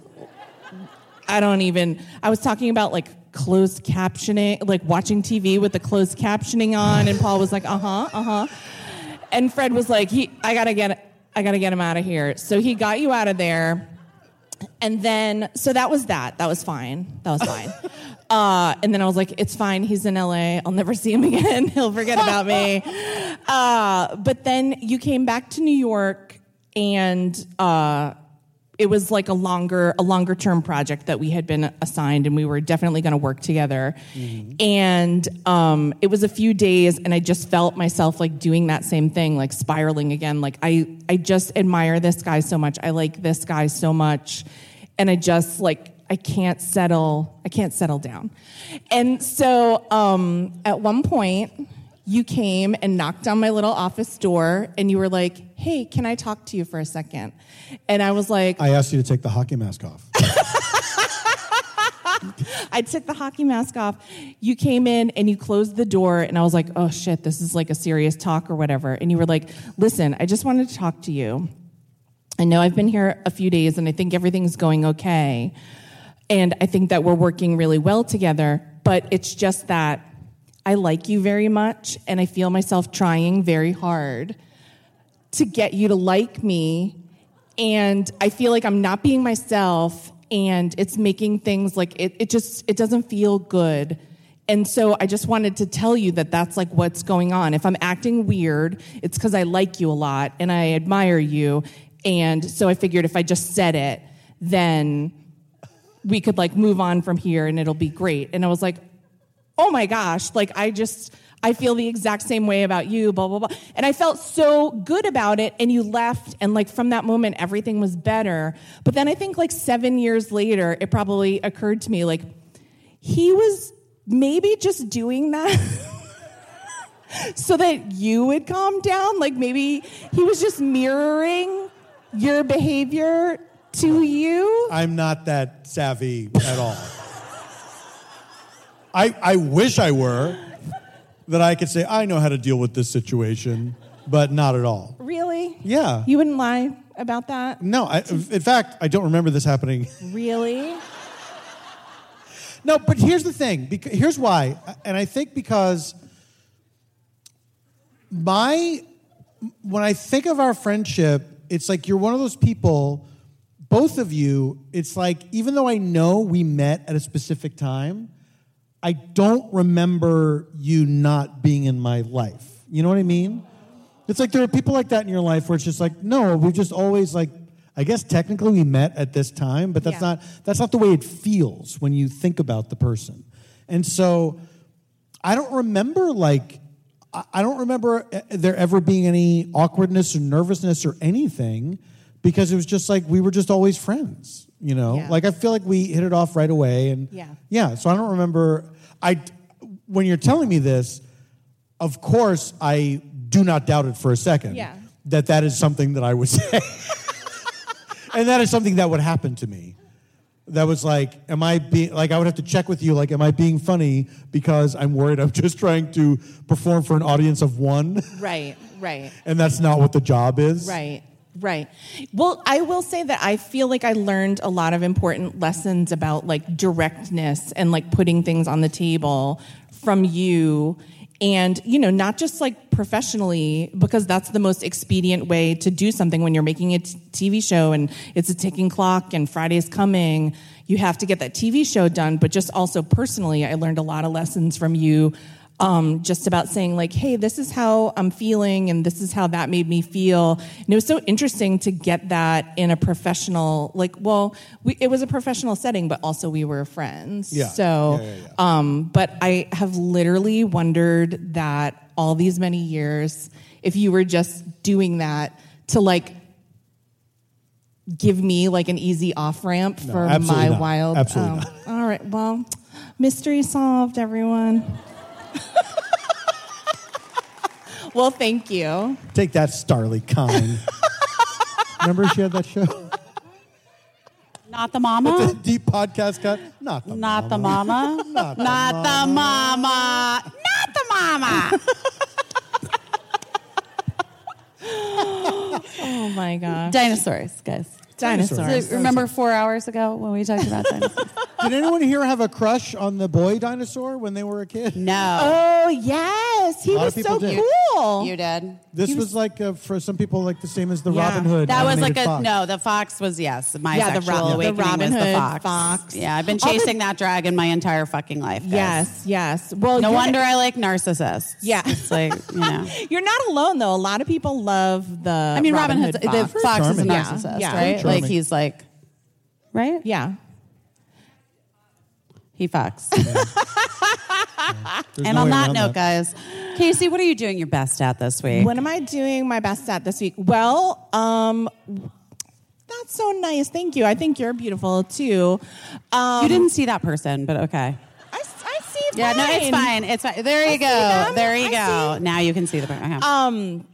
I don't even, I was talking about like closed captioning, like watching TV with the closed captioning on. And Paul was like, uh huh, uh huh. And Fred was like, he, I gotta get, I gotta get him out of here. So he got you out of there. And then, so that was that. That was fine. That was fine. Uh, and then I was like, it's fine. He's in LA. I'll never see him again. He'll forget about me. Uh, but then you came back to New York and, uh, it was like a longer a longer term project that we had been assigned and we were definitely going to work together. And um, it was a few days and i just felt myself like doing that same thing like spiraling again. Like i i just admire this guy so much. I like this guy so much. And i just like i can't settle i can't settle down. And so um, at one point you came and knocked on my little office door and you were like, hey, can I talk to you for a second? And I was like, I asked you to take the hockey mask off. I took the hockey mask off. You came in and you closed the door, and I was like, oh shit, this is like a serious talk or whatever. And you were like, listen, I just wanted to talk to you. I know I've been here a few days and I think everything's going okay. And I think that we're working really well together, but it's just that I like you very much and I feel myself trying very hard to get you to like me. And I feel like I'm not being myself and it's making things like it, it just, it doesn't feel good. And so I just wanted to tell you that that's like what's going on. If I'm acting weird, it's because I like you a lot and I admire you. And so I figured if I just said it, then we could like move on from here and it'll be great. And I was like, oh my gosh, like I just, I feel the exact same way about you, blah, blah, blah. And I felt so good about it. And you left. And like from that moment, everything was better. But then I think like seven years later, it probably occurred to me like, he was maybe just doing that. so that you would calm down. Like maybe he was just mirroring your behavior to you. I'm not that savvy at all. I, I wish I were, that I could say, I know how to deal with this situation, but not at all. Really? Yeah. You wouldn't lie about that? No, I, in fact, I don't remember this happening. Really? No, but here's the thing. Because, here's why. And I think because my, when I think of our friendship, it's like you're one of those people, both of you, it's like even though I know we met at a specific time, I don't remember you not being in my life. You know what I mean? It's like there are people like that in your life where it's just like, no, we just always like, I guess technically we met at this time, but that's Yeah. not that's not the way it feels when you think about the person. And so I don't remember like I, don't remember there ever being any awkwardness or nervousness or anything because it was just like we were just always friends. You know, Yeah. like I feel like we hit it off right away, and Yeah. yeah. So I don't remember. I when you're telling me this, of course I do not doubt it for a second. Yeah. That that is something that I would say, and that is something that would happen to me. That was like, am I being like I would have to check with you, like, am I being funny because I'm worried I'm just trying to perform for an audience of one, Right, right. and that's not what the job is. Right, right. Well, I will say that I feel like I learned a lot of important lessons about like directness and like putting things on the table from you. And, you know, not just like professionally, because that's the most expedient way to do something when you're making a t- TV show and it's a ticking clock and Friday's coming. You have to get that TV show done. But just also personally, I learned a lot of lessons from you um, just about saying like, "Hey, this is how I'm feeling, and this is how that made me feel." And it was so interesting to get that in a professional, like, well, we, it was a professional setting, but also we were friends. Yeah. So, Yeah, yeah, Um, but I have literally wondered that all these many years, if you were just doing that to like give me like an easy off ramp for my not. wild. Absolutely um, not. All right. Well, mystery solved, everyone. Well, thank you. Take that, Starlee Kine. Remember she had that show? Not the mama. the deep podcast cut? Not the mama. Not the mama. mama. Not the Not the mama. Not the mama. Oh my gosh. Dinosaurs, guys. Dinosaurs. So remember four hours ago when we talked about dinosaurs? Did anyone here have a crush on the boy dinosaur when they were a kid? No. Oh yes, he was so did. cool. You did. This was, like uh, for some people like the same as the Yeah. Robin Hood. That was like a Fox. no. The fox was yes. My Yeah, the sexual Ro- the awakening Robin was the Hood fox. fox. Yeah, I've been All the- chasing that dragon my entire fucking life. guys. Yes, yes. Well, No wonder I like narcissists. Yeah. it's like you know. You're not alone though. A lot of people love the. I mean, Robin, Hood Hood, the fox. fox is a charming. Yeah, narcissist, yeah. right? Very Like he's like, right? Yeah. He fucks. There's and no on that around note, guys, Caissie, what are you doing your best at this week? What am I doing my best at this week? Well, um, that's so nice. Thank you. I think you're beautiful too. Um, you didn't see that person, but okay. I, I see. Yeah, no, it's fine. It's fine. There you I go. There you I go. see- Now you can see the. Okay. Um,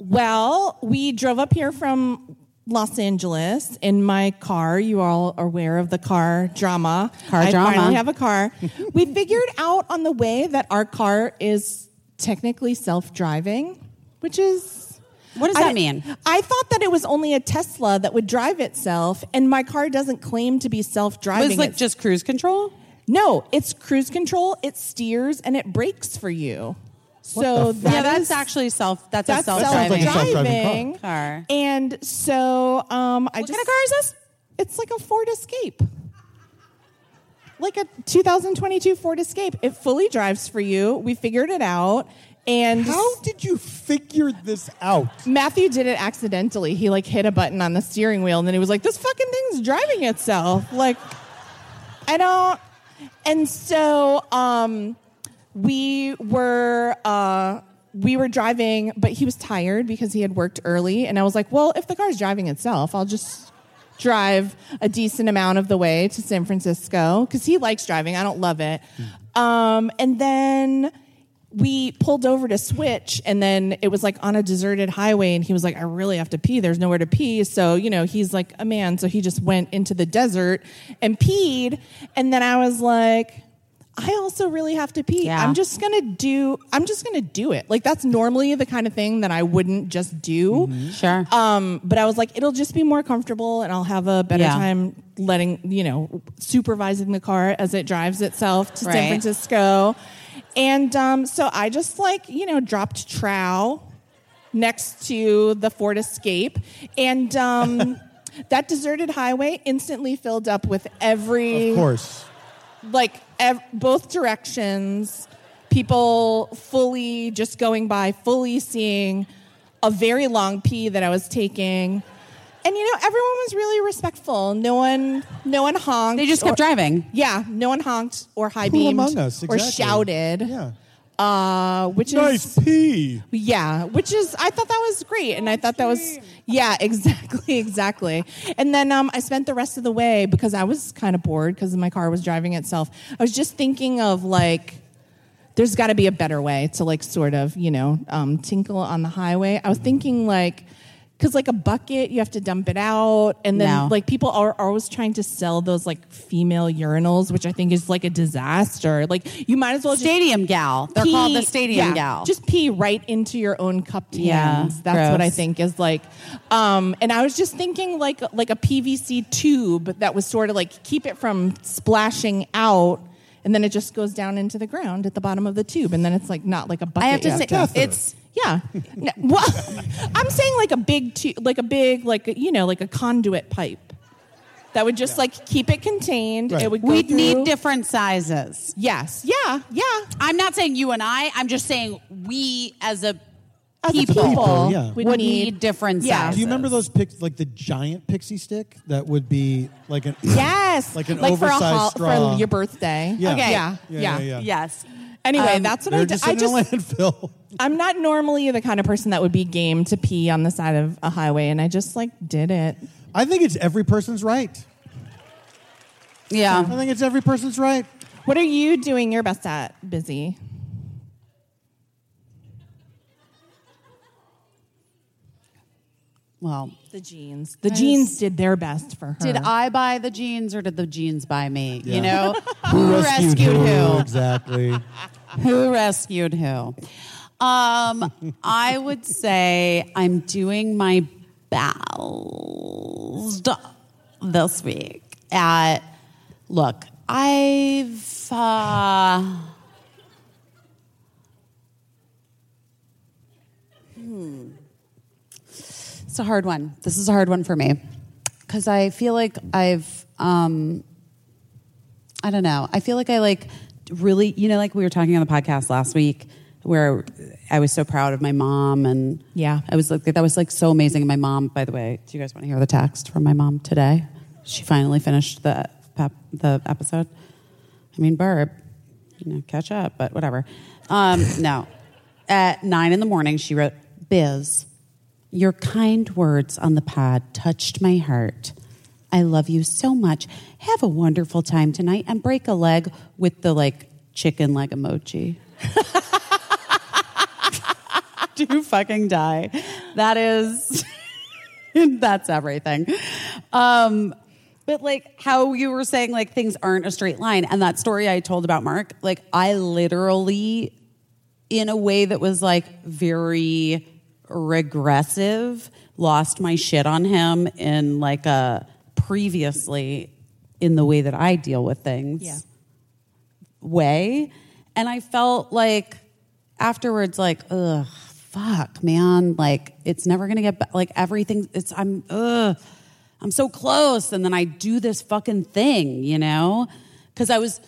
well, we drove up here from Los Angeles in my car. You all are aware of the car drama. Car I drama. finally have a car. we figured out on the way that our car is technically self-driving, which is what does I that mean? I thought that it was only a Tesla that would drive itself, and my car doesn't claim to be self-driving. It's like It's- just cruise control? no, it's cruise control. It steers and it brakes for you. So that yeah, that's is- actually self. That's, that's a self sounds like driving a self-driving self-driving car. And so um, I What just kind of car is this? It's like a Ford Escape. Like a 2022 Ford Escape. It fully drives for you. We figured it out. And How did you figure this out? Matthew did it accidentally. He like hit a button on the steering wheel and then he was like, this fucking thing's driving itself. Like, I don't. And so um, we were uh, we were driving, but he was tired because he had worked early. And I was like, well, if the car's driving itself, I'll just drive a decent amount of the way to San Francisco because he likes driving. I don't love it. Um, and then we pulled over to switch and then it was like on a deserted highway and he was like i really have to pee there's nowhere to pee so you know he's like a man so he just went into the desert and peed and then i was like i also really have to pee Yeah. i'm just gonna do i'm just gonna do it like that's normally the kind of thing that i wouldn't just do Sure. um, but I was like, it'll just be more comfortable, and I'll have a better Yeah. time letting you know supervising the car as it drives itself to Right. San Francisco. And um, so I just like you know dropped trow next to the Ford Escape, and um, that deserted highway instantly filled up with every Of course. like ev- both directions people fully just going by fully seeing a very long pee that i was taking and you know everyone was really respectful no one no one honked they just kept or- driving. yeah no one honked or high Cool beamed among us, or exactly. shouted Yeah. Uh, which Nice is pee. yeah, which is I thought that was great, and I thought that was yeah, exactly, exactly. And then um, I spent the rest of the way because I was kind of bored because my car was driving itself. I was just thinking of like. There's got to be a better way to like sort of you know um, tinkle on the highway. I was thinking like because like a bucket you have to dump it out and then No. like people are, are always trying to sell those like female urinals which i think is like a disaster like you might as well just Stadium gal. They're pee- called the stadium yeah, gal. Just pee right into your own cupped Yeah, hands. That's what I think is like. Um, and I was just thinking like like a PVC tube that was sort of like keep it from splashing out. And then it just goes down into the ground at the bottom of the tube, and then it's like not like a bucket. I have to say, it's yeah. No, well, I'm saying like a big, tu- like a big, like a, you know, like a conduit pipe that would just like keep it contained. Right. It would go we'd through. need different sizes. Yes. Yeah. Yeah. I'm not saying you and I. I'm just saying we as a As a people, people, yeah. would would need- need, different Yeah. sizes. Do you remember those pics, like the giant pixie stick that would be like an Yes. Like an for a oversized hol- straw. for your birthday. Yeah. Okay. Yeah. Yeah, Yeah. yeah, yeah. Yes. Anyway, Um, that's what I did. just I in a just landfill. I'm not normally the kind of person that would be game to pee on the side of a highway and I just like did it. I think it's every person's right. Yeah, I think it's every person's right. What are you doing your best at, busy? Well, The jeans. The jeans did their best for her. did I buy the jeans or did the jeans buy me? Yeah. You know, Who rescued who? who? Exactly. Who rescued who? Um, I would say I'm doing my best this week at look, I've uh, hmm. It's a hard one. This is a hard one for me because I feel like I've um, I don't know. I feel like I like really, you know, like we were talking on the podcast last week where I was so proud of my mom and Yeah. I was like that was like so amazing. And my mom, by the way, do you guys want to hear the text from my mom today? She finally finished the the episode. I mean, Barb, you know, catch up, but whatever. Um, no, at nine in the morning, she wrote, "Biz, your kind words on the pod touched my heart. I love you so much. Have a wonderful time tonight and break a leg with the like chicken leg emoji. Do fucking die. That is, that's everything. Um, but like how you were saying, like things aren't a straight line. And that story I told about Mark, like I literally, in a way that was like very regressive, lost my shit on him in like a previously in the way that I deal with things Yeah. way. And I felt like afterwards, like, ugh, fuck, man. Like, it's never gonna get, be- like, everything, it's, I'm, ugh, I'm so close. And then I do this fucking thing, you know? Cause I was,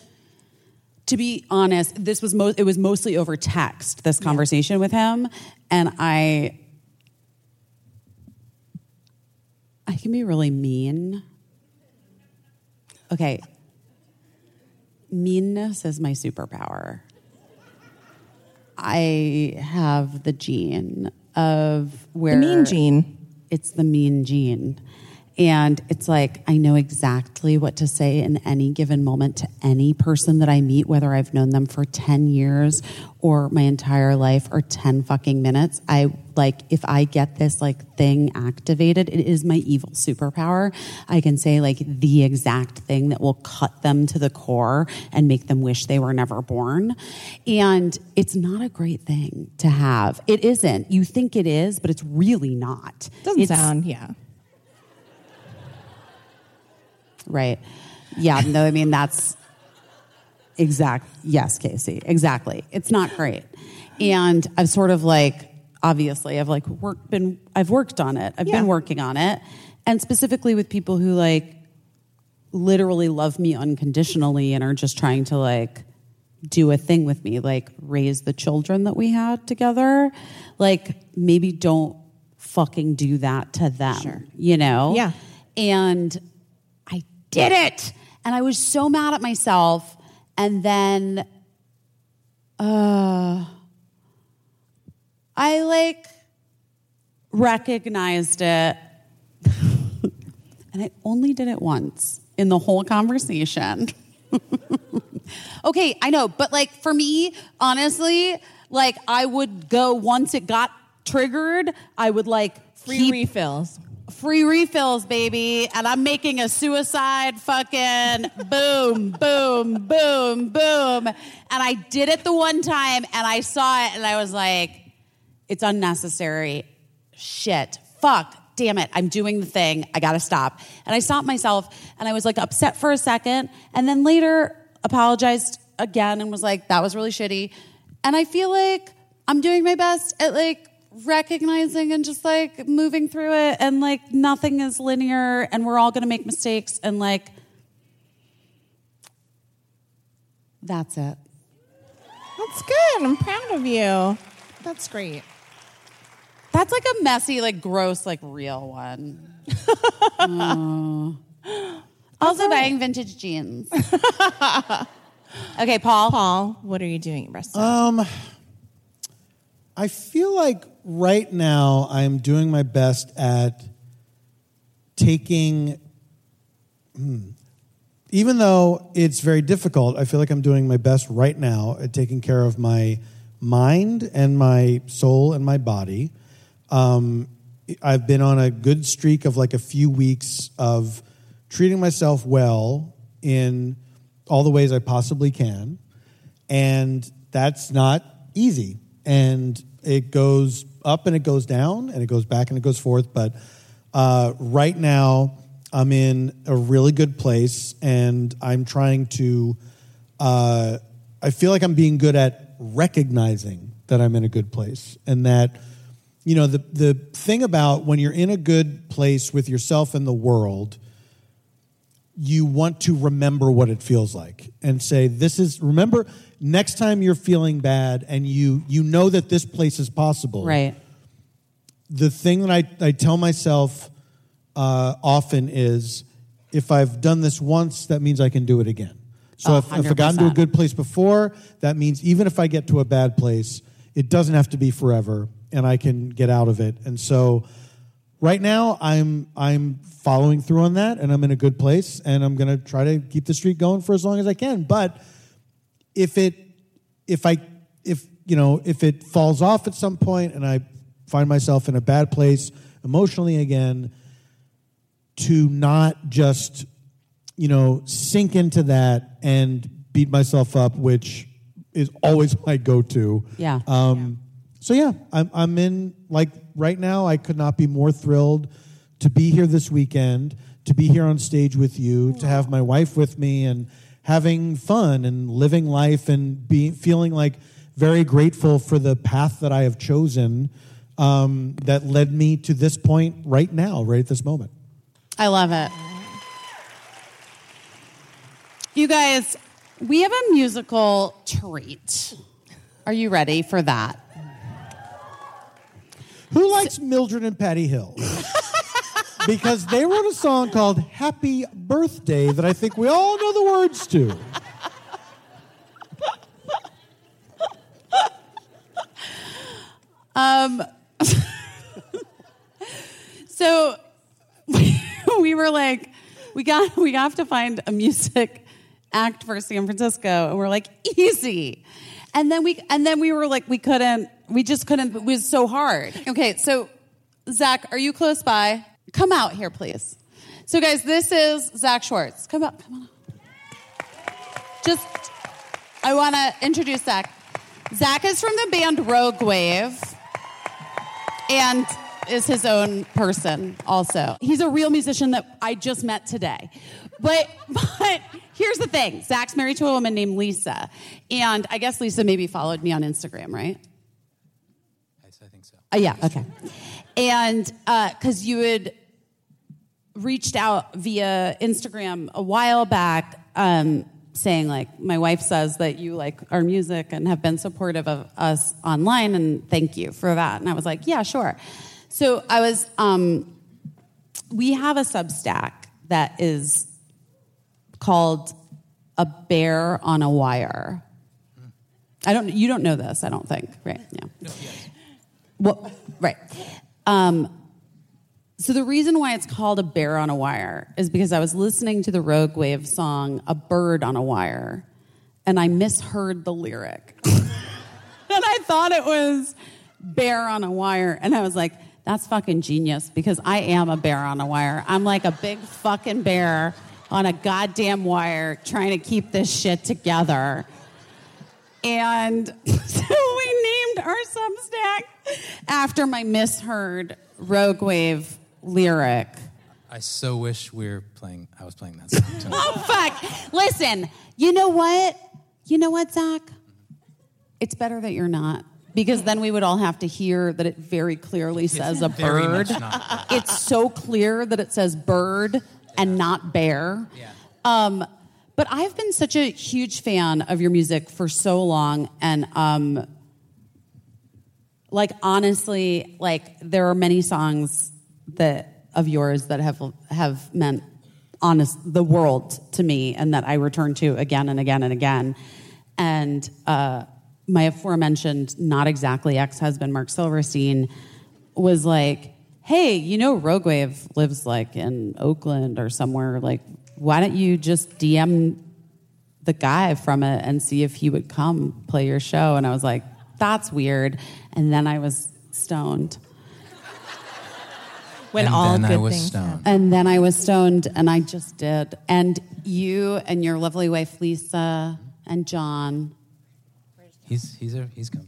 to be honest, this was most, it was mostly over text, this conversation with him. And I, I can be really mean. Okay. Meanness is my superpower. I have the gene of where The mean gene. It's the mean gene. And it's like, I know exactly what to say in any given moment to any person that I meet, whether I've known them for 10 years or my entire life or 10 fucking minutes. I like, if I get this like thing activated, it is my evil superpower. I can say like the exact thing that will cut them to the core and make them wish they were never born. And it's not a great thing to have. It isn't. You think it is, but it's really not. Doesn't It's- sound, yeah. Right. Yeah. No, I mean, that's exact. Yes, Caissie. Exactly. It's not great. And I've sort of like, obviously, I've like worked, been, I've worked on it. I've Yeah. been working on it. And specifically with people who like literally love me unconditionally and are just trying to like do a thing with me, like raise the children that we had together. Like maybe don't fucking do that to them. Sure. You know? Yeah. And did it. And I was so mad at myself. And then uh, I like recognized it, and I only did it once in the whole conversation. okay, I know, but like for me, honestly, like I would go once it got triggered, I would like Free keep refills. Free refills, baby. And I'm making a suicide fucking boom, boom, boom, boom. And I did it the one time and I saw it and I was like, it's unnecessary. Shit. Fuck. Damn it. I'm doing the thing. I gotta stop. And I stopped myself and I was like upset for a second and then later apologized again and was like, that was really shitty. And I feel like I'm doing my best at like recognizing and just like moving through it and like nothing is linear and we're all gonna make mistakes and like that's it. That's good. I'm proud of you. That's great. That's like a messy, like gross, like real one. Oh. Also buying vintage jeans. okay, Paul. Paul, what are you doing at rest? Um, I feel like right now I'm doing my best at taking, hmm, even though it's very difficult, I feel like I'm doing my best right now at taking care of my mind and my soul and my body. Um, I've been on a good streak of like a few weeks of treating myself well in all the ways I possibly can. And that's not easy. And it goes up and it goes down and it goes back and it goes forth. But uh, right now, I'm in a really good place and I'm trying to, uh, I feel like I'm being good at recognizing that I'm in a good place and that, you know, the, the thing about when you're in a good place with yourself and the world, you want to remember what it feels like and say this is remember next time you're feeling bad and you you know that this place is possible Right. the thing that i, I tell myself uh, often is if i've done this once that means i can do it again. So Oh, if, if i've gotten to a good place before that means even if i get to a bad place it doesn't have to be forever and i can get out of it. And so right now i'm i'm following through on that and i'm in a good place and i'm going to try to keep the streak going for as long as i can. But if it if i if you know if it falls off at some point and i find myself in a bad place emotionally again to not just you know sink into that and beat myself up which is always my go-to Yeah. um, so yeah, I'm I'm in like right now. I could not be more thrilled to be here this weekend, to be here on stage with you, to have my wife with me, and having fun and living life and being feeling like very grateful for the path that I have chosen um, that led me to this point right now, right at this moment. I love it. You guys, we have a musical treat. Are you ready for that? Who likes Mildred and Patty Hill? because they wrote a song called Happy Birthday that I think we all know the words to. Um, so we were like, we got we have to find a music act for San Francisco, and we're like, easy. And then we and then we were like, we couldn't, we just couldn't. It was so hard. Okay, so Zach, are you close by? Come out here, please. So, guys, this is Zach Schwartz. Come up, come on. Just, I want to introduce Zach. Zach is from the band Rogue Wave and is his own person also. He's a real musician that I just met today. But but here's the thing. Zach's married to a woman named Lisa. And I guess Lisa maybe followed me on Instagram, right? I think so. Uh, yeah, okay. And because you had reached out via Instagram a while back, um, saying like, my wife says that you like our music and have been supportive of us online, and thank you for that. And I was like, yeah, sure. So I was, um, we have a Substack that is called a bear on a wire. I don't. You don't know this. I don't think. Right? Yeah. Well, right. Um, so the reason why it's called a bear on a wire is because I was listening to the Rogue Wave song "A Bird on a Wire," and I misheard the lyric, and I thought it was "bear on a wire," and I was like. That's fucking genius because I am a bear on a wire. I'm like a big fucking bear on a goddamn wire trying to keep this shit together. And so we named our Substack after my misheard Rogue Wave lyric. I so wish we were playing. I was playing that song. tonight. Oh, fuck. Listen, you know what? You know what, Zach? It's better that you're not. Because then we would all have to hear that it very clearly says a bird. It's so clear that it says bird and not bear. Yeah. Um, but I've been such a huge fan of your music for so long, and um, like honestly, like there are many songs that of yours that have have meant honest the world to me, and that I return to again and again and again. And uh, my aforementioned, not exactly ex-husband Mark Silverstein, was like, "Hey, you know, Rogue Wave lives like in Oakland or somewhere. Like, why don't you just DM the guy from it and see if he would come play your show?" And I was like, "That's weird." And then I was stoned. When and all then good I was things stoned. And then I was stoned, and I just did. And you and your lovely wife Lisa and John He's he's a, he's come.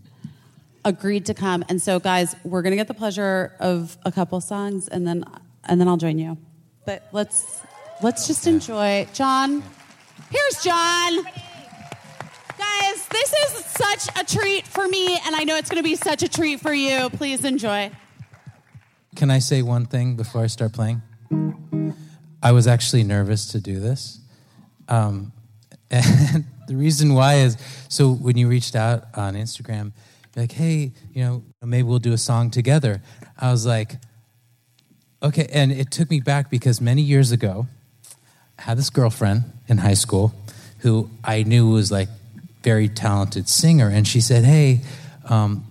agreed to come. And so, guys, we're gonna get the pleasure of a couple songs, and then and then I'll join you. But let's let's just enjoy. John, here's John. Guys, this is such a treat for me, and I know it's gonna be such a treat for you. Please enjoy. Can I say one thing before I start playing? I was actually nervous to do this. Um, and the reason why is so when you reached out on Instagram, like, hey, you know, maybe we'll do a song together. I was like, okay. And it took me back because many years ago, I had this girlfriend in high school who I knew was like very talented singer, and she said, "Hey, um,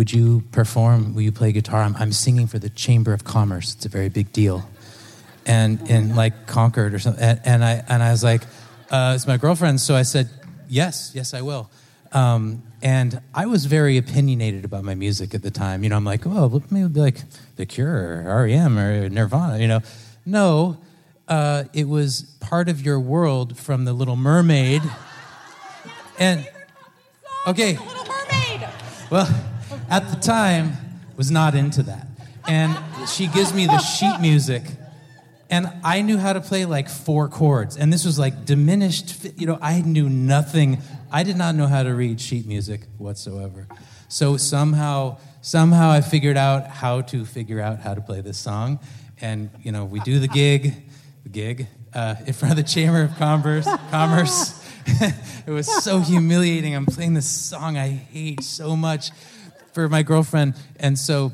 would you perform? Will you play guitar? I'm, I'm singing for the Chamber of Commerce. It's a very big deal." And in like Concord or something, and, and I and I was like, uh, "It's my girlfriend," so I said, "Yes, yes, I will." Um, and I was very opinionated about my music at the time. You know, I'm like, "Oh, maybe it'll be like The Cure, or REM, or Nirvana." You know, no, uh, it was part of your world from The Little Mermaid. And okay, Little Mermaid. well, at the time, was not into that. And she gives me the sheet music, and I knew how to play like four chords. And this was like diminished, you know, I knew nothing. I did not know how to read sheet music whatsoever. So somehow, somehow I figured out how to figure out how to play this song. And, you know, we do the gig, the gig, uh, in front of the Chamber of Commerce. Commerce. it was so humiliating. I'm playing this song I hate so much for my girlfriend. And so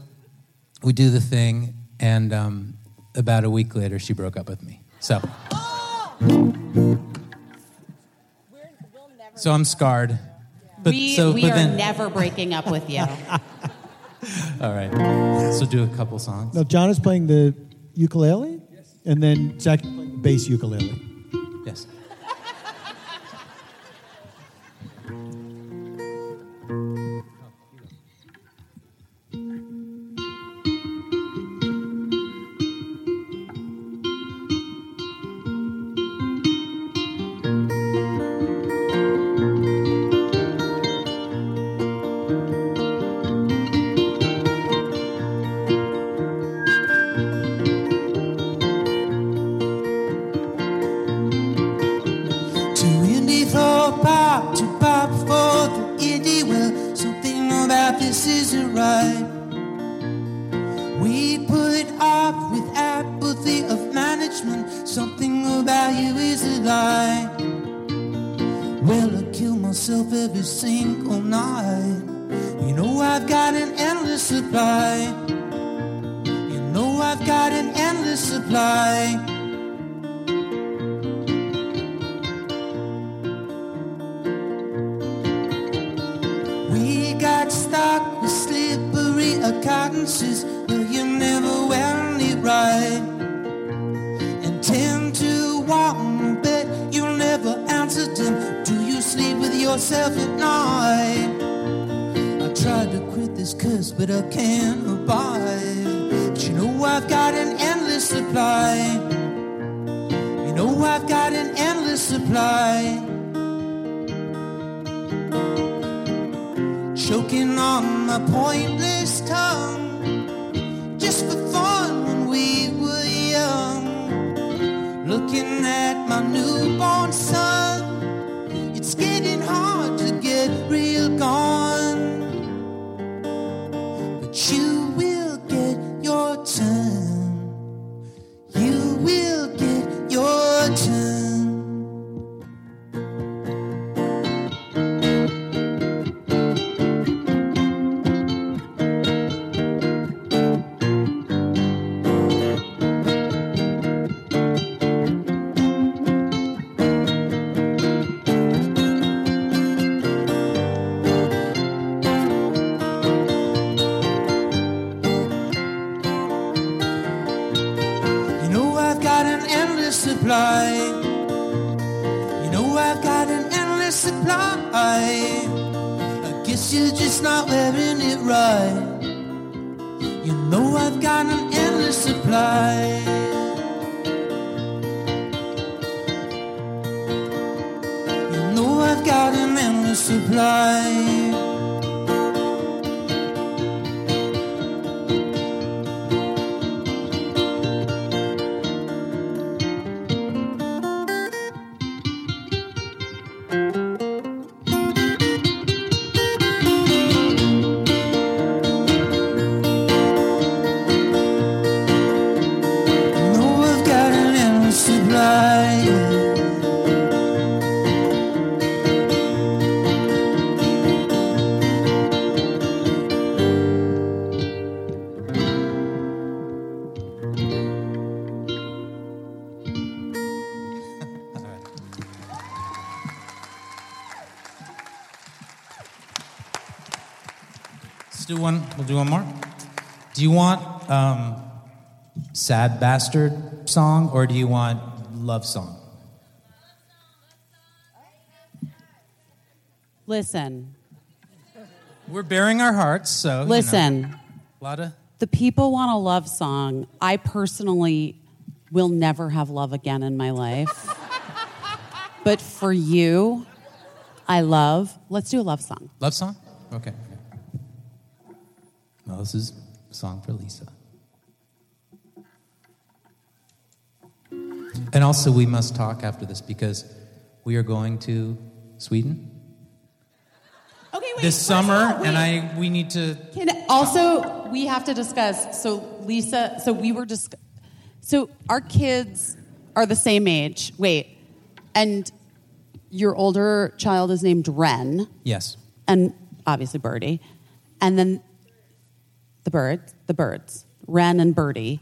we do the thing, and um, about a week later, she broke up with me. So. So I'm scarred. But we so, we but are then, never breaking up with you. all right. So do a couple songs. No, John is playing the ukulele, and then Zach is playing the bass ukulele. We'll do one more. Do you want um, sad bastard song or do you want love song? Listen, We're bearing our hearts, so you know, listen. a lot of The people want a love song. I personally will never have love again in my life. but for you, I love. Let's do a love song. love song. Okay. Well, this is a song for Lisa. And also, we must talk after this because we are going to Sweden Okay, wait. this summer, and I we need to. Can also we have to discuss. So Lisa, so we were just. So our kids are the same age. Wait, and your older child is named Ren, Yes. and obviously Birdie, and then the birds, the birds, Ren and Birdie,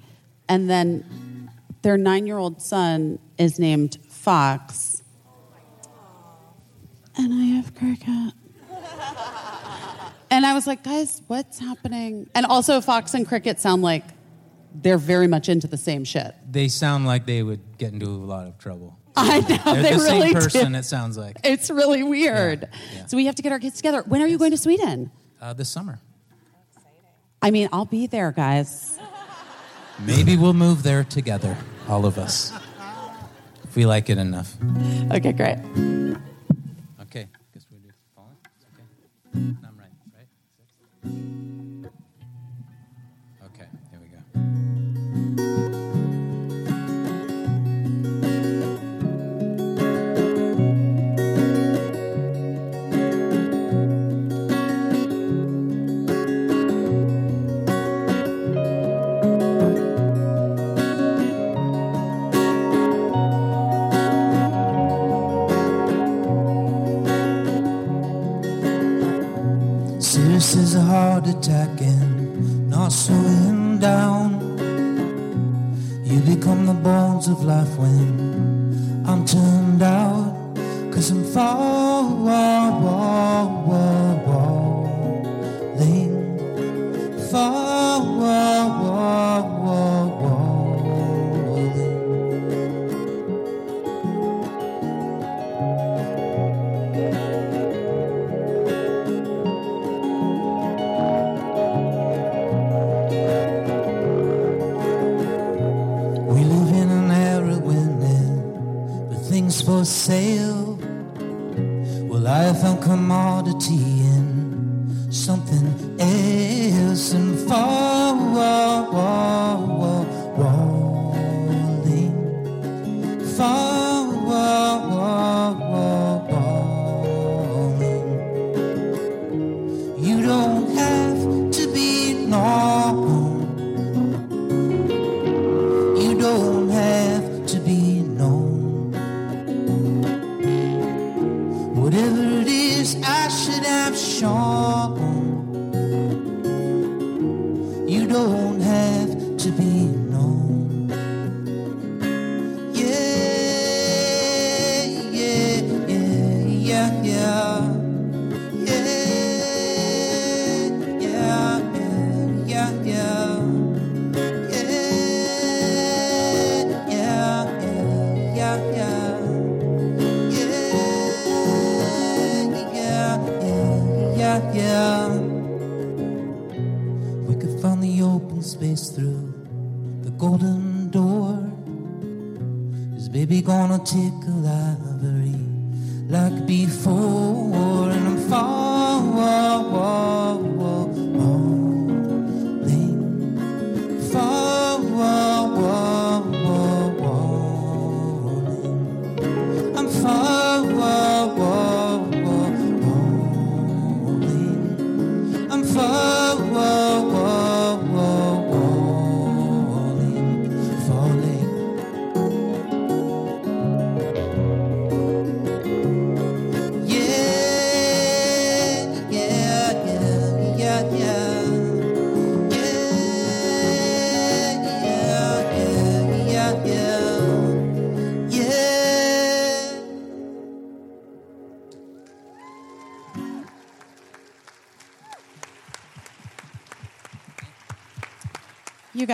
and then their nine-year-old son is named Fox, and I have Cricket. And I was like, guys, what's happening? And also, Fox and Cricket sound like they're very much into the same shit. They sound like they would get into a lot of trouble. I know They're they the really same person. do. It sounds like It's really weird. Yeah, yeah. So we have to get our kids together. When are you going to Sweden? uh, this summer. I mean, I'll be there, guys. Maybe we'll move there together, all of us, if we like it enough. Okay, great. Okay. Guess we do falling. It's okay. I'm right. Right. Okay. Here we go. Heart attack and not slowing down. You become the bones of life when I'm turned out. Cause I'm far, far, far, falling,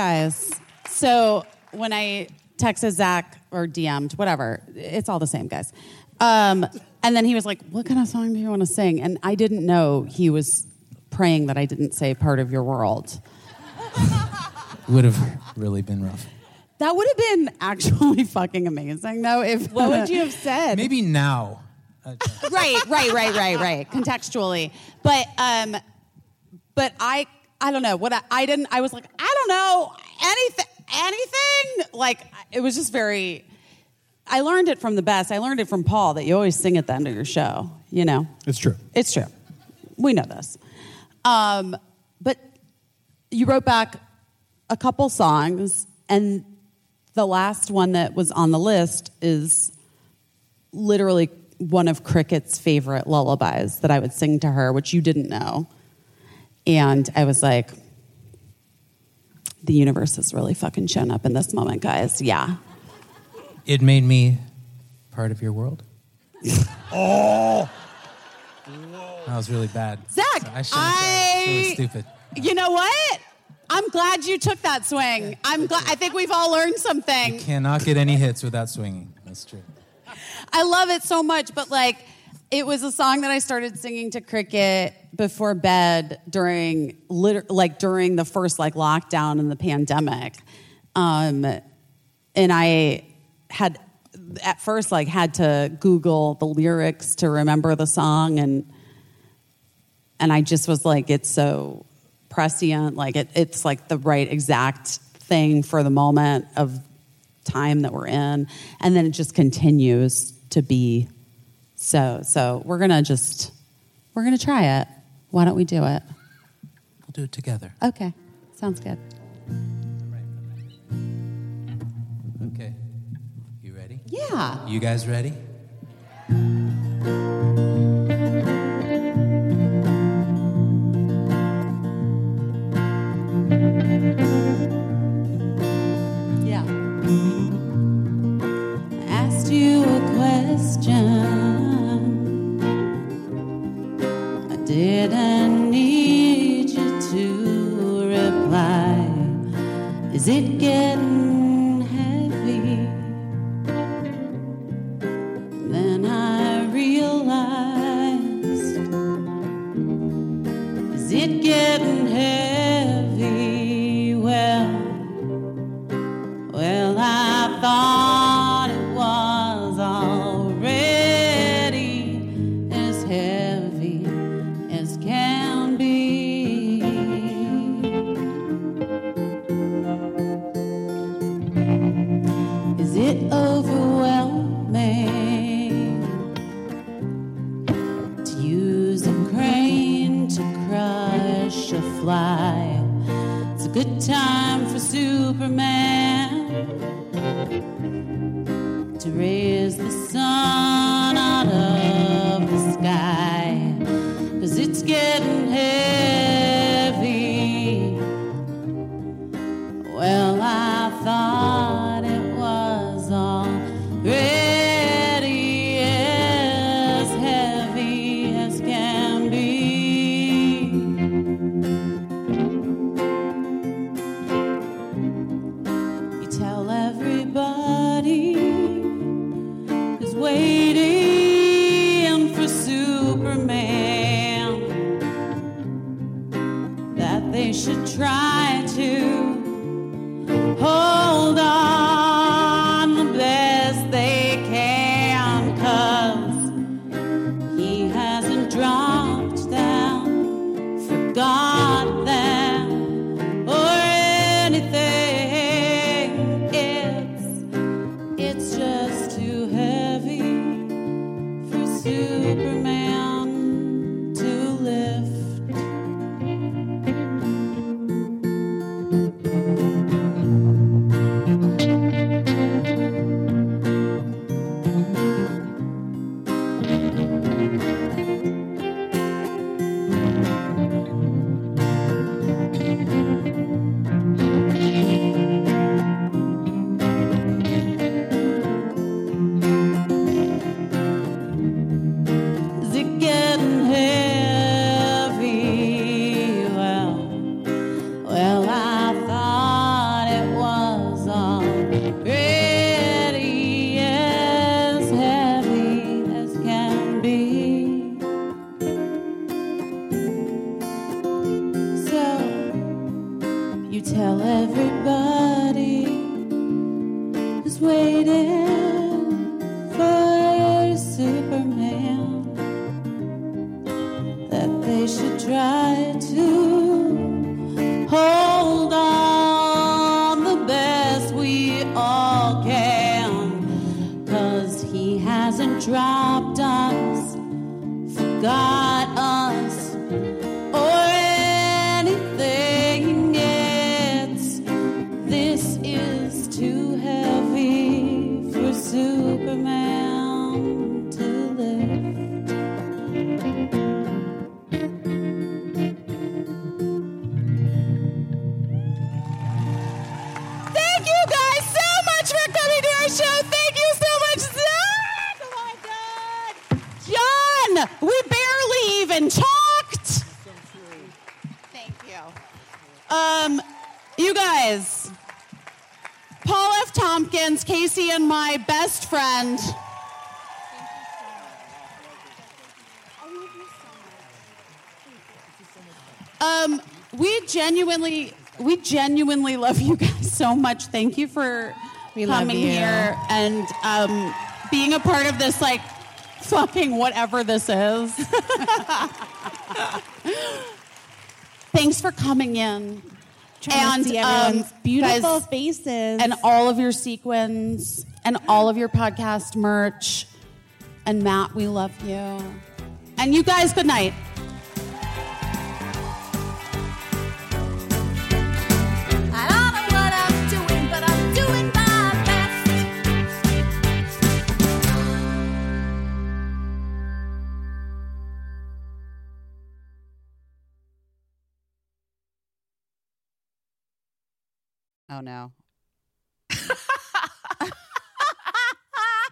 guys. So when I texted Zach or DM'd, whatever, it's all the same, guys. Um, and then he was like, What kind of song do you want to sing? And I didn't know he was praying that I didn't say part of your world. Would have really been rough. That would have been actually fucking amazing, though. If What would you have said? Maybe now. right, right, right, right, right. Contextually, but um, but I I don't know what I, I didn't. I was like I don't know anything anything. Like it was just very. I learned it from the best. I learned it from Paul that you always sing at the end of your show. You know, It's true. it's true. We know this. Um, but you wrote back a couple songs, and the last one that was on the list is literally one of Cricket's favorite lullabies that I would sing to her, which you didn't know. And I was like, the universe has really fucking shown up in this moment, guys. Yeah. It made me part of your world. oh. That was really bad. Zach, I shouldn't have said it. It's really stupid. You know what? I'm glad you took that swing. I'm glad. I think we've all learned something. You cannot get any hits without swinging. That's true. I love it so much, but like, it was a song that I started singing to Cricket before bed during, like, during the first like lockdown and the pandemic, um, and I had at first like had to Google the lyrics to remember the song, and and I just was like, it's so prescient, like it, it's like the right exact thing for the moment of time that we're in. And then it just continues to be so so we're gonna just we're gonna try it why don't we do it We'll do it together. okay sounds good Okay. You ready? yeah You guys ready? yeah asked you a question didn't need you to reply is it getting heavy Then I realized, is it getting heavy? genuinely, we genuinely love you guys so much. Thank you for we coming here and um, being a part of this, like, fucking whatever this is. Thanks for coming in. Trying and um, beautiful guys, faces, and all of your sequins, and all of your podcast merch. And Matt, we love you. And you guys, good night. Oh no.